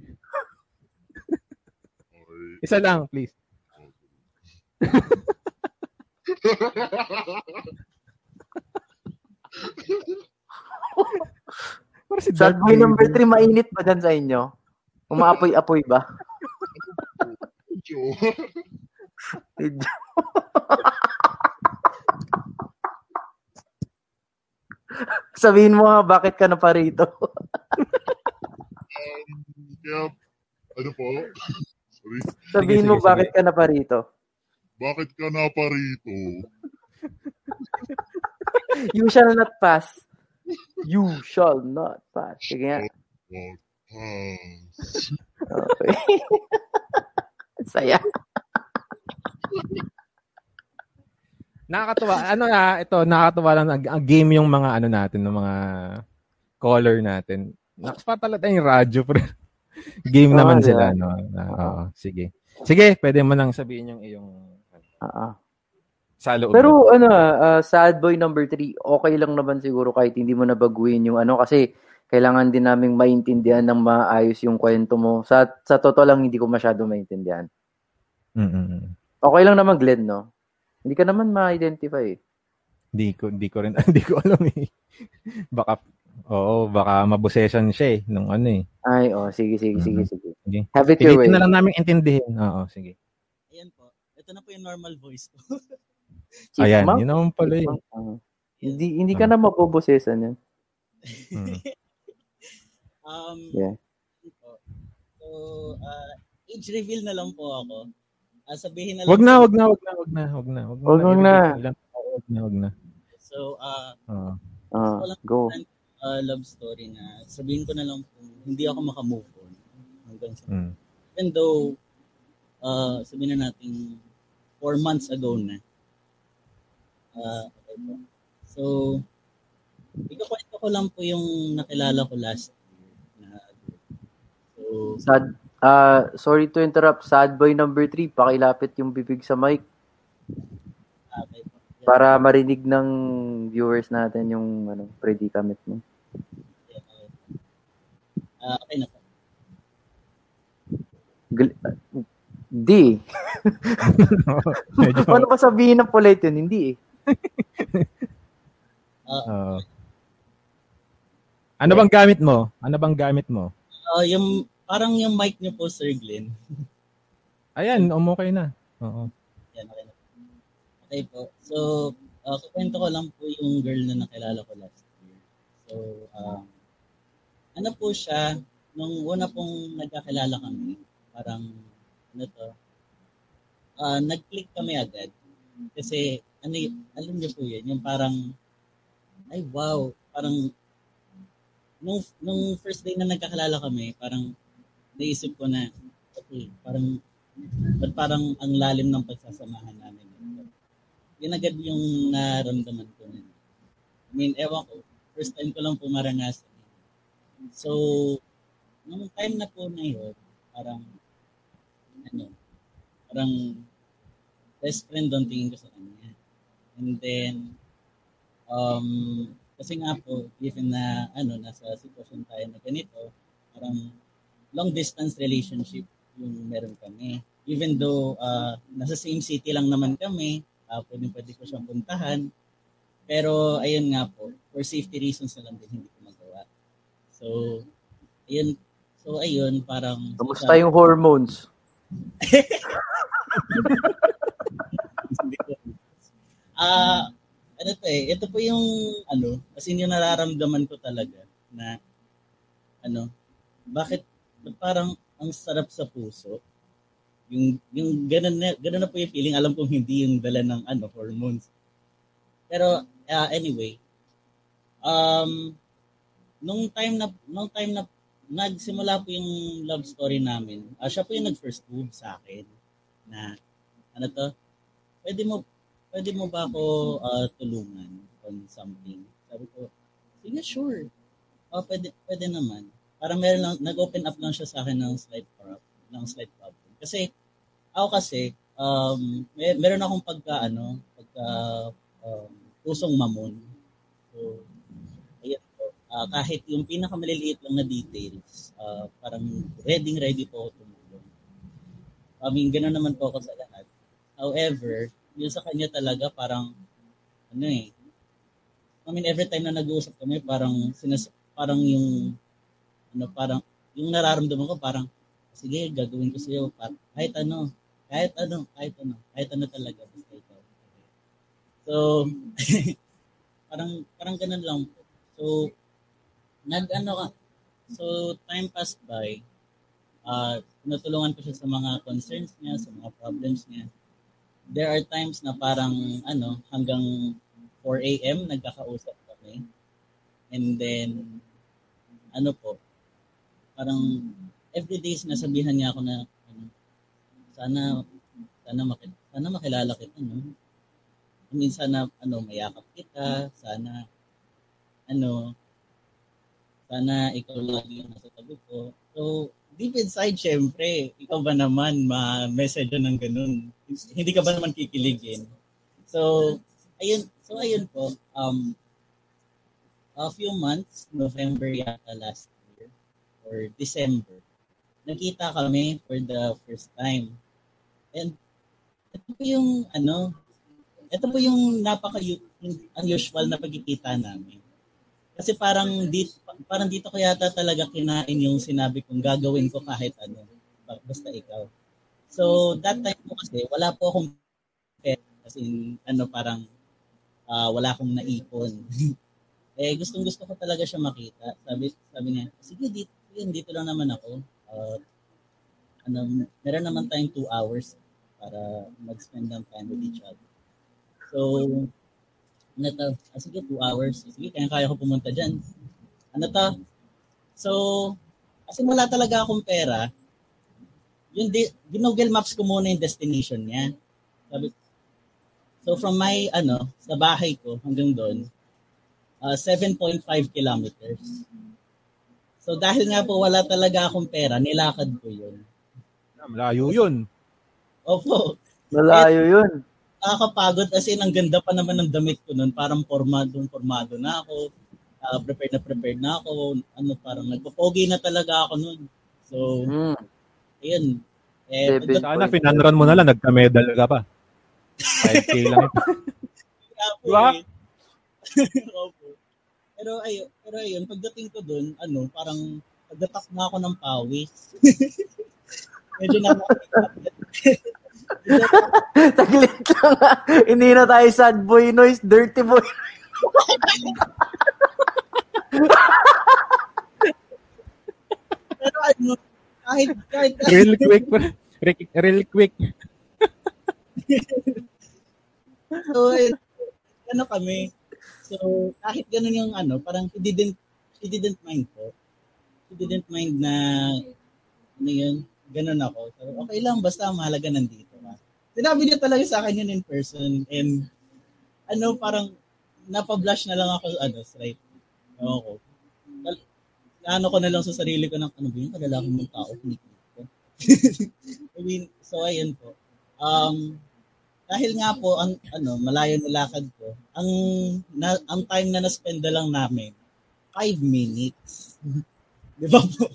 Isa lang, please. *laughs* Para si Sad boy number Vader. 3, mainit ba dyan sa inyo? Umaapoy-apoy ba? Medyo. *laughs* Medyo. Sabihin mo nga, bakit ka na pa rito? Kaya, ano po? *laughs* Sorry. Sabihin Sige, mo, sige, bakit ka na pa rito? Bakit ka na pa rito? *laughs* You shall not pass. You shall not pass. Sige nga. Okay. *laughs* Saya. Nakakatuwa. Ano na, ito, nakakatuwa lang. Ang, game yung mga ano natin, ng mga caller natin. Nakapatala tayong radyo, pero *laughs* game naman sila, no? Na, oo, sige. Sige, pwede mo nang sabihin yung iyong Ah, ah. salo. Pero ano, ah, sad boy number 3, okay lang naman siguro kahit hindi mo nabaguhin yung ano kasi kailangan din naming maintindihan ng maayos yung kwento mo. Sa sa totoo lang hindi ko masyado maintindihan. mm Okay lang naman Glenn, no? Hindi ka naman ma-identify. eh. Hindi ko, hindi ko rin, *laughs* hindi ko alam eh. Baka, oo, baka mabusesan siya eh, nung ano eh. Ay, oh, sige, sige, sige, sige. Sige. Have it your way. Pilitin na lang namin intindihin. Oo, sige. Ayan po. Ito na po yung normal voice ko. *laughs* Ayan, Chipmunk? yun naman pala eh. Ah. hindi hindi ka na mabobosesan yan. *laughs* Um, Yeah. uh, age reveal na lang po ako. Ah, sabihin na lang. Wag na, wag na, wag na, wag na, wag na. Wag Wag na. Wag na, wag na. So, ah, Oo. Ah, Wala- go. ah, love story na sabihin ko na lang po, hindi ako makamove on hanggang sa Mm. even though uh, sabihin na natin four months ago na. Ah, okay po. So, ikakwento ko lang po yung nakilala ko last year. Na, so, Sad, ah, sorry to interrupt. Sad boy number 3, pakilapit yung bibig sa mic okay para marinig ng viewers natin yung ano, predicament mo. Okay, okay. Ah, okay na po. Gal- ah, Hindi. *laughs* *laughs* Medyo, Paano ba sabihin ng polite yun? Hindi eh. *laughs* oo. Ano bang gamit mo? Ano bang gamit mo? Ah, yung, parang yung mic niyo po, Sir Glenn. *laughs* Ayan, um, okay na. Oo. Yan, okay na. Okay po. So, uh, kukwento ko lang po yung girl na nakilala ko last year. So, um, ano po siya, nung una pong nagkakilala kami, parang, ano to, uh, nag-click kami agad. Kasi, ano, alam niyo po yun, yung parang, ay wow, parang, nung, nung first day na nagkakilala kami, parang, naisip ko na, okay, parang, Ba't parang ang lalim ng pagsasamahan namin? Yun agad yung naramdaman ko. Na. I mean, ewan ko, first time ko lang po maranasan. So, nung time na po na yun, parang, ano, parang best friend doon tingin ko sa kanya. And then, um, kasi nga po, given na, ano, nasa sitwasyon tayo na ganito, parang long distance relationship yung meron kami. Even though uh, nasa same city lang naman kami, uh, pwede pwede ko siyang puntahan. Pero ayun nga po, for safety reasons na lang din hindi ko magawa. So, ayun, so ayun, parang... Kamusta yung hormones? *laughs* Ah, ano to eh, ito po yung ano, kasi yung nararamdaman ko talaga na ano, bakit parang ang sarap sa puso. Yung yung ganun na, ganun na po yung feeling, alam kong hindi yung dala ng ano, hormones. Pero ah, anyway, um nung time na nung time na nagsimula po yung love story namin, ah, siya po yung nag-first move sa akin na ano to, pwede mo pwede mo ba ako ah, tulungan on something? Sabi ko, sige, sure. Oh, pwede, pwede naman. Parang meron lang, nag-open up lang siya sa akin ng slight problem. Ng slight problem. Kasi, ako kasi, um, may, meron akong pagka, ano, pagka, um, pusong mamon. So, ayan po. Ah, kahit yung pinakamaliliit lang na details, ah, parang ready ready po ako tumulong. I mean, gano'n naman po ako sa lahat. However, yung sa kanya talaga parang ano eh. I mean, every time na nag-uusap kami, parang sinas parang yung ano, parang yung nararamdaman ko parang sige, gagawin ko sa iyo kahit ano, kahit ano, kahit ano, kahit ano talaga basta ikaw. So, *laughs* parang parang ganun lang po. So, nag ano ka, so time passed by, uh, tinutulungan ko siya sa mga concerns niya, sa mga problems niya there are times na parang ano hanggang 4 a.m. nagkakausap kami. And then ano po parang everyday sinasabihan niya ako na ano, sana sana makil sana makilala kita no. I mean, sana ano mayakap kita, sana ano sana ikaw lagi yung nasa tabi ko. So, deep inside, syempre, ikaw ba naman ma-message ng ganun? Hindi ka ba naman kikiligin? So, ayun, so ayun po, um, a few months, November yata last year, or December, nakita kami for the first time. And ito po yung, ano, ito po yung napaka-unusual na pagkikita namin. Kasi parang dito, parang dito ko yata talaga kinain yung sinabi kong gagawin ko kahit ano. Basta ikaw. So, that time po kasi, wala po akong pet. Kasi, ano, parang, ah, wala akong naipon. *laughs* eh, gustong gusto ko talaga siya makita. Sabi, sabi niya, sige, dito, yun, dito lang naman ako. Uh, ano, meron naman tayong two hours para mag-spend ng time with each other. So, ano to? Ah, sige, two hours. Sige, kaya kaya ko pumunta dyan. Ano to? So, kasi wala talaga akong pera, yung di, ginugel maps ko muna yung destination niya. Sabi, so from my, ano, sa bahay ko hanggang doon, uh, 7.5 kilometers. So dahil nga po wala talaga akong pera, nilakad ko yun. Ah, Malayo yun. Opo, Malayo yun. Nakakapagod kasi ang ganda pa naman ng damit ko noon. Parang formadong formado na ako. Uh, prepared na prepared na ako. Ano, parang nagpapogi na talaga ako noon. So, Mm. ayun. Eh, pagdating Sana pinanran mo na lang, nagka-medal ka pa. 5K lang Diba? eh. Opo. Pero ayun, pero ayun, pagdating ko doon, ano, parang pagdatak na ako ng pawis. *laughs* Medyo na *laughs* *laughs* Taglit lang ha. Hindi na tayo sad boy noise, dirty boy. pero ano, kahit, kahit, *laughs* Real quick. Real- Real quick. *laughs* so, ayun, ano kami, so, kahit ganun yung ano, parang he didn't, he didn't mind po. He didn't mind na, ano yun, ganun ako. So, okay lang, basta mahalaga nandito. Sinabi niya talaga sa akin yun in person, and, ano, parang, napablush na lang ako, ano, straight. Ako. Dal- Ano ko na lang sa sarili ko ng, ano ba yun, kalalaki mong tao, ko. *laughs* I mean, so, ayun po. Um, dahil nga po ang ano malayo na lakad ko ang na, ang time na na-spend na lang namin 5 minutes *laughs* di ba po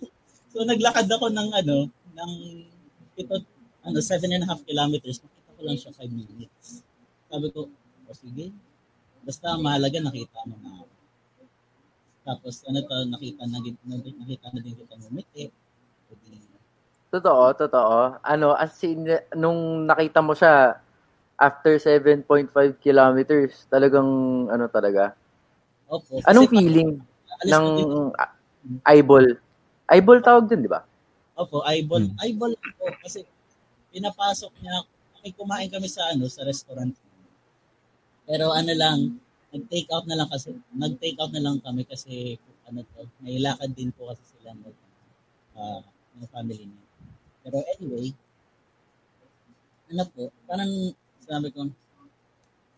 so naglakad ako ng ano ng ito ano 7 and a half kilometers nakita ko lang siya 5 minutes sabi ko o sige basta mahalaga nakita mo na ako tapos ano to nakita na din nakita na din kita ngumiti Totoo, totoo. Ano, as in, nung nakita mo siya, after 7.5 kilometers, talagang, ano talaga, opo anong Kasi feeling alis ng eyeball? Eyeball tawag din, di ba? Opo, eyeball. Hmm. Eyeball po kasi pinapasok niya, may kumain kami sa ano, sa restaurant. Pero ano lang, nag-take out na lang kasi, nag-take out na lang kami kasi ano to, may lakad din po kasi sila mag uh, ng family niya. Pero anyway, ano po, parang sabi ko,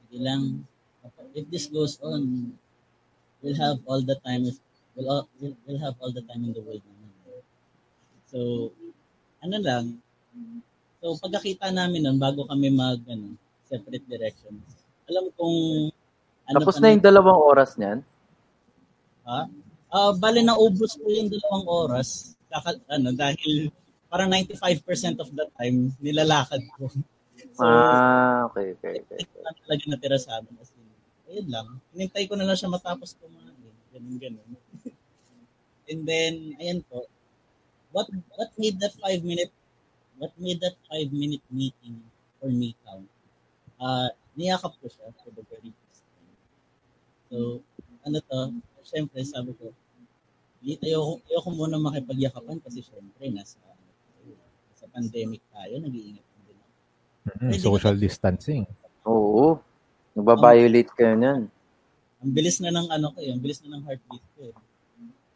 sige lang, if this goes on, we'll have all the time, we'll, all, we'll, have all the time in the world. So, ano lang, so pagkakita namin nun, bago kami mag, ano, separate directions, alam kong, ano Tapos na yung dalawang oras niyan. Ha? Ah, bale na ubos ko yung dalawang oras kaka, ano dahil parang 95% of the time nilalakad ko. *laughs* So, Ah, okay, okay, okay. ito lang talaga natira sa amin. As in, ayun lang. Hinintay ko na lang siya matapos kumain. Ganun, ganun. *laughs* And then, ayan po. What what made that five minute what made that five minute meeting for me count? Uh, niyakap ko siya for the very first time. So, ano to, syempre sabi ko, di tayo, tayo ko muna makipagyakapan kasi syempre nasa, sa pandemic tayo, nag-iingat din ako. Mm, social distancing. Oo. Nagbabiolate kayo niyan. Ang bilis na ng ano ko eh, ang bilis na ng heartbeat ko eh.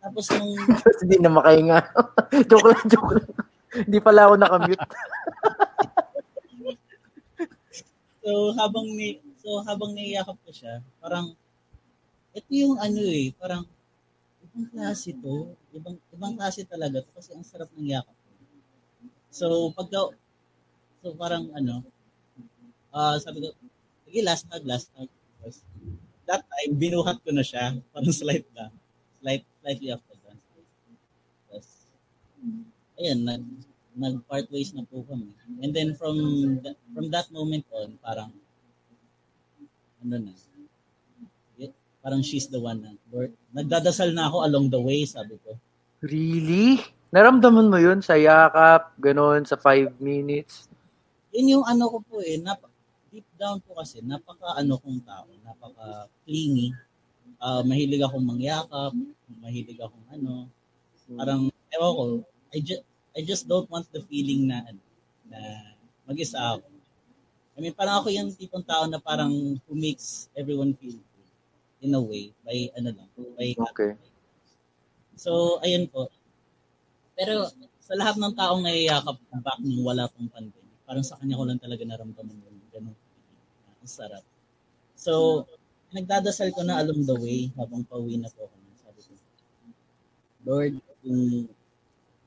Tapos nung, Tapos *laughs* hindi na makahinga. *laughs* joke lang, joke lang. Hindi pala ako nakamute. *laughs* so habang ni, so habang niyakap ko siya, parang, ito yung ano eh, parang, ibang klase to, ibang, ibang klase talaga to kasi ang sarap ng yakap. So pagka, so parang ano, ah sabi ko, sige last hug, last. Tapos, that time, binuhat ko na siya, parang *laughs* slight lang, slight, slightly after ayun, nag, nag-part ways na po kami. And then from that, from that moment on, parang, ano na, eh, parang she's the one na, or, nagdadasal na ako along the way, sabi ko. Really? Naramdaman mo yun sa yakap, ganun, sa five minutes? Yun yung ano ko po eh, nap, deep down po kasi, napaka ano kong tao, napaka clingy. Ah, mahilig akong mangyakap, mahilig akong ano, parang, ewan ko, I just, I just don't want the feeling na, ano, na mag-isa ako. I mean, parang ako yung tipong tao na parang who makes everyone feel good in a way by ano lang, by Okay. So, ayun po. Pero sa lahat ng taong nayayakap back nung wala pang pandemic, parang sa kanya ko lang talaga naramdaman yung ganun. Ang sarap. So, nagdadasal ko na along the way habang pauwi na po ako. Sabi ko, Lord, kung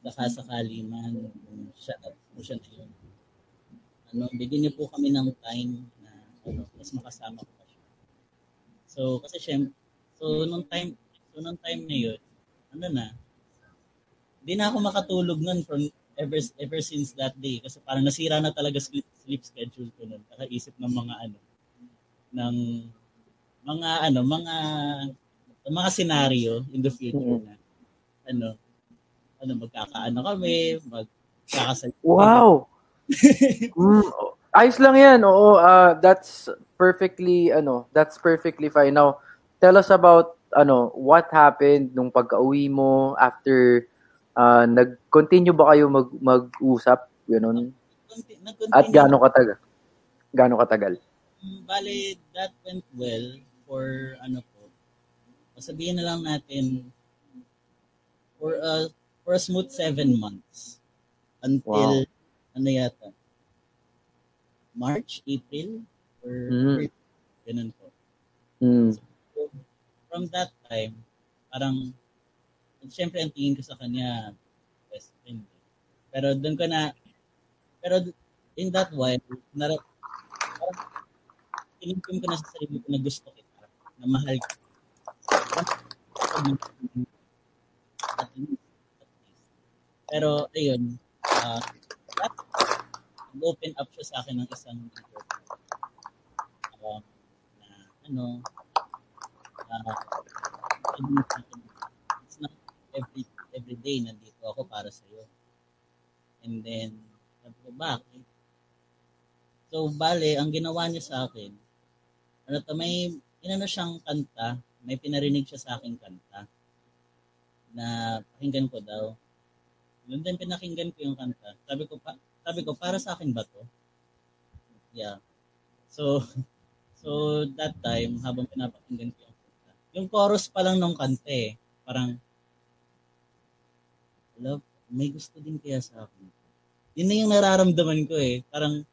nakasakali man, kung siya, kung siya na yun, ano, bigyan niyo po kami ng time na ano, mas makasama ko pa siya. So, kasi syempre, so nung time, so nung time na yun, ano na, hindi na ako makatulog nun from ever ever since that day kasi parang nasira na talaga sleep, sleep schedule ko nun. Kakaisip ng mga ano ng mga ano, mga mga scenario in the future na ano ano magkakaano kami, magkakasal. Wow! *laughs* mm, ayos lang yan. Oo, uh, that's perfectly, ano, that's perfectly fine. Now, tell us about, ano, what happened nung pagka-uwi mo after uh, nag-continue ba kayo mag- mag-usap? Ganun. Conti- At nag-continue- gaano katagal? Gaano katagal? Mm, Bale, that went well for ano po. Sabihin na lang natin for a for a smooth seven months until ano yata March, April or Mm. ganun po. Mm. So, from that time, parang syempre ang tingin ko sa kanya best friend. Pero doon ko na pero in that while, nara, parang kinimkim ko na sa sarili ko na gusto kita, na mahal kita. At. Pero ayun, uh, open up siya sa akin ng isang um, na ano uh, it's not every every day nandito ako para sa iyo. And then sabi ko, bakit? So, bale, ang ginawa niya sa akin, ano to, may, inano siyang kanta, may pinarinig siya sa akin kanta, na pakinggan ko daw. Yun din pinakinggan ko yung kanta. Sabi ko, pa, sabi ko, para sa akin ba to? Yeah. So, *laughs* so that time, habang pinapakinggan ko yung kanta, yung chorus pa lang nung kanta eh, parang, love, may gusto din kaya sa akin. Yun na yung nararamdaman ko eh. Parang,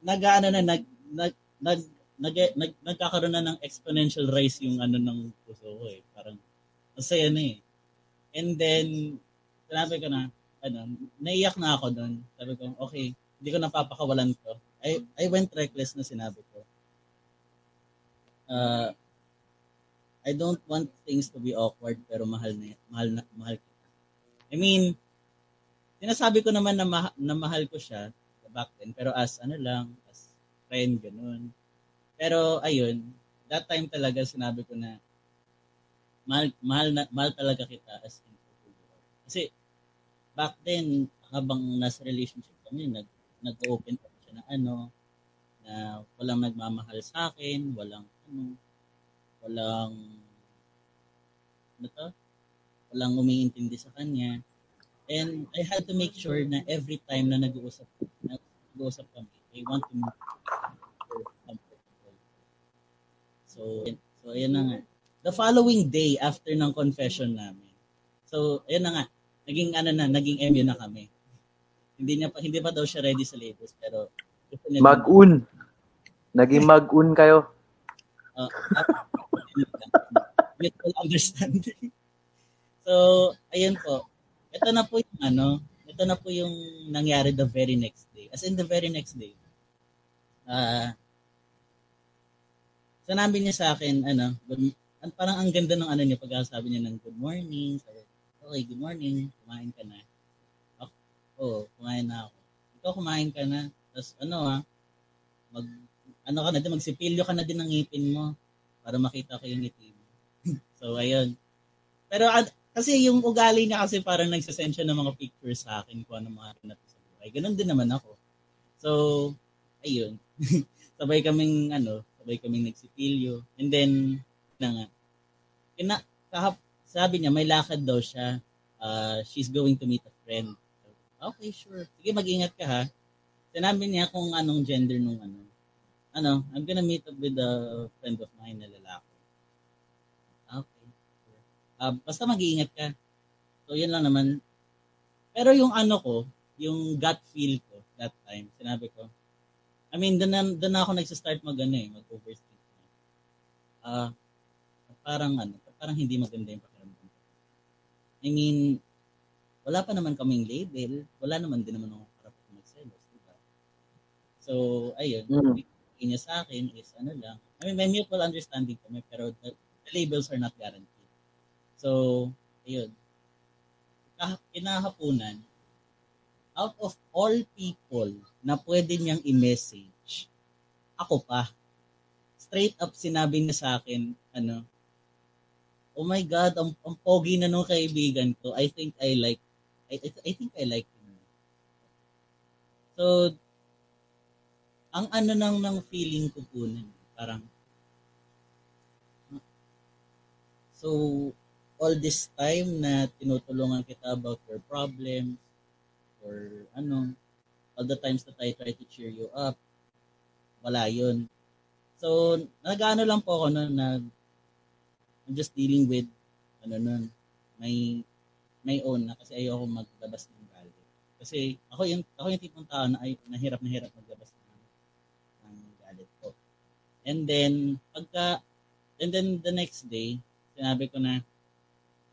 nag-ano na, nag, nag, nag, nag, nag, nagkakaroon na ng exponential rise yung ano ng puso ko eh. Parang, masaya na eh. And then, sinabi ko na, ano, naiyak na ako doon. Sabi ko, okay, hindi ko napapakawalan to. I, I went reckless na sinabi ko. Uh, I don't want things to be awkward pero mahal na mahal na mahal kita. I mean, sinasabi ko naman na, ma- na mahal ko siya back then pero as ano lang, as friend ganun. Pero ayun, that time talaga sinabi ko na mahal mahal, na, mahal talaga kita as in kasi back then habang nasa relationship kami nag nag-open up siya na ano na walang nagmamahal sa akin, walang ano, walang ano to? Walang umiintindi sa kanya. And I had to make sure na every time na nag-uusap, na nag-uusap kami, I want to make comfortable. So, so ayan na nga. The following day after ng confession namin. So, ayan na nga. Naging ano na, naging MU na kami. Hindi niya pa hindi pa daw siya ready sa labels pero Mag-un. Naging mag-un kayo. Uh, *laughs* mutual understanding. So, ayun po. Ito na po yung ano, ito na po yung nangyari the very next day. As in the very next day. Ah, sinabi niya sa akin, ano, parang ang ganda ng ano niya, pagkasabi niya ng good morning. Sabi, okay, good morning, kumain ka na. Ako, oo, kumain na ako. Ikaw kumain ka na. Tapos ano ah, mag, ano ka na din, magsipilyo ka na din ng ngipin mo para makita ko yung ngiti mo. *laughs* so, ayun. Pero ad- kasi yung ugali niya kasi parang nagsasend siya ng mga pictures sa akin kung ano mga natin sa buhay. Ganun din naman ako. So, ayun. *laughs* sabay kaming, ano, sabay kaming nagsipilyo. And then, na nga. Kina, kahap, sabi niya, may lakad daw siya. Uh, she's going to meet a friend. Okay, sure. Sige, mag-ingat ka ha. Sinabi niya kung anong gender nung ano. Ano, I'm gonna meet up with a friend of mine na lalaki. Okay. Sure. Ah, basta mag-iingat ka. So, yun lang naman. Pero yung ano ko, yung gut feel ko that time, sinabi ko, I mean, doon na, ako nagsistart mag ano eh, mag-overthink. Ah, parang ano, parang hindi maganda yung. I mean, wala pa naman kaming label, wala naman din naman ako karapat magselos, di ba? So, ayun, Mm. mm. niya sa akin is ano lang, I mean, may mutual understanding kami, pero the, the labels are not guaranteed. So, ayun. Kinahapunan, out of all people na pwede niyang i-message, ako pa. Straight up sinabi niya sa akin, ano, oh my God, ang, ang pogi na nung kaibigan ko. I think I like, I, I, I think I like him. So, ang ano nang ng feeling ko po nun, parang, so, all this time na tinutulungan kita about your problems, or ano, all the times that I try to cheer you up, wala yun. So, nag-ano lang po ako nun, nag, I'm just dealing with, ano nun, may, may own na kasi ayoko maglabas ng galit. Kasi ako yung, ako yung tipong tao na ay, nahirap na hirap maglabas ng, ng galit ko. And then, pagka, and then the next day, sinabi ko na,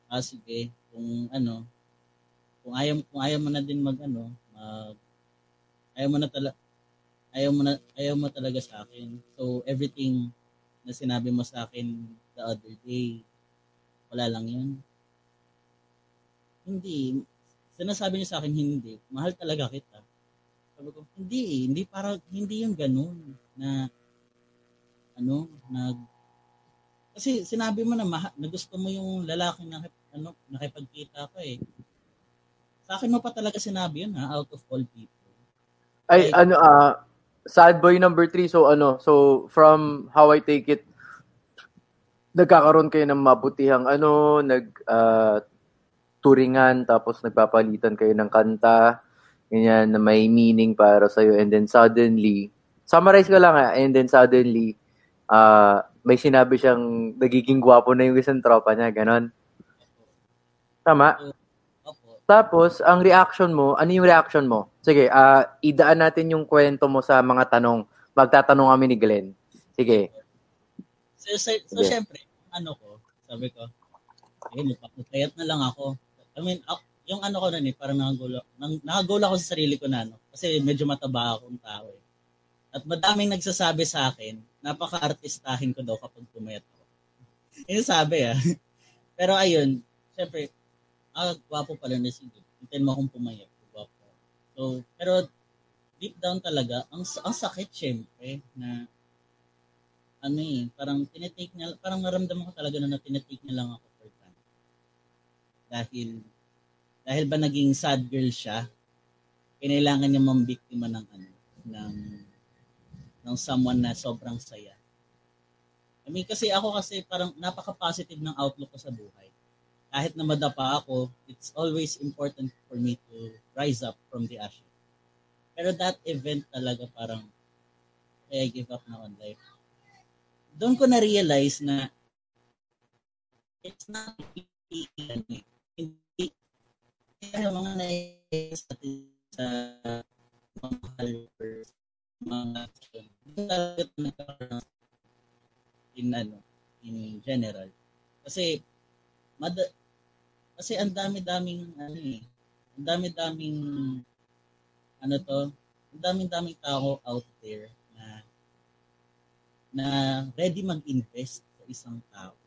ah, sige, kung ano, kung ayaw, kung ayaw mo na din mag, ano, mag, ayaw mo na talaga, ayaw mo na, ayaw mo talaga sa akin. So, everything na sinabi mo sa akin the other day, wala lang yun. Hindi. Sinasabi niya sa akin, hindi. Mahal talaga kita. Sabi ko, hindi eh. Hindi para, hindi yung ganun na, ano, nag, kasi sinabi mo na, maha, na gusto mo yung lalaki na, ano, nakipagkita ka eh. Sa akin mo pa talaga sinabi yun ha, out of all people. Ay, Like- ano, ah, sad boy number three. So, ano, so, from how I take it, nagkakaroon kayo ng mabutihang, ano, nag, ah, turingan, tapos nagpapalitan kayo ng kanta, ganyan, na may meaning para sa'yo, and then suddenly, summarize ko lang ah, and then suddenly, ah, may sinabi siyang nagiging gwapo na yung isang tropa niya, ganon. Tama? Tapos, ang reaction mo, ano yung reaction mo? Sige, ah idaan natin yung kwento mo sa mga tanong. Magtatanong kami ni Glenn. Sige. So, so, so Sige. syempre, ano ko, sabi ko, ayun, papatayat na lang ako. I mean, ak- yung ano ko nun eh, parang nakagulo, nang, nakagulo ako sa sarili ko na, ano, kasi medyo mataba akong tao eh. At madaming nagsasabi sa akin, napaka-artistahin ko daw kapag pumayat ako. *laughs* Yun sabi ah. *laughs* Pero ayun, syempre, ah, gwapo pala na sige. Hintayin mo akong pumayat. Gwapo. So, pero deep down talaga, ang, ang sakit syempre na ano eh, parang tinitake niya, parang naramdaman ko talaga na tinitake niya lang ako for time. Dahil, dahil ba naging sad girl siya, kinailangan niya mambiktima ng ano, ng, ng someone na sobrang saya. I mean, kasi ako kasi parang napaka-positive ng outlook ko sa buhay. Kahit na madapa ako, it's always important for me to rise up from the ashes. Pero that event talaga parang, I give up na on life doon ko na-realize na it's not hindi, mga nais natin sa mga helpers, mga talaga nagkakaroon in ano, in general. Kasi, mad kasi ang dami-daming, ano eh, ang dami-daming, ano to, ang daming-daming tao out there na ready mag-invest sa isang tao.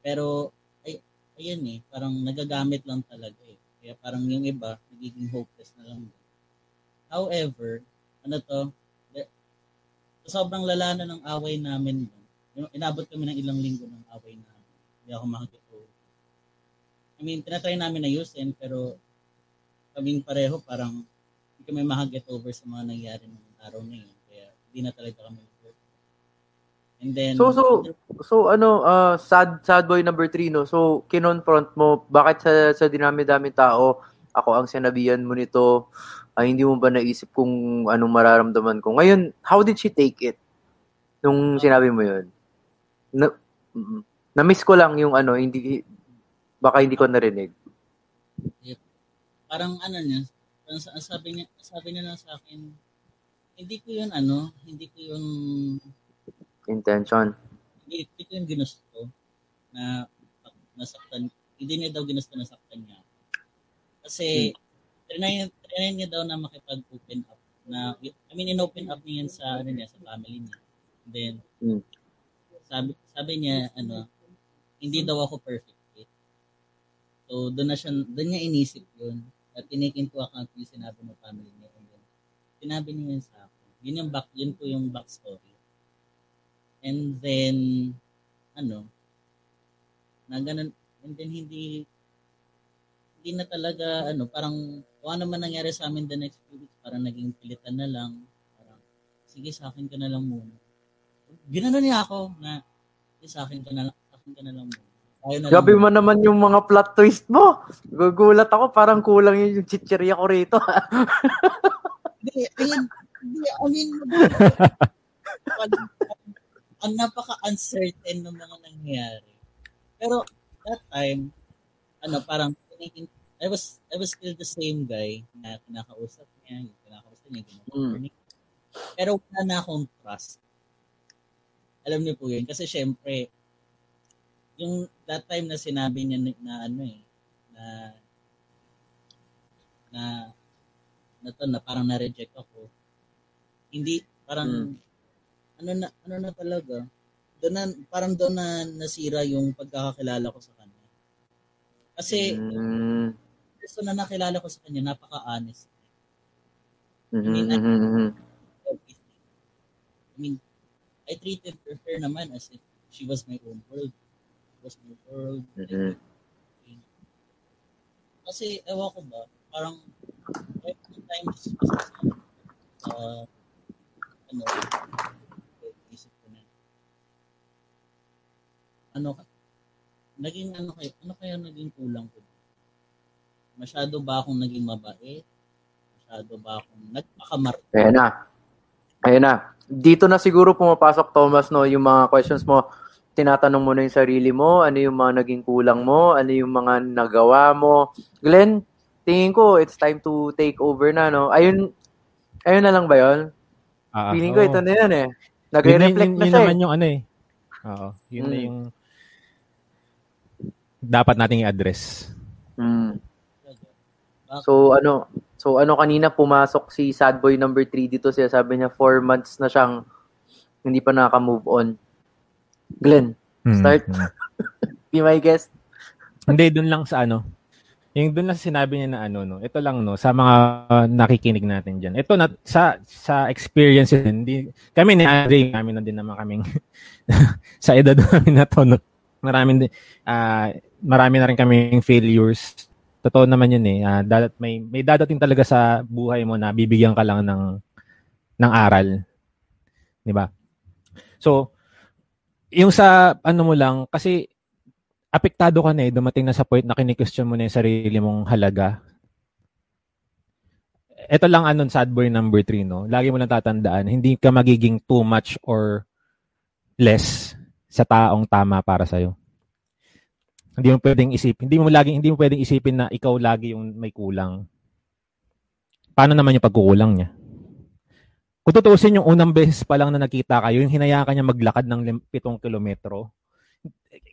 Pero, ay, ayan eh, parang nagagamit lang talaga eh. Kaya parang yung iba, nagiging hopeless na lang. However, ano to, de- sa sobrang lala na ng away namin, no, inabot kami ng ilang linggo ng away namin. Hindi ako makakito. I mean, tinatry namin na ayusin, pero kaming pareho parang hindi kami makaget over sa mga nangyari ng araw na yun. Kaya hindi na talaga kami. And then, So, so, so ano, ah, sad, sad boy number three, no? So, kinonfront mo, bakit sa, sa dinami-dami tao, ako ang sinabihan mo nito, ay hindi mo ba naisip kung anong mararamdaman ko? Ngayon, how did she take it? Nung sinabi mo yun? Na, na-miss ko lang yung ano, hindi, baka hindi ko narinig. Parang ano niya, parang sa- sabi niya, sabi niya lang sa akin, hindi ko yun ano, hindi ko yun, Intention. hindi, hindi ko yun ginusto na nasaktan, hindi niya daw ginusto na saktan niya. Kasi, trinay, trinay niya daw na makipag-open up na, I mean, in-open up niya sa, ano niya, sa family niya. Then, Hmm. sabi, sabi niya, ano, hindi daw ako perfect. eh. So, doon na siya, doon niya inisip yun. At tinake into account yung sinabi ng family niya. And then, sinabi niya yun sa akin. Yun yung back, yun po yung backstory. And then, ano, na ganun, and then hindi, hindi na talaga, ano, parang, kung ano man nangyari sa amin the next few weeks, parang naging pilitan na lang. Parang, sige, sa akin ka na lang muna. Ginano niya ako na, sige, sa akin ka na lang, sa akin ka na lang muna. Na Gabi mo naman yung mga plot twist mo. Gugulat ako, parang kulang yun yung chichirya ko rito. Hindi, I mean, I mean, ang napaka-uncertain ng mga nangyayari. Pero, that time, ano, parang, I was, I was still the same guy na kinakausap niya, yung kinakausap niya, ginagawa niya. Pero wala na akong trust. Alam niyo po yun. Kasi syempre, yung that time na sinabi niya na, na ano eh, na na na to, na parang na-reject ako. Hindi, parang, ano na, ano na talaga, doon na, parang doon na nasira yung pagkakakilala ko sa kanya. Kasi, Mm. gusto na nakilala ko sa kanya, napaka-honest. Mhm, mhm, mhm. Everything. I mean, I treated her, her naman as if she was my own world. She was my world. Mhm. Kasi, ewan ko ba, parang, every times, uh, ano, isip ko na, ano, naging ano kaya, ano kaya naging kulang ko? Masyado ba akong naging mabait? Masyado ba akong nagpakamar? Ayan na. Ayan na. Dito na siguro pumapasok, Thomas, no, yung mga questions mo. Tinatanong mo na yung sarili mo, ano yung mga naging kulang mo, ano yung mga nagawa mo. Glenn, tingin ko, it's time to take over na, no? Ayun, ayun na lang ba yun? Ah, Feeling ko oo. ito na yun, eh. Yun, na- Nagre-reflect yun, na yun siya, naman eh. yung ano eh. Oo. Yun na Mm. yung dapat nating i-address. Mm. So, ano, so ano kanina pumasok si Sad Boy number 3 dito siya. Sabi niya, 4 months na siyang hindi pa nakaka-move on. Glenn, Mm, Start. *laughs* be my guest. Hindi, dun lang sa ano. Yung dun lang sinabi niya na ano, no. Ito lang, no, sa mga uh, nakikinig natin dyan. Ito na, sa, sa experience din, hindi, kami ni Andre, kami na din naman kaming, *laughs* sa edad namin na to, no, marami din, ah, marami na rin kaming failures. Totoo naman yun eh. Ah, dadat, may, may dadating talaga sa buhay mo na bibigyan ka lang ng, ng aral. Di ba? So, yung sa ano mo lang, kasi apektado ka na eh, dumating na sa point na kini-question mo na yung sarili mong halaga. Ito lang anon sad boy number 3, no? Lagi mo lang tatandaan, hindi ka magiging too much or less sa taong tama para sa'yo. Hindi mo pwedeng isip, hindi mo lagi hindi mo pwedeng isipin na ikaw lagi yung may kulang. Paano naman yung pagkukulang niya? Kung tutuusin yung unang beses pa lang na nakita kayo, yung hinayaan niya maglakad ng lim- pitong kilometro,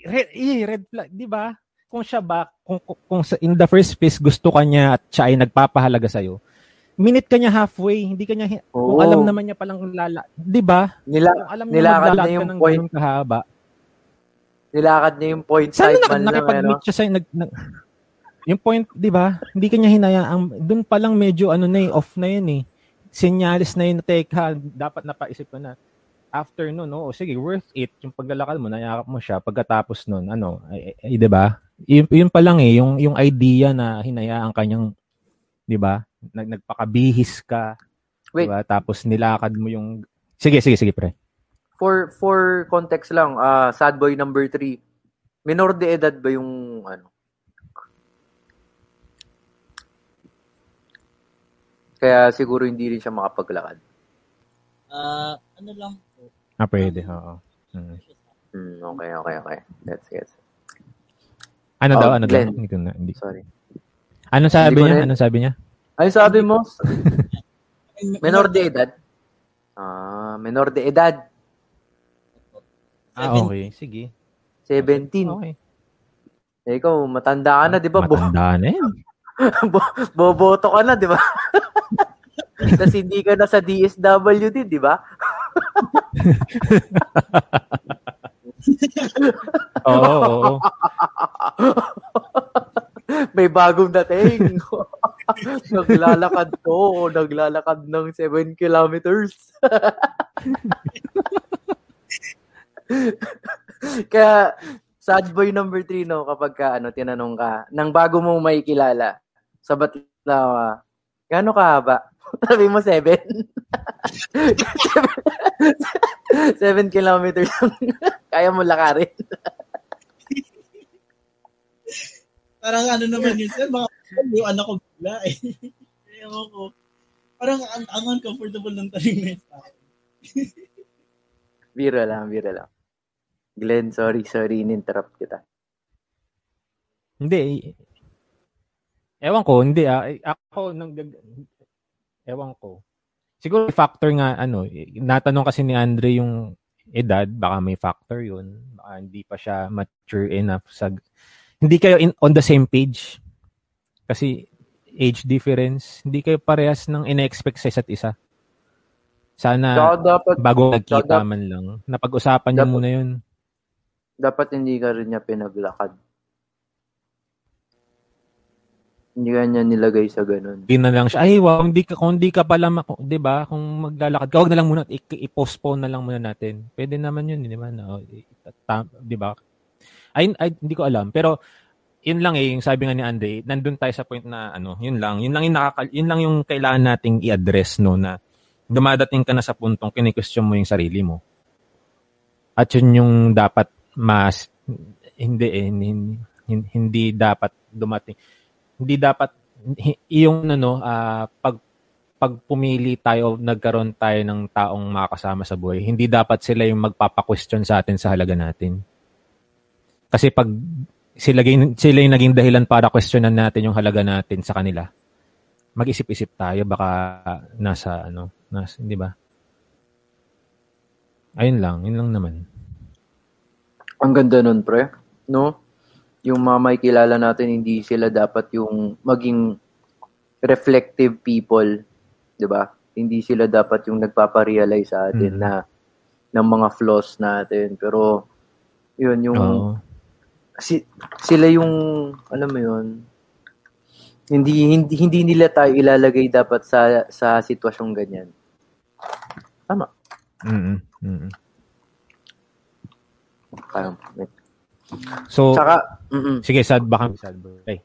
red, eh, red flag, di ba? Kung siya ba, kung, kung, sa, in the first place gusto ka niya at siya ay nagpapahalaga sa'yo, minute ka niya halfway, hindi ka niya, hi- kung alam naman niya palang lala, di ba? Nila, Kung alam nilakad maglalakad na yung point. kahaba, nilakad niya yung point sana five na, man lang, ano? nakipag-meet siya sa'yo, nag, nag- yung point, di ba? Hindi ka niya hinayaan, dun pa lang medyo ano na eh, off na yun eh. Sinyalis na yun, teka, dapat napaisip ko na, after nun, no, sige, worth it, yung paglalakad mo, nayakap mo siya, pagkatapos nun, ano, ay, di ba? Yun, yun pa lang eh, yung, yung idea na hinayaan kanyang, di ba, nag, nagpakabihis ka, Wait. ba? Tapos nilakad mo yung, sige, sige, sige, pre. For, for context lang, ah Sad Boy number 3, minor de edad ba yung, ano? Kaya siguro hindi rin siya makapaglakad. Ah, ano lang po. Ah, pwede. Oo. Mm. Hmm, okay, okay, okay. That's it. Ano Oh, daw? Ano Glenn. daw? Hindi ko na. Hindi. Sorry. Anong sabi niya? Anong sabi niya? Ano sabi mo? *laughs* Ay, Menor de edad? Ah, menor de edad. Ah, okay. Sige. 17. Okay. Eh, ikaw, matanda ka na, di ba? Matanda na yan. *laughs* bo- boboto ka na, di ba? *laughs* Tapos hindi ka na sa DSWD, di ba? *laughs* Oo, oo. May bagong dating. naglalakad to. Naglalakad ng 7 kilometers. *laughs* Kaya, sad boy number 3, no, kapag ka, ano, tinanong ka, nang bago mo may kilala, sabat na, uh, gaano ka haba? *laughs* Sabi mo 7? 7 *laughs* kilometers. Kaya mo lakarin. Parang ano naman yun, sir, baka yung anak ko bigla eh. Ewan ko. Parang ang, ang uncomfortable ng taling na yun sa. Biro lang, biro lang. Glenn, sorry, sorry, in-interrupt kita. Hindi. Ewan ko, hindi ah. Ako, nang, ewan ko. Siguro factor nga, ano, natanong kasi ni Andre yung edad, baka may factor yun. Baka hindi pa siya mature enough sa, hindi kayo in, on the same page. Kasi age difference, hindi kayo parehas ng ina-expect sa isa't isa. Sana Tsaka dapat, bago nagkita dap- man lang, napag-usapan niyo dapat- muna yun. Dapat hindi ka rin niya pinaglakad. Hindi ka niya nilagay sa ganun. Hindi na lang siya, ay wow, hindi ka, kung hindi ka pala, mak- di ba, kung maglalakad ka, huwag na lang muna, i-postpone na lang muna natin. Pwede naman yun, di ba? No, di ba? Ay, ay, hindi ko alam. Pero, yun lang eh, yung sabi nga ni Andre, nandun tayo sa point na, ano, yun lang, yun lang yung, nakaka, yun lang yung kailangan nating i-address, no, na dumadating ka na sa puntong kinikwestiyon mo yung sarili mo. At yun yung dapat mas, hindi eh, hindi, hindi, dapat dumating. Hindi dapat yung ano ah, pag pag pumili tayo nagkaroon tayo ng taong makakasama sa buhay hindi dapat sila yung magpapa-question sa atin sa halaga natin. Kasi pag sila sila yung naging dahilan para questionan natin yung halaga natin sa kanila mag-isip-isip tayo baka nasa ano nasa di ba? Ayun lang yun lang naman Ang ganda nun, pre. No? Yung mga may kilala natin, hindi sila dapat yung maging reflective people. 'di ba? Hindi sila dapat yung nagpaparealize sa atin Mm. na ng mga flaws natin. Pero, yun, yung Oo. si, sila yung alam mo yun hindi hindi hindi nila tayo ilalagay dapat sa sa sitwasyong ganyan. Tama. Mm-mm. Mm-mm. Tama. so Saka mm sige sad baka sad bro okay.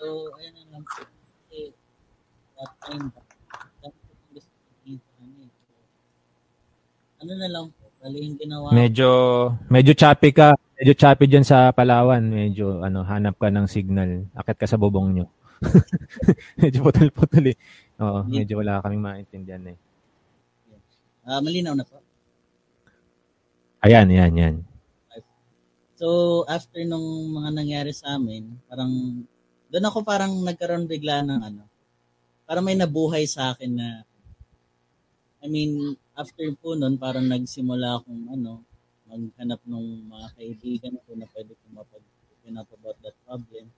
So, ayun na lang po. Kasi, that time, eh. Ano na lang po, bali yung ginawa Medyo medyo choppy ka. Medyo choppy diyan sa Palawan. Medyo ano, hanap ka ng signal. Akit ka sa bubong nyo. *laughs* medyo putol-putol eh. Oo, medyo wala kaming maintindihan eh. Ah, malinaw na po. Ayan, yan, yan. So, after nung mga nangyari sa amin, parang, doon ako parang nagkaroon bigla ng ano, parang may nabuhay sa akin na, I mean, after po nun, parang nagsimula akong ano, maghanap ng mga kaibigan ko na pwede ko mapag-open up about that problem.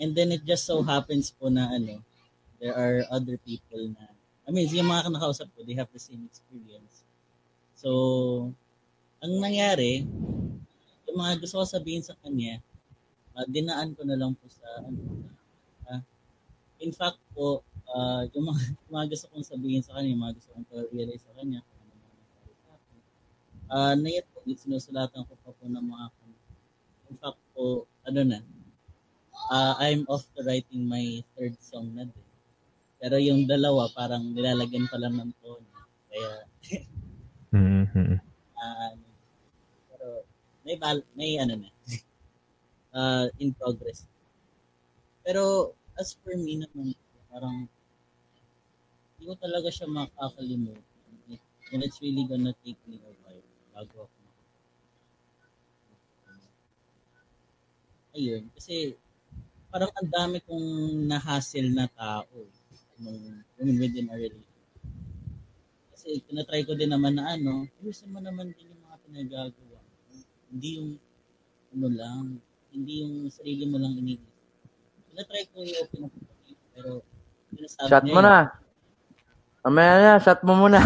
And then it just so happens po na ano, there are other people na, I mean, yung mga nakausap ko, they have the same experience. So, ang nangyari, yung mga gusto ko sabihin sa kanya, ah, dinaan ko na lang po sa ano. ah, in fact po, ah, yung mga, yung *laughs* mga gusto kong sabihin sa kanya, yung mga gusto kong realize sa kanya. Ah, na yun po, sinusulatan ko pa po ng mga In fact po, ano na, ah, I'm off to writing my third song na din. Pero yung dalawa, parang nilalagyan pa lang ng tone. Kaya, *laughs* Mm-hmm. pero may bal may ano na uh, *laughs* in progress pero as for me naman parang hindi ko talaga siya makakalimutan. And it's really gonna take me a while bago ako ayun, kasi parang ang dami kong nahassle na tao nung, nung within a relationship. Kasi tinatry ko din naman na ano, ayusin mo naman din yung mga pinagagawa. Hindi yung ano lang, hindi yung sarili mo lang iniisip. Tinatry ko yung open up pero sinasabi Shot niya mo yun. na. Mamaya na, shot mo muna. *laughs*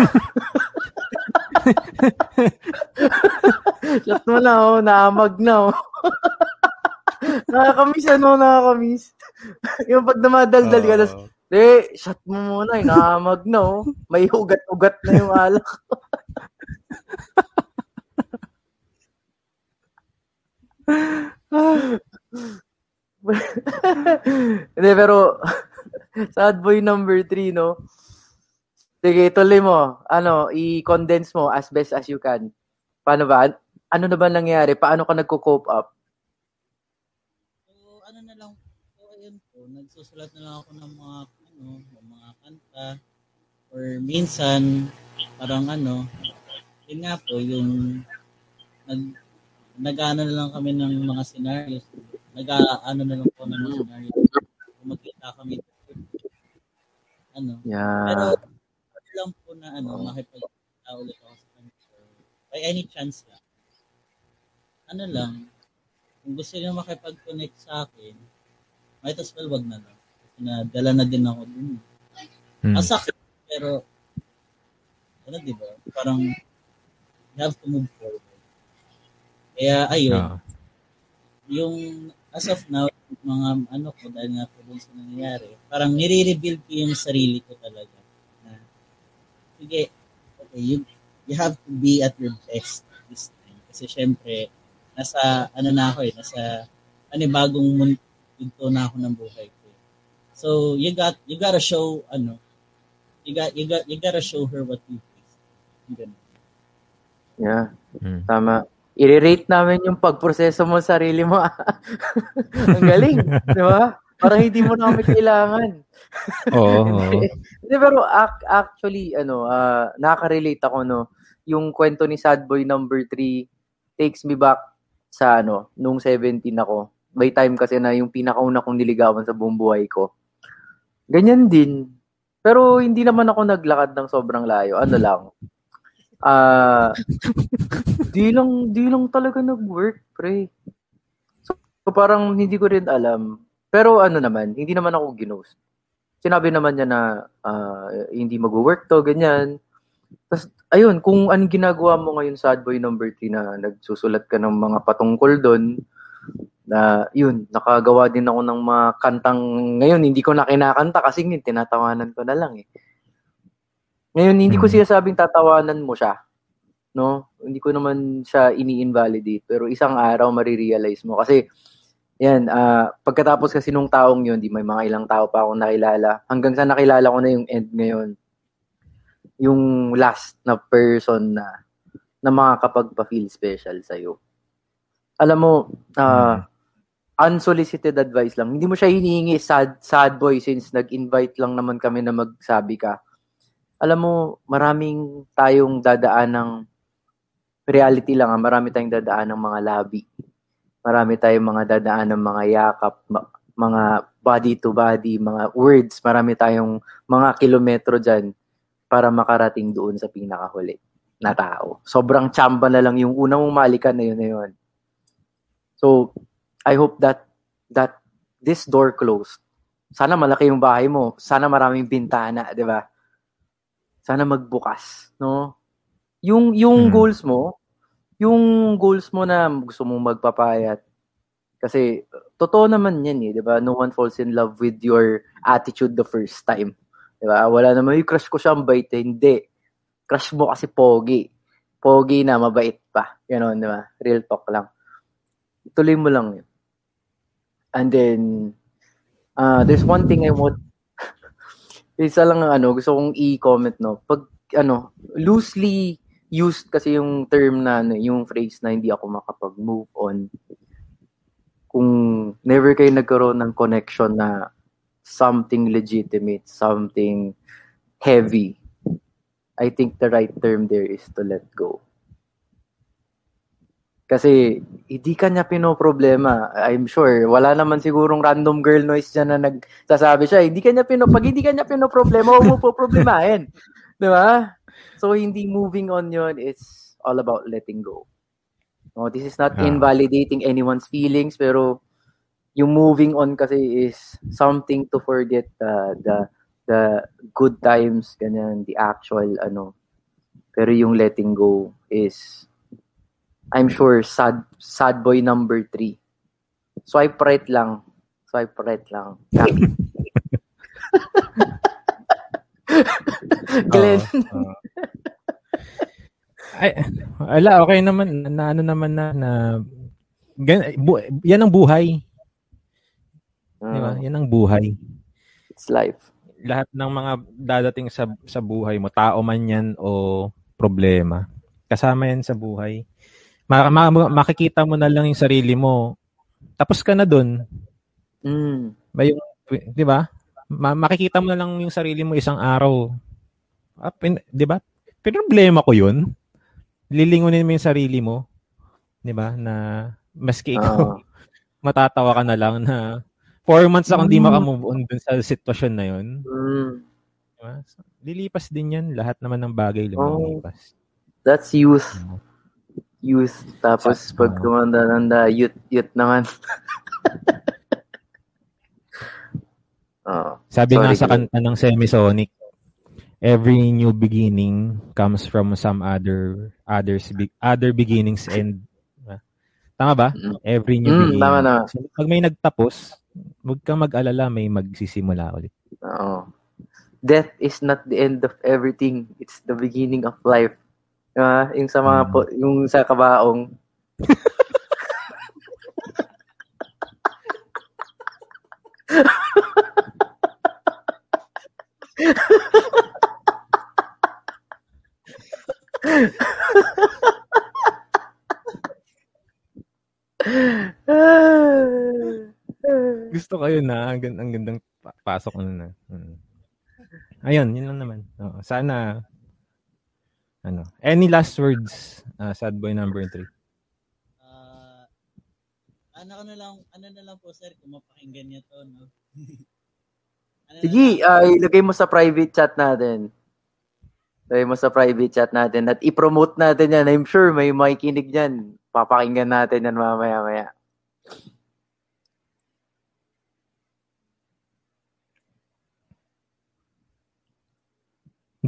shot mo na, oh. Naamag na, oh. *laughs* nakakamiss, ano, nakakamiss. *laughs* yung pag dumadaldal ka, Oo. eh, shot mo muna, eh. Naamag na, oh. May ugat-ugat na yung alak. Hindi, pero sad boy number three, no? Sige, tuloy mo. Ano, i-condense mo as best as you can. Paano ba? An- Ano na ba nangyari? Paano ka nagko-cope up? So, ano na lang po, ayun po, nagsusulat na lang ako ng mga, ano, mga kanta, or minsan, parang ano, yun nga po, yung, nag, nag-ano na lang kami ng mga scenarios, nag-ano na lang po ng mga scenarios, kung magkita kami, ano, Yeah. pero, ano lang po na, ano, makipagkita ulit ako sa kanya, by any chance lang, ano lang, kung gusto niya makipag-connect sa akin, might as well wag na lang. Kasi nadala na din ako dun. Hmm. Ang sakit, pero, ano di ba? Parang, you have to move. Kaya, ayun, Oo. yung, as of now, mga ano ko, dahil nga po dun sa nangyayari, parang nire-rebuild ko yung sarili ko talaga. Na, sige, okay, you, you have to be at your best this time. Kasi syempre, nasa, ano na ako eh, nasa, ano eh, bagong mundo na ako ng buhay ko. eh. So, you got, you gotta show, ano, you got, you got, you gotta show her what you face. Ganun. Yeah. Hmm. Tama. I-rate namin yung pagproseso mo sa sarili mo. *laughs* Ang galing. *laughs* Di ba? Parang hindi mo na kami kailangan. Oo. *laughs* Hindi, pero ac- actually, ano, ah, nakaka-relate ako, no, yung kwento ni Sad Boy number 3 takes me back sa, ano, nung 17 ako. By time kasi na yung pinakauna kong niligawan sa buong buhay ko. Ganyan din. Pero hindi naman ako naglakad ng sobrang layo. Ano lang. Ah, di lang, di lang talaga nag-work, pre. So, parang hindi ko rin alam. Pero ano naman, hindi naman ako ginost sinabi naman niya na ah, hindi mag-work to, ganyan. Tapos, ayun, kung anong ginagawa mo ngayon sa Boy number 3 na nagsusulat ka ng mga patungkol doon, na yun, nakagawa din ako ng mga kantang ngayon, hindi ko na kinakanta kasi yun, tinatawanan ko na lang eh. Ngayon, hindi ko Hmm. siya sabing tatawanan mo siya. No? Hindi ko naman siya ini-invalidate. Pero isang araw, marirealize mo. Kasi, yan, ah, pagkatapos kasi nung taong yun, di may mga ilang tao pa akong nakilala. Hanggang sa nakilala ko na yung end ngayon. Yung last na person na na makakapagpa-feel special sa'yo. Alam mo, ah, unsolicited advice lang. Hindi mo siya hinihingi sad, sad boy since nag-invite lang naman kami na magsabi ka. Alam mo, maraming tayong dadaan ng reality lang, ah, marami tayong dadaan ng mga labi marami tayong mga dadaan ng mga yakap, mga body to body, mga words, marami tayong mga kilometro dyan para makarating doon sa pinakahuli na tao. Sobrang chamba na lang yung unang mong malikan na yun na yun. So, I hope that that this door closed. Sana malaki yung bahay mo. Sana maraming bintana, di ba? Sana magbukas, no? Yung yung Hmm. goals mo, yung goals mo na gusto mong magpapayat. Kasi totoo naman 'yan eh, 'di ba? No one falls in love with your attitude the first time. 'Di ba? Wala naman yung crush ko siya ang bait eh. Hindi. Crush mo kasi pogi. Pogi na mabait pa. Ganon, 'di ba? Real talk lang. Tuloy mo lang 'yun. And then uh, there's one thing I want isa lang ang ano, gusto kong i-comment no. Pag ano, loosely used kasi yung term na ano, yung phrase na hindi ako makapag-move on. Kung never kayo nagkaroon ng connection na something legitimate, something heavy, I think the right term there is to let go. Kasi hindi kanya pinoproblema. I'm sure, wala naman sigurong random girl noise dyan na nagsasabi siya, hindi kanya pino, pag hindi kanya pinoproblema, huwag mo po problemahin. *laughs* Di ba? So, hindi moving on yon It's all about letting go. No, this is not invalidating anyone's feelings, pero yung moving on kasi is something to forget uh, the the good times, ganyan, the actual, ano. Pero yung letting go is, I'm sure, sad, sad boy number three. Swipe right lang. Swipe right lang. *laughs* Glenn. Oo, oo. Ay, ala, okay naman. Na ano naman na, na gan, bu, yan ang buhay. Di ba? Uh, Yan ang buhay. it's life. Lahat ng mga dadating sa sa buhay mo, tao man yan o problema, kasama yan sa buhay. Ma, ma, ma- makikita mo na lang yung sarili mo. Tapos ka na dun. Mm. Ba yung, di ba? Ma- makikita mo na lang yung sarili mo isang araw. Ah, pin, di ba? Problema ko yun. Lilingunin mo yung sarili mo. Di ba? Na maski ikaw, Ah. *laughs* matatawa ka na lang na four months akong di Mm. makamove on dun sa sitwasyon na yun. Mm. Di ba? So, lilipas din yan. Lahat naman ng bagay Oh. lumilipas. That's youth. Oo. Youth. Tapos Sa- pag oo. tumanda-tanda, youth, youth naman. *laughs* oh. Sabi nga Sorry, sa Glenn. kanta ng Semisonic, every new beginning comes from some other others be- other beginnings and ah, tama ba? Mm. Every new Mm, beginning. tama na. So, pag may nagtapos, huwag kang mag-alala, may magsisimula ulit. Oo. Death is not the end of everything. It's the beginning of life. Ah, yung sa mga Mm. po, yung sa kabaong. Gusto ko yun na, ang, ang gandang pa- pasok na na. Mm. Ayun, yun lang naman. Oo, sana, ano, any last words, uh, sad boy number three? Ah, ano ko na lang, ano na lang po sir, kung mapakinggan niyo to, no? *laughs* ano Sige, ah, ilagay mo sa private chat natin. Ilagay mo sa private chat natin at i-promote natin yan. I'm sure may makikinig yan. Papakinggan natin yan mamaya-maya.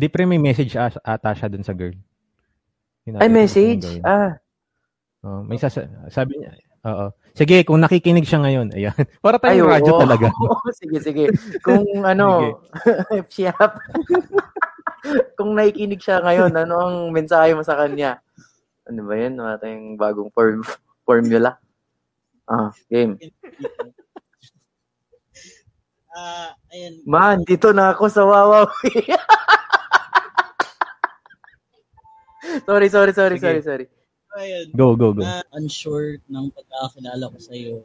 Hindi pre, may message as- ata siya dun sa girl. Ay, message? Ah, Oh, may sasa- sabi niya, oo. Sige, kung nakikinig siya ngayon, ayan. *laughs* Para ay, tayong oo. radyo talaga. *laughs* sige, sige. Kung ano, siyap. *laughs* Kung nakikinig siya ngayon, ano ang mensahe mo sa kanya? Ano ba yan? Wala tayong bagong form, formula. Ah, game. Ah, ayun, Man, dito na ako sa Wawaw. sorry, sorry, sorry, Sige. sorry, sorry. ayun, Go, go, go. na unsure ng pagkakakilala ko sa iyo.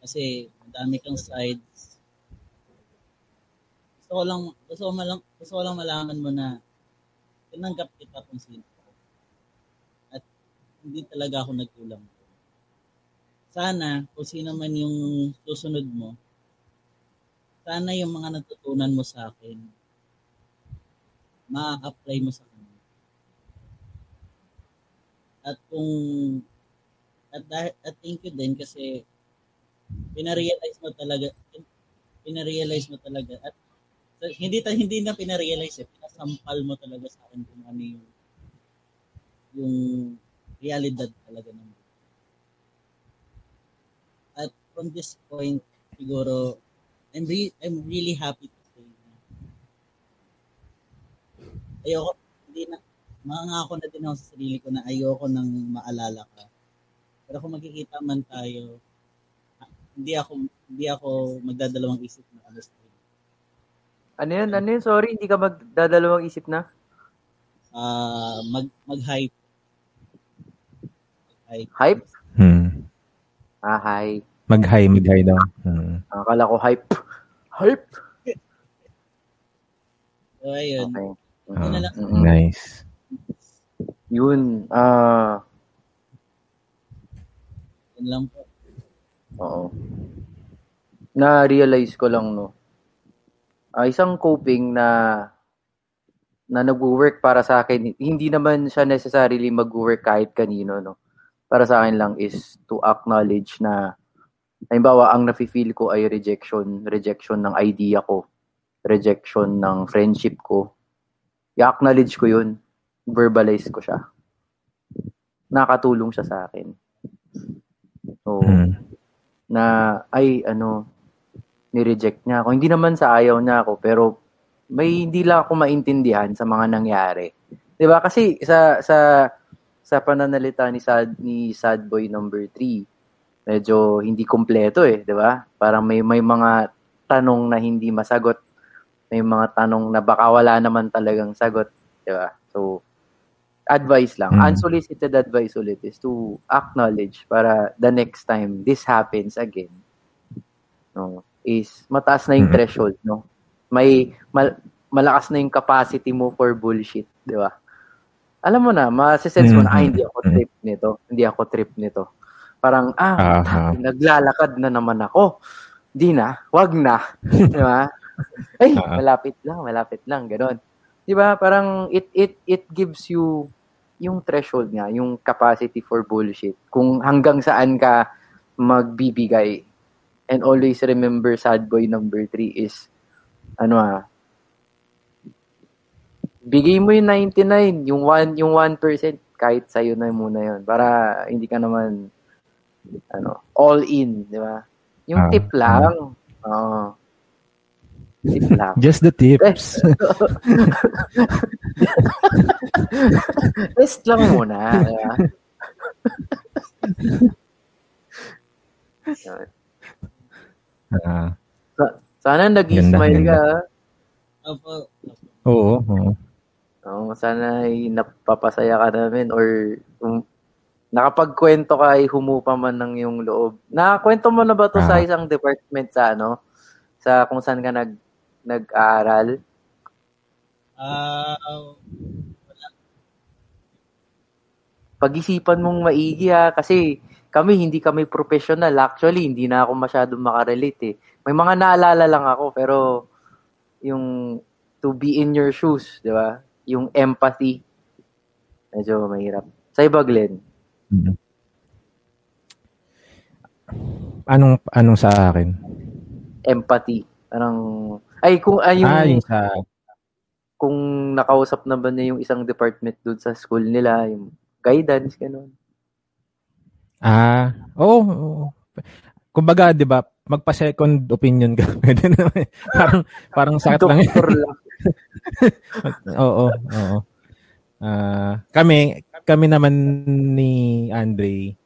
Kasi madami kang sides. Gusto ko lang, gusto ko, malang, gusto ko lang malaman mo na tinanggap kita kung sino ka. At hindi talaga ako nagkulang. Sana, kung sino man yung susunod mo, sana yung mga natutunan mo sa akin, ma-apply mo sa kanila. At kung at, at thank you din kasi pinarealize mo talaga pinarealize mo talaga at so, hindi ta hindi na pinarealize eh pinasampal mo talaga sa akin kung ano yung yung realidad talaga ng. At from this point siguro I'm re- I'm really happy to say na ayoko hindi na mangako na din ako sa sarili ko na ayoko nang maalala ka. Pero kung magkikita man tayo, ah, hindi ako hindi ako magdadalawang isip na ano sa iyo. Ano yun? Ano yun? Sorry, hindi ka magdadalawang isip na? Ah, mag mag-hype. Mag-hype. Hype? Hmm. Ah, hi. Mag-hi, mag-hi daw. Hmm. Akala ko hype. Hype? So, ayun. Okay. Mm-mm. Nice. Yun. Ah, Yun lang po. oo. Na-realize ko lang, no. Ah, isang coping na na nag-work para sa akin, hindi naman siya necessarily mag-work kahit kanino, no. Para sa akin lang is to acknowledge na halimbawa, ang nafe-feel ko ay rejection, rejection ng idea ko, rejection ng friendship ko. I-acknowledge ko yun. Verbalize ko siya. Nakatulong siya sa akin. So, Mm. na ay ano ni-reject niya ako. Hindi naman sa ayaw niya ako, pero may hindi lang ako maintindihan sa mga nangyari. 'Di ba? Kasi sa sa sa pananalita ni Sad ni Sad Boy number 3, medyo hindi kumpleto eh, 'di ba? Parang may may mga tanong na hindi masagot. May mga tanong na baka wala naman talagang sagot, 'di ba? So advice lang, Mm. unsolicited advice ulit is to acknowledge para the next time this happens again. No, is mataas na yung Mhm. threshold, no? May mal- malakas na yung capacity mo for bullshit, 'di ba? Alam mo na, masisense mo na, ah, hindi ako trip nito. Hindi ako trip nito. Parang, ah, Aha. naglalakad na naman ako. Di na, wag na. Di ba? *laughs* Ay, Ah. malapit lang, malapit lang, ganon. Di ba? Parang it it it gives you yung threshold nga, yung capacity for bullshit. Kung hanggang saan ka magbibigay. And always remember sad boy number three is ano ah, bigay mo yung 99, yung 1, yung 1%, kahit sa'yo na muna yun. Para hindi ka naman, ano, all in, di ba? Yung Ah, tip lang. Oo. tip lang. *laughs* Just the tips. *laughs* Test lang muna. di ba? *laughs* Ah, Sana nag-smile ka. ah. Opo. oo, oo. Oo, sana ay napapasaya ka namin or um, nakapagkwento ka ay humupa man ng yung loob. Nakakwento mo na ba to sa Ah. isang department sa ano? Sa kung saan ka nag nag-aaral? Ah, Pag-isipan mong maigi ha, kasi kami hindi kami professional. Actually, hindi na ako masyadong makarelate eh. May mga naalala lang ako pero yung to be in your shoes, di ba? Yung empathy, medyo mahirap. Sa iba, Glenn, Mhm. Anong anong sa akin? empathy. Parang, ay, kung, ay, yung, ah, yung sa kung nakausap na ba niya yung isang department doon sa school nila, yung guidance, gano'n. Ah, oo. oo. Kumbaga, 'di ba, magpa-second opinion ka. *laughs* Pwede naman. parang parang sakit lang. Lang. *laughs* oo, oo. Ah, kami kami naman ni Andre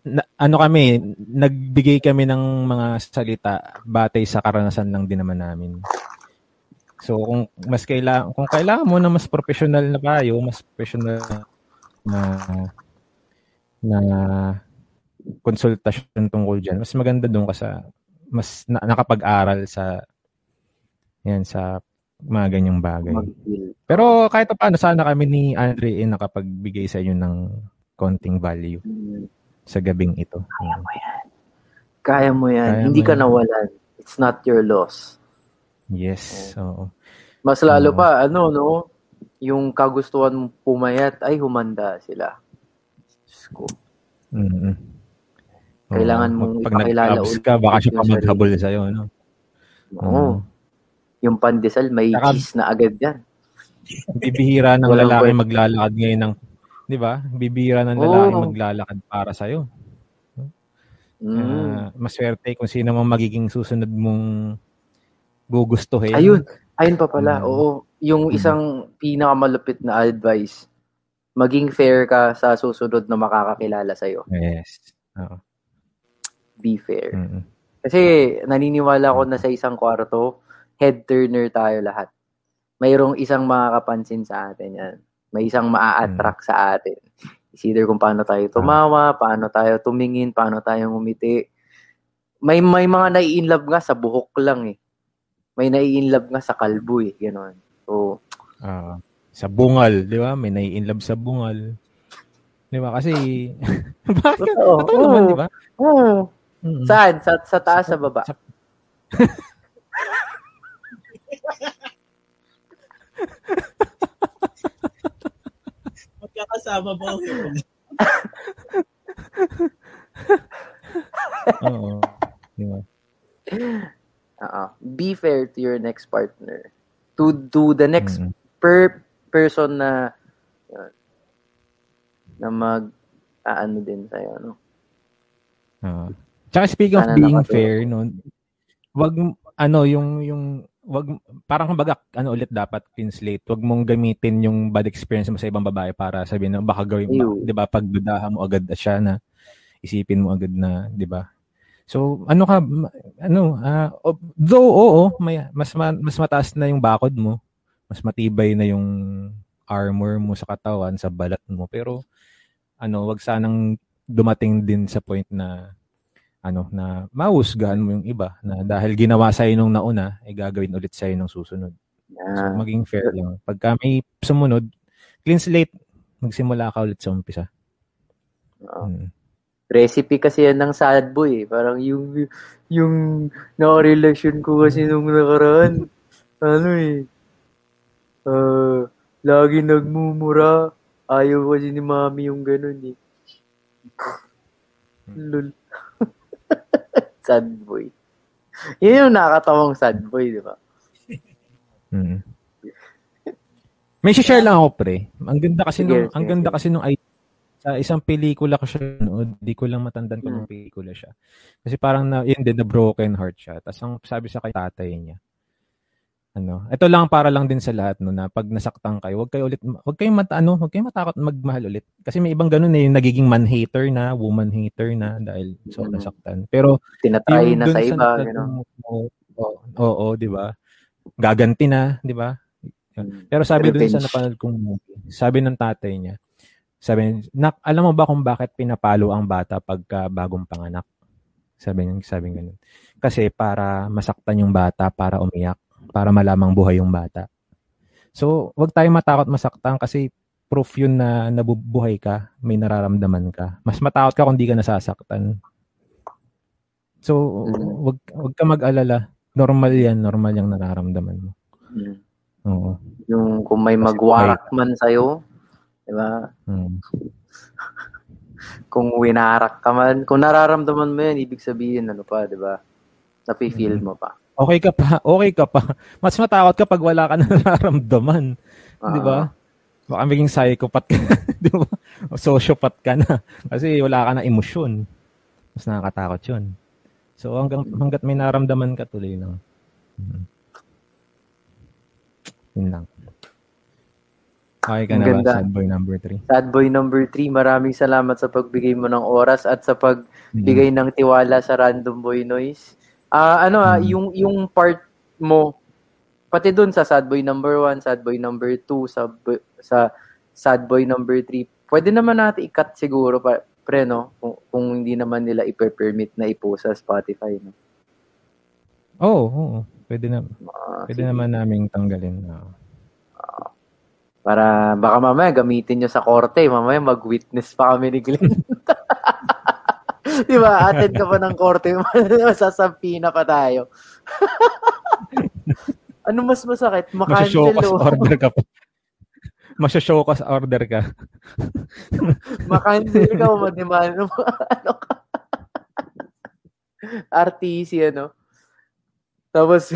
na, ano kami, nagbigay kami ng mga salita batay sa karanasan lang din naman namin. So kung mas kailangan kung kailangan mo na mas professional na payo, mas professional na na konsultasyon tungkol diyan, mas maganda doon ka sa mas na, nakapag-aral sa yan sa mga ganyang bagay. Pero kahit pa paano, sana kami ni Andre eh, nakapagbigay sa inyo ng konting value Mm, sa gabing ito. Kaya mo yan. Kaya mo yan. Kaya Hindi mo ka yan. nawalan. It's not your loss. Yes. Oo. Mas lalo Oo. pa, ano, no? Yung kagustuhan mong pumayat, ay humanda sila. Diyos ko. Mm-mm. Oo. Kailangan mong Pag ipakilala ulit ka, baka siya pa maghabol sa'yo. Ano? Oo. Yung pandesal, may Saka- cheese na agad yan. Bibihira ng lalaki maglalakad ngayon ng, di ba? Bibihira ng lalaki maglalakad para sa'yo. Mm. Ah, maswerte kung sino mang magiging susunod mong gugustuhin. Ayun. Ayun pa pala. Mm. Oo. Yung Mm. isang pinakamalupit na advice, maging fair ka sa susunod na makakakilala sa'yo. Yes. Oo. Be fair. Mm-mm. Kasi naniniwala ko na sa isang kwarto, head turner tayo lahat. Mayroong isang makakapansin sa atin yan. May isang maa-attract sa atin. It's either kung paano tayo tumawa, paano tayo tumingin, paano tayo ngumiti. May may mga nai-inlove nga sa buhok lang eh. may nai-inlove nga sa kalbo eh. Ganon. So, Ah, sa bungal, di ba? May nai-inlove sa bungal. Di ba? Kasi, *laughs* bakit? Totoo. Totoo naman, di ba? oh, Mm. saan? Sa, sa taas, sa baba? Sa- *laughs* Magkakasama ba? Oo. Di ba? Oo. Be fair to your next partner. To to the next Mm. per person na yun, na mag aano din sa'yo, no? Oo. Tsaka speaking of Sana being nakatulong. fair, no, wag, ano, yung, yung, wag, parang kumbaga, ano ulit dapat, clean slate, wag mong gamitin yung bad experience mo sa ibang babae para sabihin na baka gawin, ba, di ba, pagdudahan mo agad siya na, isipin mo agad na, di ba? So, ano ka, ano, o- though, oo, may, mas, ma- mas mataas na yung bakod mo, mas matibay na yung armor mo sa katawan, sa balat mo, pero, ano, wag sanang dumating din sa point na ano na mahusgahan mo yung iba na dahil ginawa sa nung nauna ay gagawin ulit sa nung susunod. So, Yeah. maging fair lang. Pagka may sumunod, clean slate, magsimula ka ulit sa umpisa. Oo. Mm. Recipe kasi yan ng sad boy eh. Parang yung, yung nakarelasyon ko kasi nung nakaraan, ano eh, uh, lagi nagmumura. Ayaw kasi ni mami yung ganun eh. Lol. Sad boy. *laughs* Yun yung nakakatawang sad boy, di ba? Mm. May share lang ako pre. Ang ganda kasi Sige, nung sige, ang ganda sige. kasi nung idea sa isang pelikula ko siya noon, di ko lang matandaan kung Mm. pelikula siya. Kasi parang na, yun din, na broken heart siya. Tapos ang sabi sa kay tatay niya, ano, ito lang para lang din sa lahat no na pag nasaktan kayo, wag kayo ulit wag kayong mat, ano, wag kayong matakot magmahal ulit. Kasi may ibang ganun eh, yung nagiging man hater na, woman hater na dahil so Mm. nasaktan. Pero Tinatry yung na sa iba, gano'n. mo, Oo, oo, oo, 'di ba? Gaganti na, 'di ba? Mm. Pero sabi dun sa Revenge. napanood kong movie, sabi ng tatay niya, sabi niya, alam mo ba kung bakit pinapalo ang bata pagka bagong panganak? Sabi niya, sabi ganun. Kasi para masaktan yung bata, para umiyak, para malamang buhay yung bata. So, wag tayong matakot masaktan kasi proof yun na nabubuhay ka, may nararamdaman ka. Mas matakot ka kung di ka nasasaktan. So, wag, wag ka mag-alala. Normal yan, normal yung nararamdaman mo. Mm. Oo. Yung kung may magwarak man sa'yo, di ba? Mm. *laughs* Kung winarak ka man, kung nararamdaman mo yan, ibig sabihin, ano pa, di ba? Napi-feel Mm. mo pa. Okay ka pa, *laughs* okay ka pa. Mas matakot ka pag wala ka na *laughs* nararamdaman. Di ba? Baka maging psychopath ka, *laughs* di ba? O sociopath ka na. Kasi wala ka na emosyon. Mas nakakatakot yun. So hanggang, hanggat may nararamdaman ka, tuloy lang. Mhm. Yun lang. Okay ka Ang na ba, ganda. sad boy number 3? Sad boy number 3, maraming salamat sa pagbigay mo ng oras at sa pagbigay ng tiwala sa Random Boy Noise. Ah, ano ah, Mm. yung yung part mo pati dun sa Sad Boy number 1, Sad Boy number 2, sa sa Sad Boy number 3. Pwede naman natin i-cut siguro pa pre no kung, kung hindi naman nila i-permit na i-post sa Spotify no. Oo, oo. Pwede, na, Ah, pwede sige. naman naming tanggalin. Oo. Para baka mamaya gamitin nyo sa korte, mamaya mag-witness pa kami ni Glenn. *laughs* Di ba? Attend ka pa ng korte, *laughs* masasampi na pa tayo. *laughs* ano mas masakit? Cause o order ka pa. Masya-show cause order ka. *laughs* makancel ka o mademand mo? ano ka? RTC, ano? Tapos,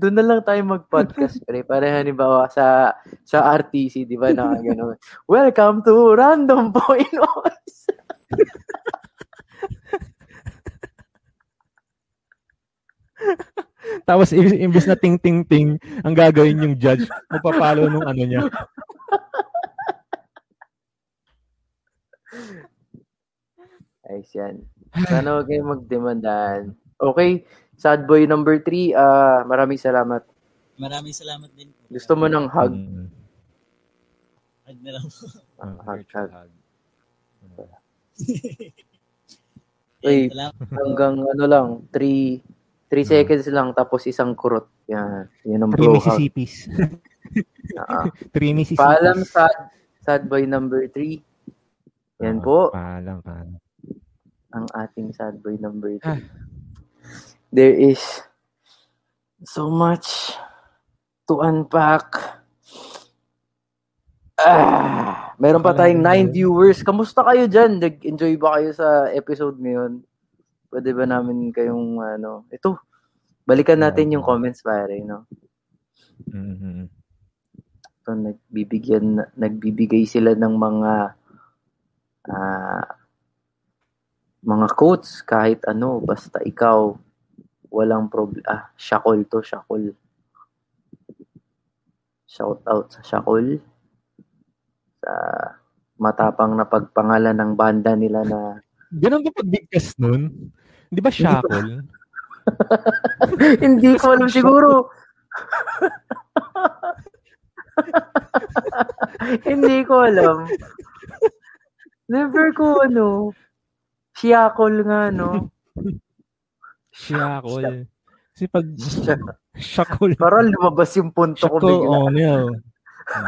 doon na lang tayo mag-podcast, pre. Para halimbawa sa sa RTC, di ba, na gano'n. Welcome to Random Boy Noise. *laughs* Tapos imbes na ting ting ting ang gagawin yung judge, magpapalo nung ano niya. Ayos yan. Sana huwag kayong magdemandahan. Okay, sad boy number 3, ah maraming salamat. Maraming salamat din po. Gusto mo ng hug? Mm. Hug na lang po. Ah, hug, hug. hug. *laughs* *laughs* Wait, Salamat. hanggang ano lang, 3, 3 Hmm. seconds lang tapos isang kurot. Yan. Yan ang 3 bro. Mississippis. Ah. *laughs* 3 Mississippis. Paalam sad, sad boy number 3. Yan Oo, po Paalam, paalam. ang ating sad boy number 3. Ah. There is so much to unpack. Ah, meron pa tayong 9 viewers. Kamusta kayo dyan? Nag-enjoy ba kayo sa episode ngayon? Pwede ba namin kayong ano, ito, balikan natin yung comments pare, no? Mhm. So, nagbibigyan, nagbibigay sila ng mga ah, mga quotes kahit ano, basta ikaw walang problem. Ah, Shakol to, Shakol. Shout out sa Shakol. Sa matapang na pagpangalan ng banda nila na Ganun ba pagbigkas nun? Di ba shackle? *laughs* hindi ko alam siguro. *laughs* hindi ko alam. Never ko ano. Shakol nga, no? *laughs* Shackle. Kasi pag shackle. Parang lumabas yung punto ko bigla. on yun.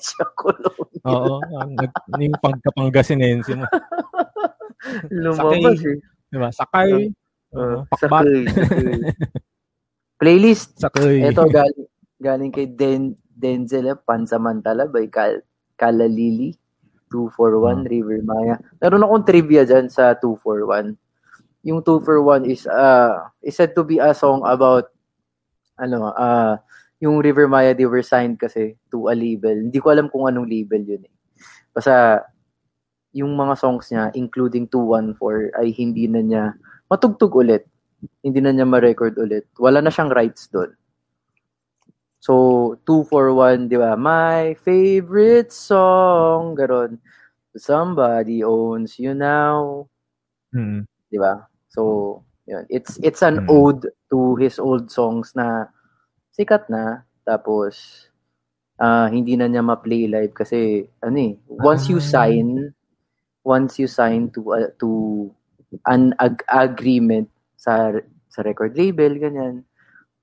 Shakol. Oo. ang nag, yung pagkapangasinense mo. Lumabas eh. Di ba? Sakay. Uh, Oo, pakbat. sakay, sakay. *laughs* Playlist. Sakay. Ito galing, galing kay Den, Denzel eh, Pansamantala by Kal, Kalalili. 241 River Maya. Meron akong trivia dyan sa 241. Yung 241 is uh is said to be a song about ano uh yung River Maya they were signed kasi to a label. Hindi ko alam kung anong label yun eh. Basta yung mga songs niya including 214 ay hindi na niya matugtog ulit. Hindi na niya ma-record ulit. Wala na siyang rights doon. So, 241, di ba? My favorite song, garon. Somebody owns you now, Mm. di ba? So, yun. It's it's an Mm. ode to his old songs na sikat na. Tapos, ah hindi na niya ma-play live kasi, ano eh, once you Ah. sign, once you sign to a- to an ag- agreement sa sa record label, ganyan,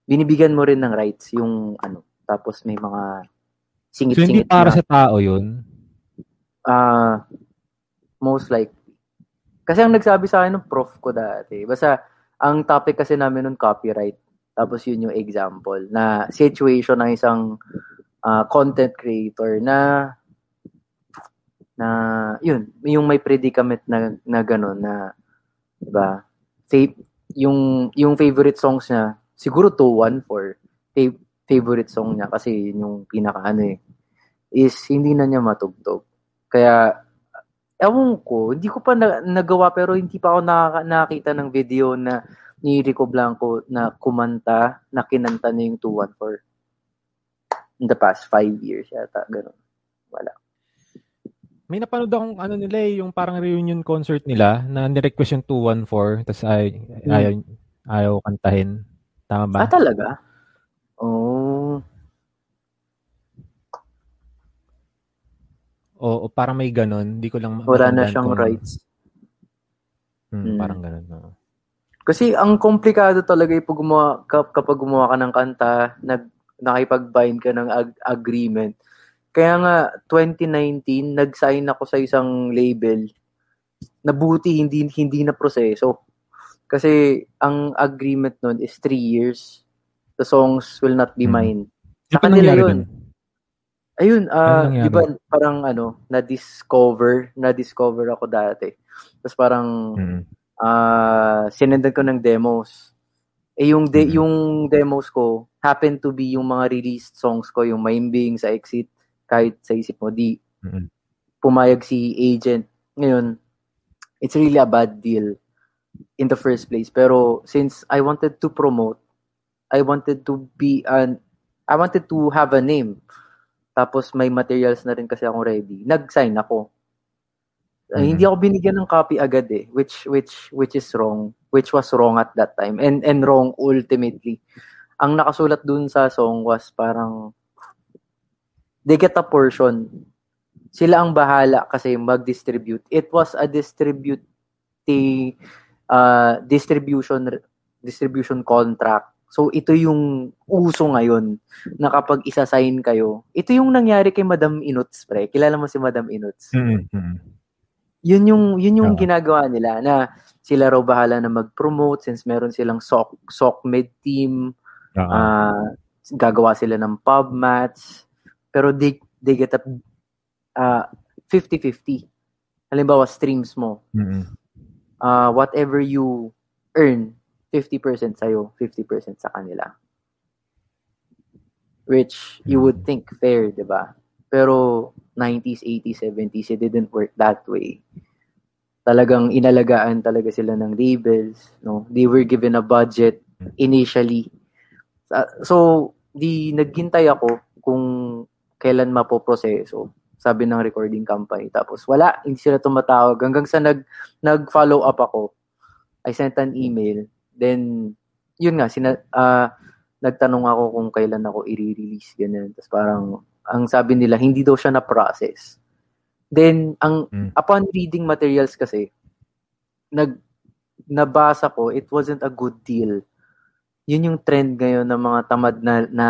binibigyan mo rin ng rights yung ano, tapos may mga So, hindi singit-singit para na, sa tao yun. ah most likely. Kasi ang nagsabi sa akin ng prof ko dati, basta ang topic kasi namin nun copyright. Tapos yun yung example na situation ng isang ah, content creator na na yun, yung may predicament na na gano'n na 'di ba? Fa- yung yung favorite songs niya siguro 214 fa- favorite song niya kasi yun yung pinaka ano eh is hindi na niya matugtog. Kaya ewan ko, hindi ko pa na, nagawa pero hindi pa ako nakakita ng video na ni Rico Blanco na kumanta, na kinanta niya yung 214 in the past five years yata, ganun. Wala. May napanood akong ano nila eh, yung parang reunion concert nila na nirequest yung 214 tapos ay, Hmm. ayaw, ayaw kantahin. Tama ba? Ah, talaga? Oh. o, o parang may ganon. Hindi ko lang Wala na siyang kung- rights. Hmm, Hmm. Parang ganon. oo. Kasi ang komplikado talaga yung pag gumawa, kap- kapag gumawa ka ng kanta, nag, nakipag-bind ka ng ag- agreement. Kaya nga, 2019, nag-sign ako sa isang label na buti hindi, hindi na proseso. Kasi ang agreement nun is three years. The songs will not be Hmm. mine. Ano Sa kanila yun. dun? Ayun, ah, Ano nangyari? di ba parang ano, na-discover, na-discover ako dati. Tapos parang Hmm. Ah sinendan ko ng demos. Eh yung de- Mhm. yung demos ko happen to be yung mga released songs ko, yung Maimbing sa Exit, kahit sa isip mo di Mhm. pumayag si agent. Ngayon, it's really a bad deal in the first place. Pero since I wanted to promote, I wanted to be an I wanted to have a name. Tapos may materials na rin kasi ako ready. Nag-sign ako. Uh, Mhm. Hindi ako binigyan ng copy agad eh, which which which is wrong, which was wrong at that time and and wrong ultimately. Ang nakasulat dun sa song was parang they get a portion. Sila ang bahala kasi mag-distribute. It was a distribute uh, distribution distribution contract. So, ito yung uso ngayon na kapag isa-sign kayo, ito yung nangyari kay Madam Inuts, pre. Kilala mo si Madam Inuts? Mm, mm. Yun yung, yun yung Oo. ginagawa nila na sila raw bahala na mag-promote since meron silang sock, sock med team, Oo. ah gagawa sila ng pub match, pero they, they get a ah, 50-50. Halimbawa, streams mo, Mm, uh, whatever you earn, 50% sa'yo, 50% sa kanila. Which you would think fair, di ba? Pero 90s, 80s, 70s, it didn't work that way. Talagang inalagaan talaga sila ng labels. No? They were given a budget initially. So, di naghintay ako kung kailan mapoproseso sabi ng recording company. Tapos wala, hindi sila tumatawag. Hanggang sa nag, nag-follow up ako, I sent an email. Then, yun nga, sina, ah, nagtanong ako kung kailan ako i-release, ganyan. Tapos parang, ang sabi nila, hindi daw siya na-process. Then, ang, Mm. upon reading materials kasi, nag, nabasa ko, it wasn't a good deal. Yun yung trend ngayon ng mga tamad na, na,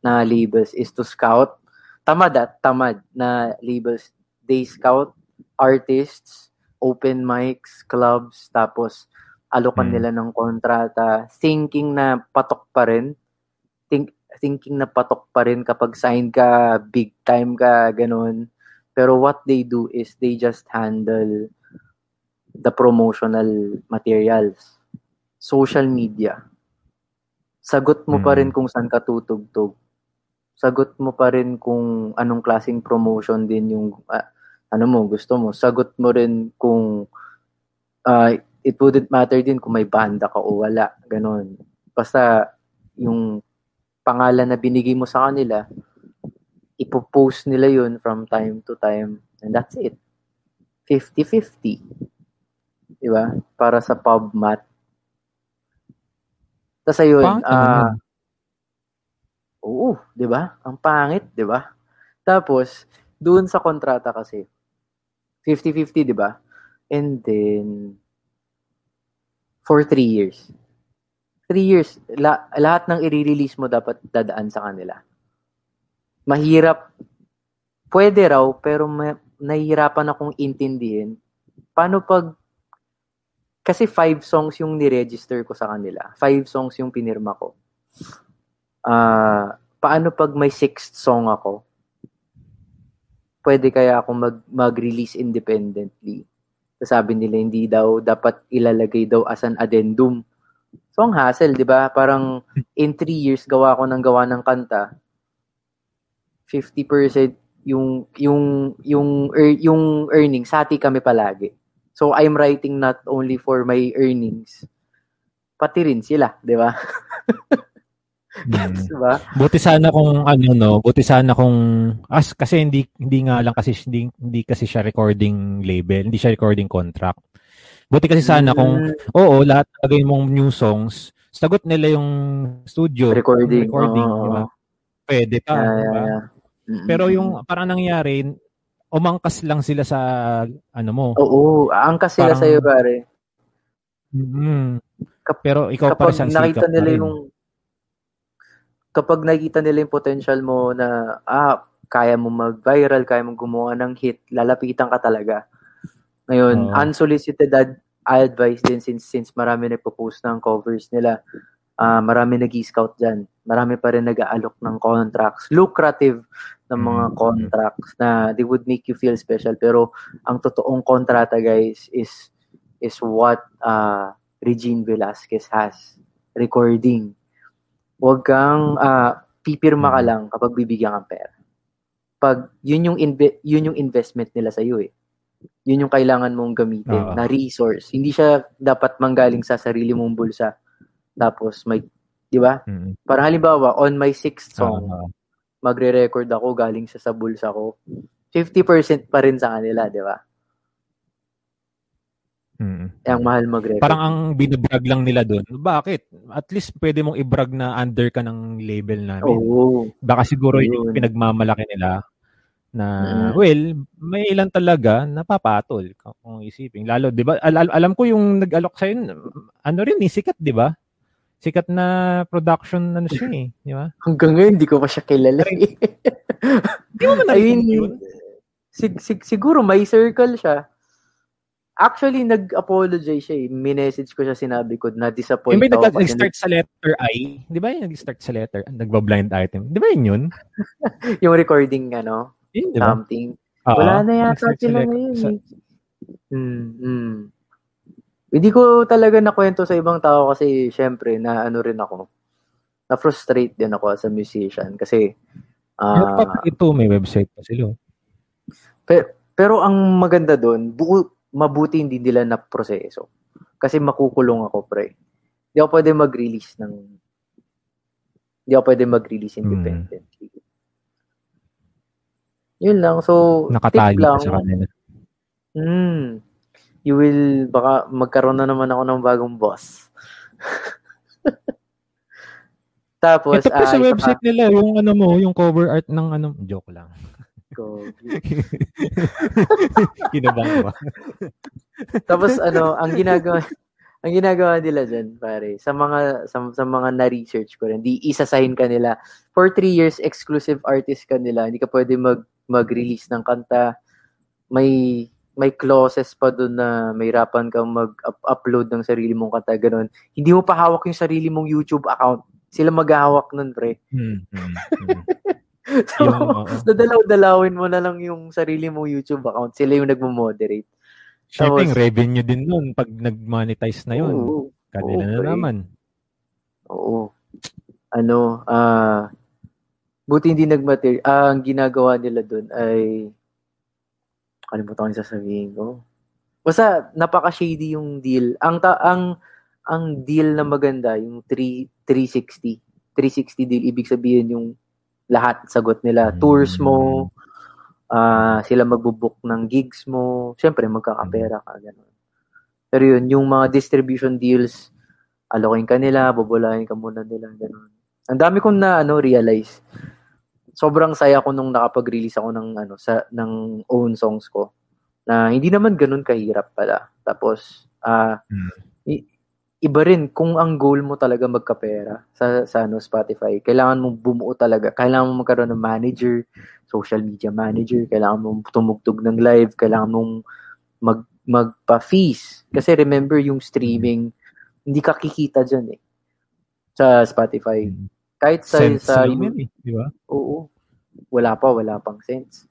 na labels is to scout tamad at tamad na labels. They scout artists, open mics, clubs, tapos alokan Hmm. nila ng kontrata, thinking na patok pa rin. Think, thinking na patok pa rin kapag sign ka, big time ka, ganun. Pero what they do is they just handle the promotional materials. Social media. Sagot mo pa Hmm. rin kung saan ka tutugtog sagot mo pa rin kung anong klaseng promotion din yung ah, ano mo gusto mo sagot mo rin kung ah, it wouldn't matter din kung may banda ka o wala ganon basta yung pangalan na binigay mo sa kanila ipopost nila yun from time to time and that's it 50-50 di ba para sa PubMat tapos ayun Pangit naman ah. Oo, 'di ba? Ang pangit, 'di ba? Tapos doon sa kontrata kasi 50-50, 'di ba? And then for three years. Three years, la- lahat ng i-release mo dapat dadaan sa kanila. Mahirap. Pwede raw, pero ma- nahihirapan akong intindihin. Paano pag kasi five songs yung niregister ko sa kanila. Five songs yung pinirma ko ah paano pag may sixth song ako? Pwede kaya ako mag, mag-release independently? Sabi nila, hindi daw dapat ilalagay daw as an addendum. So, ang hassle, di ba? Parang in three years, gawa ko ng gawa ng kanta. 50% yung yung yung ear- yung earnings hati kami palagi. So I'm writing not only for my earnings pati rin sila, 'di ba? *laughs* Mm. 'Di ba? Buti sana kung ano no, buti sana kung as kasi hindi hindi nga lang kasi hindi, hindi kasi siya recording label, hindi siya recording contract. Buti kasi sana kung Mm, oo, lahat gagawin mong new songs, sagot nila yung studio, recording. recording, oo, di ba? oo. Pwede pa, Yeah, di yeah, ba? yeah. Pero yung parang nangyari, umangkas lang sila sa ano mo. Oo, angkas sila Parang- sa iyo, pare. Mm. Kap- Pero ikaw pa rin Kapag nakita nila rin. yung kapag nakita nila yung potential mo na ah, kaya mo mag-viral, kaya mo gumawa ng hit, lalapitan ka talaga. Ngayon, Oo. unsolicited ad- advice din since since marami nagpo-post ng covers nila. Ah, marami nag-scout diyan. Marami pa rin nag-aalok ng contracts, lucrative na mga Mm. contracts na they would make you feel special pero ang totoong kontrata guys is is what uh, Regine Velasquez has recording. Huwag kang ah, pipirma ka Mhm. lang kapag bibigyan kang pera. Pag yun yung inve- yun yung investment nila sa iyo eh. Yun yung kailangan mong gamitin Oo. na resource. Hindi siya dapat manggaling sa sarili mong bulsa. Tapos may 'di ba? Mm. Para halimbawa on my sixth song, Ah, magre-record ako galing siya sa bulsa ko. 50% pa rin sa kanila, 'di ba? mm. Eh, ang mahal mag-record. Parang ang binabrag lang nila doon. Bakit? At least pwede mong i-brag na under ka ng label namin. Oo. Baka siguro yun yung Yun. pinagmamalaki nila na Mm. well, may ilan talaga napapatol kung isipin. Lalo, 'di ba? Al- al- alam ko yung nag-alok sa ano rin, ni sikat, 'di ba? sikat na production ano siya eh, di ba? Hanggang ngayon, hindi ko pa siya kilala. eh. Di mo man I mean, yun? sig- sig- siguro may circle siya. Actually, nag-apologize siya eh. Minessage ko siya, sinabi ko na disappoint Yung may ako. kasi nag-start sa letter I, di ba yung nag-start sa letter, nagba-blind item, di ba yun yun? *laughs* yung recording, ano, Yun, di ba? something. Oo. Wala na yata sa sila ngayon. sa-. Hmm, hmm. Hindi ko talaga nakwento sa ibang tao kasi syempre na ano rin ako. Na-frustrate din ako as a musician kasi Pero ah ito, may website pa sila. Pero, pero ang maganda doon, buo, mabuti hindi nila na proseso. Kasi makukulong ako, pre. Hindi ako pwede mag-release ng hindi ako pwede mag-release independently. Yun lang. So, Nakatali tip lang. sa kanila. Hmm. You will, baka magkaroon na naman ako ng bagong boss. *laughs* Tapos, Ito pa ah, sa website nila, yung ano mo, yung cover art ng ano, joke lang. ko. *laughs* Kinabang ba? *laughs* Tapos ano, ang ginagawa ang ginagawa nila diyan, pare, sa mga sa, sa mga na-research ko rin, di isasahin ka nila for three years exclusive artist ka nila. Hindi ka pwede mag mag-release ng kanta. May may clauses pa doon na may hirapan kang mag-upload ng sarili mong kanta, ganun. Hindi mo pa hawak yung sarili mong YouTube account. Sila maghahawak nun, pre. Hmm, hmm, hmm. *laughs* So, dadalaw-dalawin mo na lang yung sarili mong YouTube account. Sila yung nagmo-moderate. Tapos- yung revenue din nun pag nag-monetize na yun. Oo. Kanila Oo, na pre. naman. Oo. Ano, ah, buti hindi nagmater. Ah, ang ginagawa nila doon ay, kalimutan ko yung sasabihin ko. Basta, napaka-shady yung deal. Ang, ta- ang, ang deal na maganda, yung 3, 360. 360 deal, ibig sabihin yung lahat sagot nila. Tours mo, ah sila magbubook ng gigs mo. Siyempre, magkakapera ka. Ganun. Pero yun, yung mga distribution deals, alokin ka nila, bubulahin ka muna nila, ganun. Ang dami kong na ano realize. Sobrang saya ko nung nakapag-release ako ng ano sa ng own songs ko na hindi naman ganun kahirap pala. Tapos ah i- iba rin kung ang goal mo talaga magkapera sa sa ano Spotify. Kailangan mong bumuo talaga. Kailangan mong magkaroon ng manager, social media manager, kailangan mong tumugtog ng live, kailangan mong mag magpa-fees. Kasi remember yung streaming, hindi ka kikita dyan eh. Sa Spotify. Kahit sa, Sense sa yun eh, di ba? Oo. Wala pa, wala pang sense.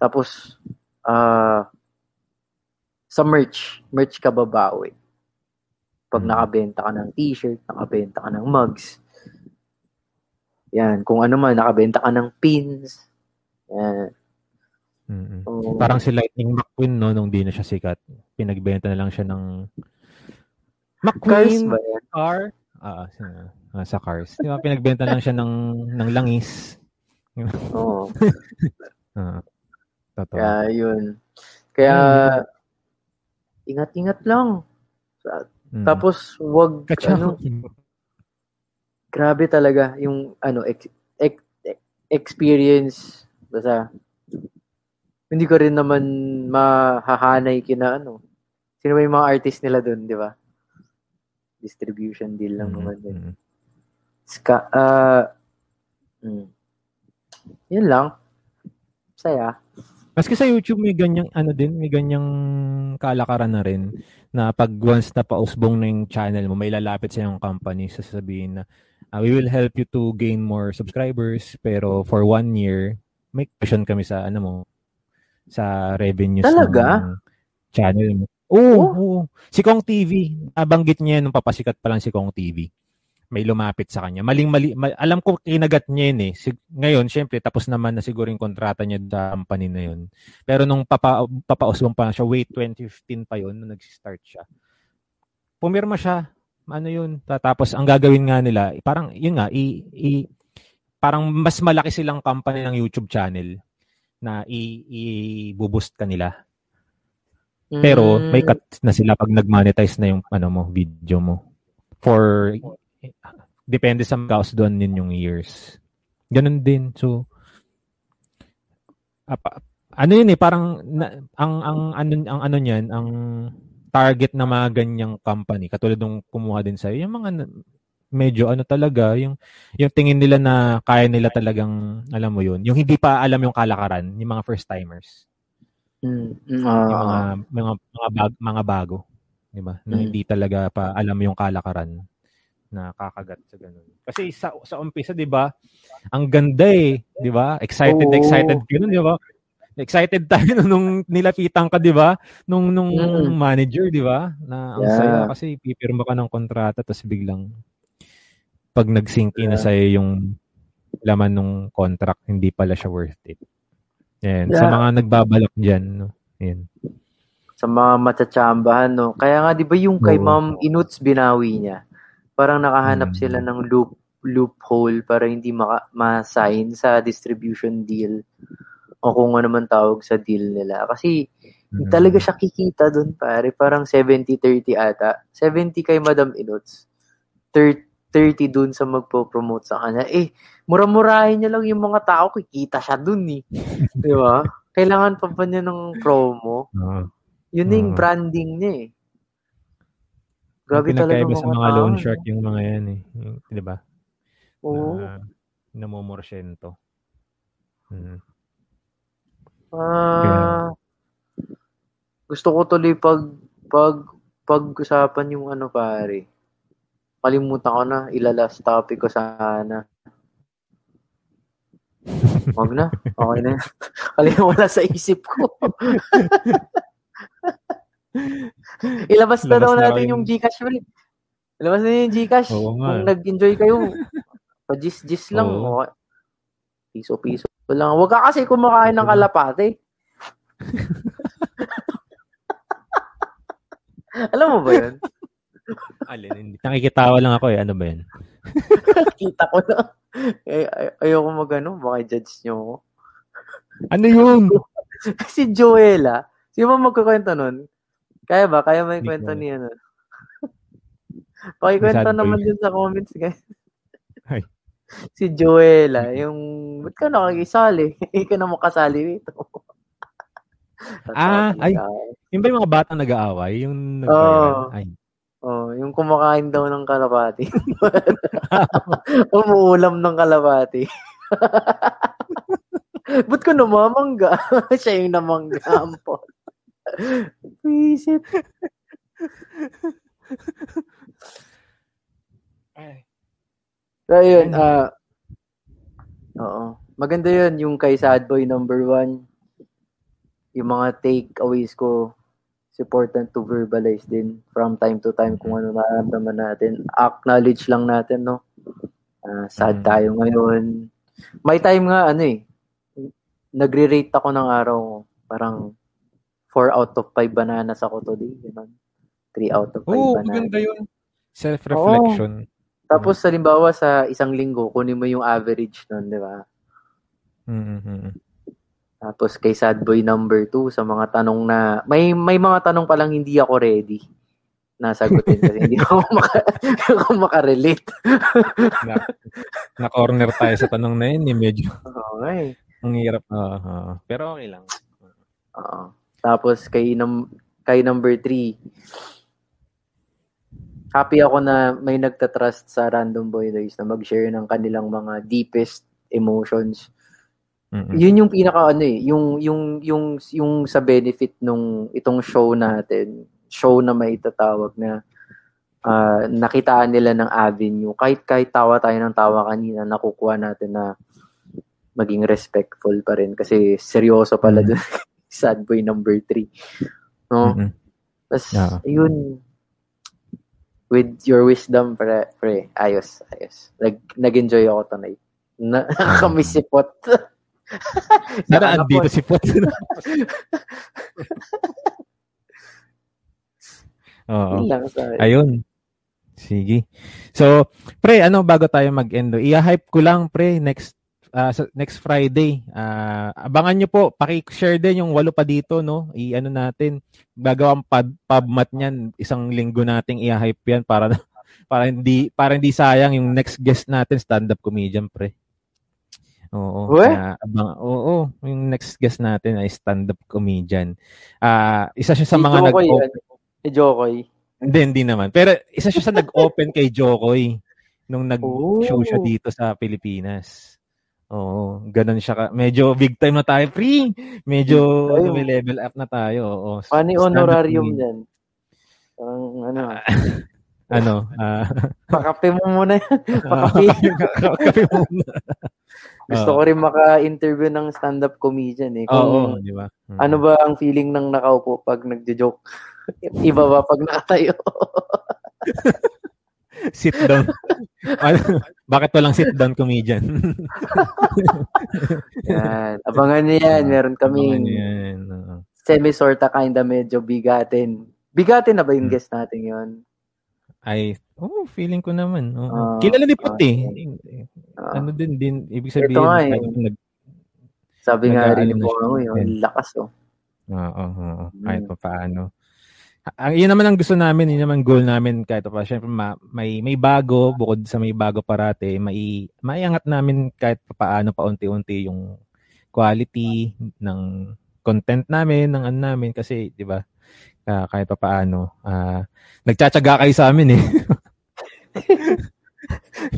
Tapos, ah sa merch, merch ka babawi. Pag Hmm. nakabenta ka ng t-shirt, nakabenta ka ng mugs. Yan, kung ano man, nakabenta ka ng pins. Yan. Mm-mm. Oo. Parang si Lightning McQueen, no, nung di na siya sikat. Pinagbenta na lang siya ng McQueen car. Ah, sa, ah, sa cars. Di ba, pinagbenta lang siya ng, ng langis. Oo. *laughs* Ah, totoo. Kaya yun. Kaya, ingat-ingat lang. Mm. Tapos, wag, Katsa- ano, grabe talaga yung, ano, ex, ex, experience. Basta, hindi ko rin naman mahahanay kina, ano, sino ba yung mga artist nila dun, di ba? Distribution deal lang Mm, naman din. Ska, ah, mm. yun lang. Saya. Maski sa YouTube may ganyang ano din, may ganyang kalakaran na rin na pag once na pausbong na yung channel mo, may lalapit sa yung company sasabihin na "Ah, we will help you to gain more subscribers pero for one year may question kami sa ano mo sa revenues Talaga? ng channel mo. Oo, oo. Si Kong TV, nabanggit niya nung papasikat pa lang si Kong TV. May lumapit sa kanya. Maling-mali. ma- alam ko kinagat niya yun eh. Sig- ngayon, syempre, tapos naman na siguro yung kontrata niya sa company na yun. Pero nung papa, papausbong pa siya, wait, 2015 pa yun, nung nag-start siya. Pumirma siya. Ano yun? Ta- Tapos, ang gagawin nga nila, parang, yun nga, i, i- parang mas malaki silang company ng YouTube channel na i, i-boost ka nila. Pero Mm, may cut na sila pag nag-monetize na yung ano mo, video mo. For depende sa magkaos doon din yung years. Ganun din. So apa, ano yun eh parang na, ang ang ano ang ano niyan, ang target na mga ganyang company katulad nung kumuha din sa yung mga medyo ano talaga, yung, yung tingin nila na kaya nila talagang, alam mo yun, yung hindi pa alam yung kalakaran, yung mga first-timers. Mm, mm, yung ah, mga, mga, mga, bag, mga bago. Di ba? Na Mm. hindi talaga pa alam yung kalakaran na kakagat sa ganun. Kasi sa, sa umpisa, di ba, ang ganda eh, di ba? Excited, Oo. excited ka nun, di ba? Excited tayo nung nilapitan ka, di ba? Nung, nung Mm. manager, di ba? Na ang Yeah. saya kasi pipirma ka ng kontrata tapos biglang pag nag-sync in na Yeah. sa'yo yung laman ng contract, hindi pala siya worth it. Yan. Sa Yeah. mga nagbabalak dyan, no? Yan. sa mga matsatsambahan, no? Kaya nga, di ba yung kay. Ma'am Inuts binawi niya? Parang nakahanap Mm. sila ng loop loophole para hindi maka, ma-sign sa distribution deal o kung ano man tawag sa deal nila. Kasi Mm. talaga siya kikita doon, pare. Parang 70-30 ata. 70 kay Madam Inuts. 30, 30 dun sa magpo-promote sa kanya. Eh, mura-murahin niya lang yung mga tao. Kikita siya dun eh. *laughs* di ba? Kailangan pa ba niya ng promo? Oo. Yun na yung branding niya eh. Grabe talaga pinagkaiba sa mga loan shark yung mga yan eh. Di ba? Oo. Na, namomorsyento. Mm. Ah, gusto ko tuloy pag pag pag-usapan yung ano pare. Kalimutan ko na, ilalas topic ko sana. Wag na. Okay na. *laughs* Kalimutan wala sa isip ko. *laughs* *laughs* Ilabas na Labas daw na natin kayo. yung Gcash ulit. Ilabas na yung Gcash. Oo nga. Kung nag-enjoy kayo, *laughs* pa-gis-gis lang. Oo. Okay. Piso-piso lang. Huwag ka kasi kumakain ng kalapate. *laughs* Alam mo ba yun? Alin, hindi. Nakikitawa lang ako eh. Ano ba yan? Kita ko na. Eh, ay- ayoko magano, baka judge nyo ako. Ano yun? si Joella, sino ba magkukwento nun? Kaya ba? Kaya may Hindi kwento ko. niya nun? *laughs* Pakikwento naman din sa comments, guys. Ay. *laughs* si Joella, yung, ba't ka nakikisali? *laughs* Ikaw na makasali rito. Ah, ay. Yung ba yung mga batang nag-aaway? Yung nag-viral? Oo. Ay. Oh, yung kumakain daw ng kalapati. Umuulam ng kalapati. Ba't ko namamangga? Siya yung namangga. Ampon. Visit. So, yun. ah oo. Maganda yun. Yung kay Sad Boy number one. Yung mga takeaways ko, it's important to verbalize din from time to time kung ano nararamdaman natin. Acknowledge lang natin, no? Ah, sad Mm. tayo ngayon. May time nga, ano eh, nagre-rate ako ng araw. Parang 4 out of 5 bananas ako today. Ganun. 3 out of 5 Oo, bananas. maganda yun. Self-reflection. Tapos, halimbawa, sa isang linggo, kunin mo yung average nun, di ba? Mm-hmm. Tapos, kay sad boy number 2, sa mga tanong na, may may mga tanong pa lang hindi ako ready na sagutin kasi hindi *laughs* ako, maka, ako makarelate. na, na-corner tayo sa tanong na yun. Eh, medyo Okay. ang hirap. Oo, oo. pero okay lang. Oo. Tapos, kay, num, kay number 3, happy ako na may nagtatrust sa Random Boy Days na mag-share ng kanilang mga deepest emotions. Mm-mm. Yun yung pinaka ano eh, yung yung yung yung sa benefit nung itong show natin, show na may itatawag na ah, nakitaan nila ng avenue. Kahit kahit tawa tayo ng tawa kanina, nakukuha natin na maging respectful pa rin kasi seryoso pala Mm. dun. *laughs* Sad boy number 3. No? Mm-mm. Tapos, Yeah. yun, with your wisdom, pre, pre ayos, ayos. Nag, nag-enjoy ako tonight. Na, *laughs* nakakamiss si Pot. *laughs* Sana andito si Pot. *laughs* Oo. Ayun. Sige. So, pre, ano bago tayo mag-end? I-hype ko lang, pre, next ah, sa- next Friday. Ah, abangan nyo po, paki-share din yung walo pa dito, no? I-ano natin, gagawang pub, pubmat niyan, isang linggo nating i-hype yan para *laughs* para hindi para hindi sayang yung next guest natin stand-up comedian, pre. Oo. Uwe? kaya abang, oo, yung next guest natin ay stand-up comedian. Ah, isa siya sa mga nag Jokoy? Si Jokoy. hindi, hindi naman. Pero isa siya sa nag-open kay Jokoy nung nag-show siya Oh. dito sa Pilipinas. Oo, ganun siya. Ka. Medyo big time na tayo, pre. Medyo time. may level up na tayo. Oo. Stand-up honorarium dyan? Parang ano, *laughs* Ano? ah pakape mo muna yan. *laughs* Pakape. Kape muna. *laughs* Gusto ko rin maka-interview ng stand-up comedian eh. Kung Oo, di ba? Mm. ano ba ang feeling ng nakaupo pag nagjo-joke? Iba ba pag nakatayo? Sit down. Ano- Bakit walang sit down comedian? yan. Abangan niyo yan. Meron kaming yan. oo. semi-sorta kinda medyo bigatin. Bigatin na ba yung Hmm. guest natin yon? Ay, oh, feeling ko naman. oo. Ah, Kilala ni Put eh. Ah, Ano din din ibig Ito sabihin nga eh. nag sabi nga rin ni Bongo, yung lakas oh. Oo, oo, kahit Mm. pa paano. Ang yun naman ang gusto namin, yun naman goal namin kahit pa syempre ma, may may bago bukod sa may bago parate, may maiangat namin kahit pa paano paunti-unti yung quality ng content namin, ng ano namin kasi 'di ba? ah, kahit pa paano, ah nagtsatsaga kayo sa amin eh. *laughs*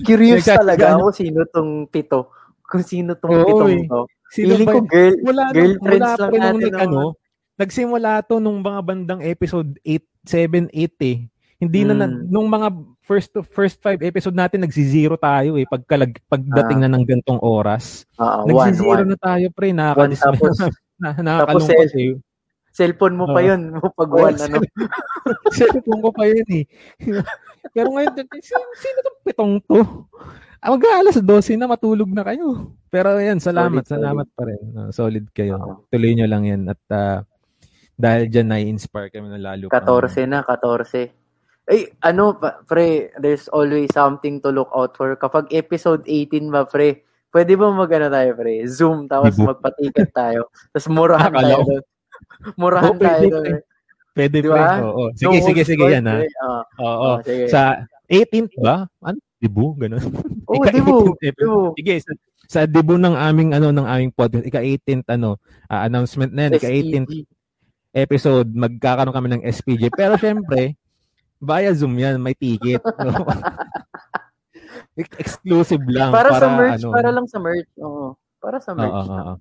Curious talaga ako sino tong pito. Kung sino tong Oo, pitong eh. to. Sino Feeling ba ko girl, wala girlfriends wala lang pa nung natin nag, ang- ano, nagsimula to nung mga bandang episode 8, 7, 8 eh. Hindi na, na Hmm. nung mga first to first five episode natin nagsi-zero tayo eh pagkalag pagdating Ah. na ng gantong oras. Ah, one, nagsi-zero one. na tayo pre, One, nakakadismay tapos, *laughs* na, nakakalungkot eh. cellphone mo pa Oo. yun. *laughs* Pag Oo, one, ano. *laughs* Cellphone ko pa yun eh. Pero ngayon, sino, sino tong pitong to? Ah, Mag-aalas 12 na, matulog na kayo. Pero ayan, salamat, Solid, salamat pa rin. Ah, solid kayo. Oo. Tuloy nyo lang yan. At ah, dahil dyan, nai-inspire kami na lalo. pang- 14 na, 14. Ay, ano, pa- pre, there's always something to look out for. Kapag episode 18 ba, pre, pwede ba mag-ano tayo, pre? Zoom, tapos magpatiket tayo. *laughs* Tapos murahan tayo doon. Murahan pwede, tayo doon. pre. Pwede, Di pre. Oo. No Sige, sige, holds sige, barred, yan ha. Ah, Oo. ah, sige. Sa 18th ba? Ano? Dibu? Ganun. Oo, Ika- Dibu, 18th episode. Dibu. Sige, sa, sa Dibu ng aming ano ng aming podcast, ika 18th ano, ah, announcement na yan, ika 18th SEG. Episode, magkakaroon kami ng SPJ. Pero syempre, via Zoom yan, may ticket. *laughs* No? Ex- Exclusive lang. Para, sa merch, ano, para lang sa merch. Oo. Para sa Oo, merch. oo, oo.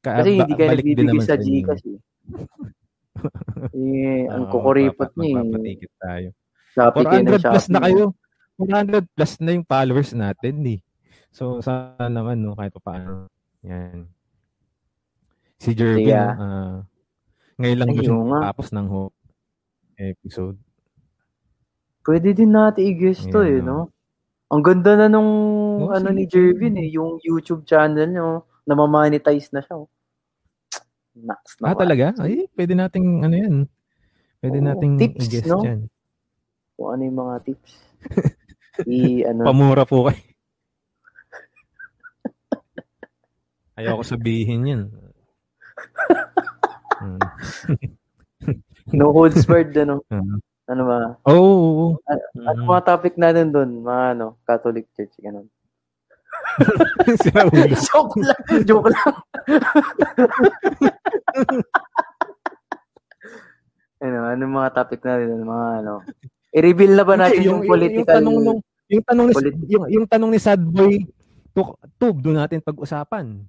Ka- Kasi ba- hindi ka balik din nagbibigay sa inyo. Gcash eh. *laughs* eh, ang Oo, kukuripot niya eh. magpapaticket tayo. Shopee kayo ng 400 plus na kayo. 400 plus na yung followers natin eh. So, sana naman, no, kahit pa paano. Yan. Si Jervin, ah, ngayon lang Ay, nga. tapos ng ho- episode. Pwede din natin i-guess to eh, no? no? Ang ganda na nung Oo, ano ni Jervin eh, yung YouTube channel niyo, namamonetize na siya. oh. Ah, talaga? Ay, pwede nating, ano yan. Pwede Oo, nating tips, i-guess no? dyan. Kung ano yung mga tips. *laughs* I, ano, Pamura po kayo. *laughs* Ayoko sabihin yan. *laughs* Hmm. *laughs* no holds barred, ano. *laughs* Ano ba? Oo. oo. Ano Mm. mga topic natin doon? Mga ano, Catholic Church, ganun. *laughs* Joke lang, joke lang. ano, ano mga topic natin doon? Mga ano. I-reveal na ba natin Hindi, yung, political... Yung tanong, nung, yung tanong ni, yung, yung tanong ni Sadboy, tug, tug doon natin pag-usapan.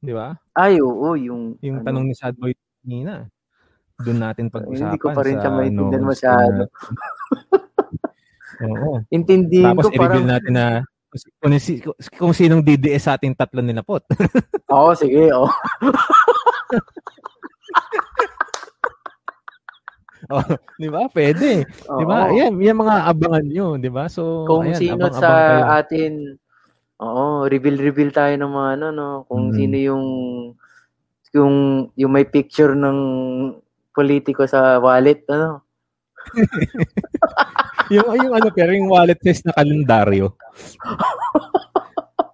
Di ba? Ay, oo, yung... Yung ano, tanong ni Sadboy kanina. Doon natin pag-usapan. Hindi ko pa rin siya maintindihan masyado. *laughs* Oo. Intindihin Tapos ko i-reveal parang... natin na kung, si- kung sinong DDS sa ating tatlo nilapot. *laughs* Oo, sige, oo. *laughs* oh, di ba? Pwede. Di ba? Yan, yan mga abangan nyo, di ba? So, Kung ayan, sino abang-abang sa kayo. atin... Oo, reveal-reveal tayo ng mga ano, no? Kung Mm. sino yung... Yung, yung may picture ng politiko sa wallet, ano? *laughs* yung yung ano pero yung wallet size na kalendaryo. *laughs*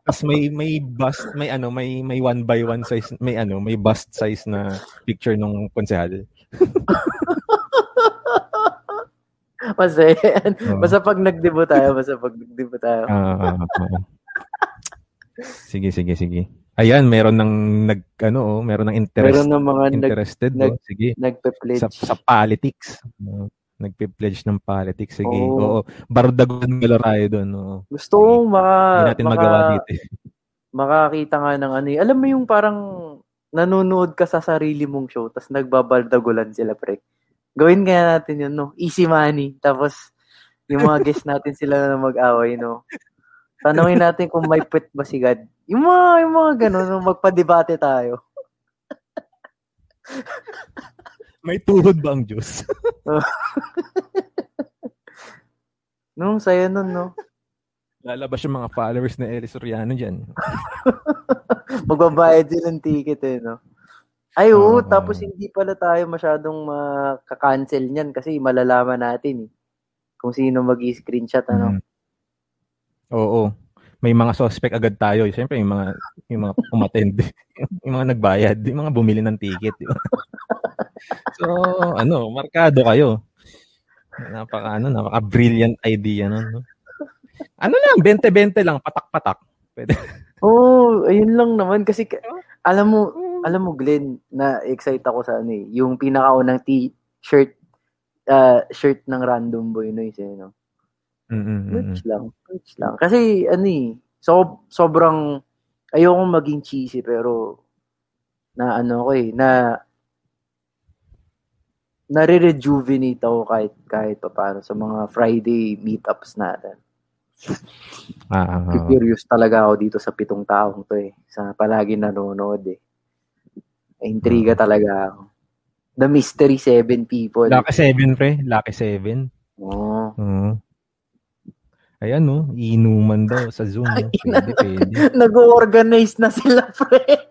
Tapos may may bust, may ano, may may one by one size, may ano, may bust size na picture ng konsehal. *laughs* Basta, Oo. basta pag nagdebo tayo, basta pag nagdebo tayo. Ah, ah, ah. Sige, sige, sige. Ayan, meron ng nag ano, oh, meron ng interest Meron ng mga interested, nag- oh. Sige. nagpe-pledge. Sa sa politics. Uh, nagpe-pledge ng politics. Sige, Oo. oo. Bardagulan Galaray doon. Oo. Gusto kong maka, Hindi natin maka, magawa dito. eh. makakita nga ng ano eh. Alam mo yung parang nanonood ka sa sarili mong show tapos nagbabaldagulan sila, pre. Gawin kaya natin yun, no? Easy money. Tapos, yung mga guest *laughs* natin sila na mag-away, no? Tanungin natin kung may pet ba si God. Yung mga, yung mga ganun, magpa-debate tayo. May tuhod ba ang Diyos? *laughs* No, saya nun, no? Lalabas yung mga followers na Eli Soriano dyan. *laughs* Magbabayad sila ng ticket, eh, no? Ay, oo. Oo. tapos hindi pala tayo masyadong makaka-cancel niyan kasi malalaman natin, eh. Kung sino mag-screenshot, ano? Mm. Oo. May mga suspect agad tayo. Siyempre, yung mga, yung mga umattend. *laughs* yung mga nagbayad. Yung mga bumili ng ticket. Di ba? so, ano, markado kayo. Napaka, ano, napaka brilliant idea nun. No? Ano lang, 20-20 lang, patak-patak. Pwede. Oo, oh, ayun lang naman. Kasi, ka- alam mo, alam mo, Glenn, na excite ako sa ano eh. Yung pinakaunang t-shirt, uh, shirt ng Random Boy Noise, eh, no? Mm-mm. Merch lang. Merch lang. Kasi, ano eh, so, sobrang, ayokong maging cheesy, pero, na ano ko eh, na, nare-rejuvenate ako kahit, kahit pa paano sa mga Friday meetups natin. Ah, ah. Curious talaga ako dito sa pitong taong to eh. Sa palagi nanonood eh. Intriga talaga ako. The Mystery Seven People. Lucky 7, pre. Lucky 7. Oo. Oo. Ayan, no? Inuman daw sa Zoom. No? Pwede, pwede. *laughs* Nag-organize na sila, pre. *laughs*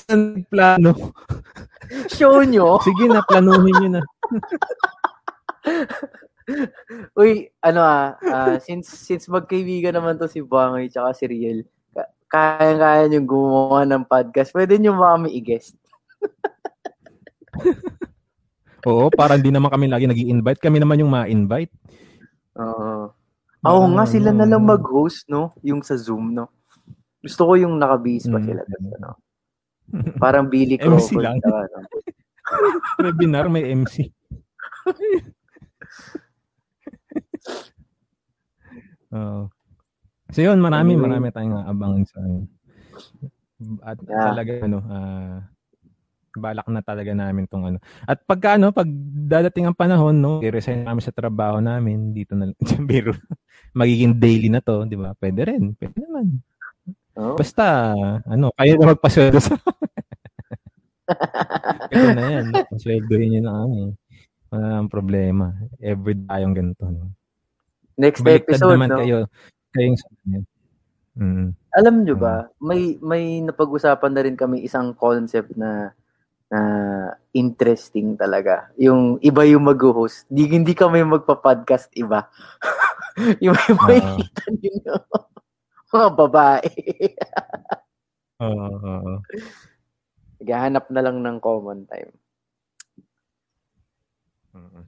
Saan plano? Show nyo. Sige na, planuhin nyo na. *laughs* Uy, ano ah, ah, since since magkaibigan naman to si Bangoy tsaka si Riel, ka- kaya-kaya nyo gumawa ng podcast, pwede nyo ba kami i-guest? Oo, para hindi naman kami lagi nag invite Kami naman yung ma-invite. Oo. Oo nga, sila na lang mag-host, no? Yung sa Zoom, no? Gusto ko yung naka-base pa Mm. sila. tas, ano? Parang Billy *laughs* MC Crawford. lang. tsaka, ano. *laughs* Webinar, may MC. *laughs* Oo. So yun, marami, marami tayong aabangan sa At Yeah. talaga, ano, ah, balak na talaga namin tong ano. At pagka ano, pag dadating ang panahon, no, i-resign namin sa trabaho namin, dito na lang, *laughs* biro, magiging daily na to, di ba? Pwede rin, pwede naman. Oo. Basta, ano, kaya na magpasweldo sa... *laughs* Ito na yan, pasweldohin nyo na kami. Wala nang problema. Every tayong ganito. No? Next Baliktad episode, naman no? kayo. Kayong sa. Mm. Alam nyo ba, may may napag-usapan na rin kami isang concept na na interesting talaga. Yung iba yung mag-host. Di, hindi kami magpa-podcast iba. *laughs* yung may makikita nyo. *laughs* Mga babae. Oo, oo, oo. Naghahanap na lang ng common time.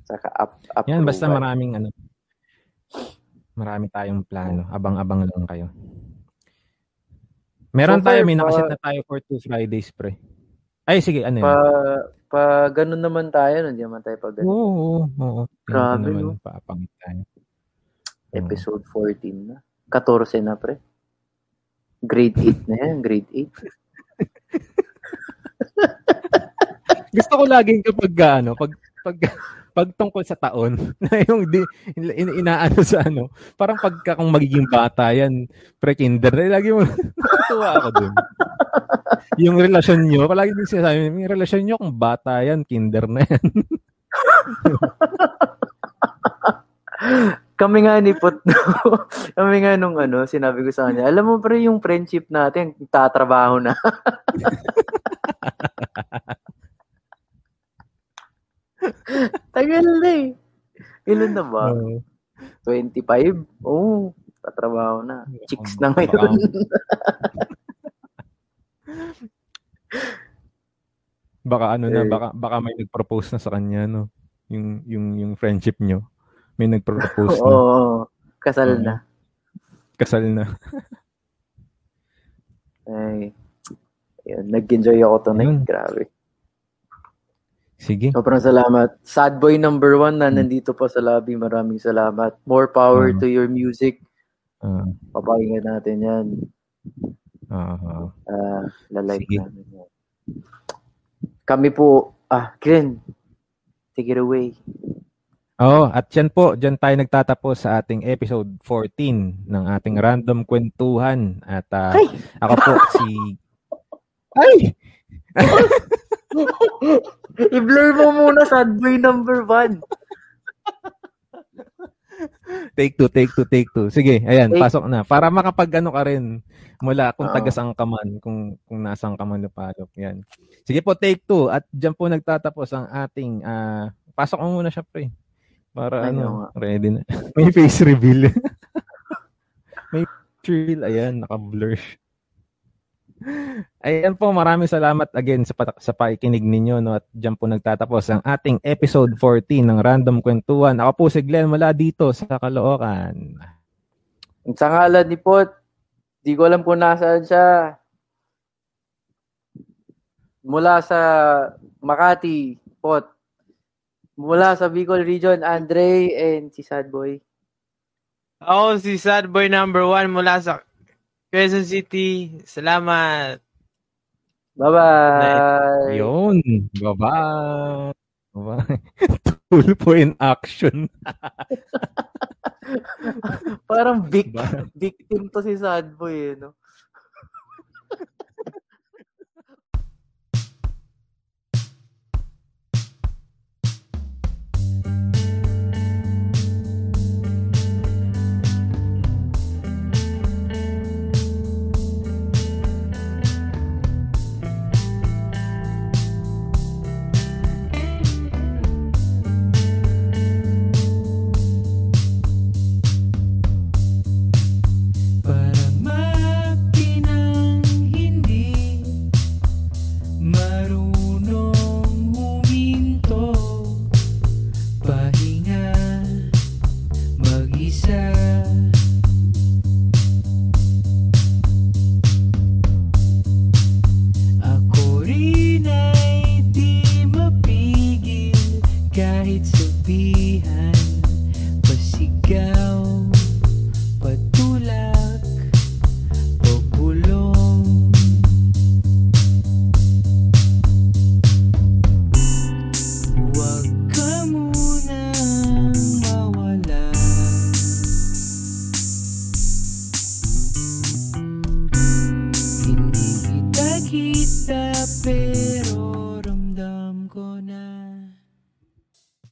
Saka up, up Yan, basta maraming ano. Marami tayong plano. Abang-abang lang kayo. Meron So tayo, may nakaset na tayo for two Fridays, pre. Ay, sige, ano Pa, yun? pa ganun naman tayo, no? hindi naman tayo pa ganun. Oo, oo, oo. Grabe, no? Paapangit tayo. Episode 14 na. 14 na, pre. Grade 8 na yan, grade 8. *laughs* Gusto ko laging kapag ano, pag pag *laughs* pag tungkol sa taon *laughs* na yung di, in, inaano sa ano, parang pagka kung magiging bata yan, pre-kinder, eh, lagi mo *laughs* natuwa ako dun. yung relasyon nyo, palagi din sinasabi, yung relasyon nyo kung bata yan, kinder na yan. Kami nga ni Put, kami nga nung ano, sinabi ko sa kanya, alam mo pre, yung friendship natin, tatrabaho na. *laughs* Tagal na eh. Ilan na ba? Oo. 25? Oo, oh, tatrabaho na. Chicks na ngayon. *laughs* Baka ano na, Eh. baka baka may nag-propose na sa kanya no. Yung yung yung friendship nyo. May nag-propose Oo, na. kasal na. Kasal na. Ay, yun, nag-enjoy ako tonight. Ayun. Grabe. Sige. Sobrang salamat. Sad boy number one na nandito pa sa lobby. Maraming salamat. More power Mm. to your music. Ah, Papakinggan natin yan. Ah, lalike Sige. namin yan. Kami po, ah, Glenn, take it away. Oo, at yan po, dyan tayo nagtatapos sa ating episode 14 ng ating random kwentuhan. At Ay! ako po si... Ay! *laughs* I-blur mo muna sad boy number one. Take two, take two, take two. Sige, ayan, Take- pasok na. Para makapag ano ka rin mula kung Oo. tagasang ka man, kung, kung nasang ka man lupalop. Yan. Sige po, take two. At dyan po nagtatapos ang ating, ah, pasok mo muna siya, pre. Para ano, ready na. *laughs* May face reveal. *laughs* May face reveal, ayan, naka-blur. Ayan po, maraming salamat again sa, pat- sa pakikinig ninyo. No? At dyan po nagtatapos ang ating episode 14 ng Random Kwentuhan. Ako po si Glenn mula dito sa Caloocan. Sa ngalan ni Pot, di ko alam kung nasaan siya. Mula sa Makati, Pot. Mula sa Bicol Region, Andre and si Sad Boy. Ako si sad boy number one mula sa Quezon City. Salamat. Bye-bye! Yun. Bye-bye. Bye-bye. Tulpo in action. *laughs* Parang Bye. victim to si Sad Boy, eh, no?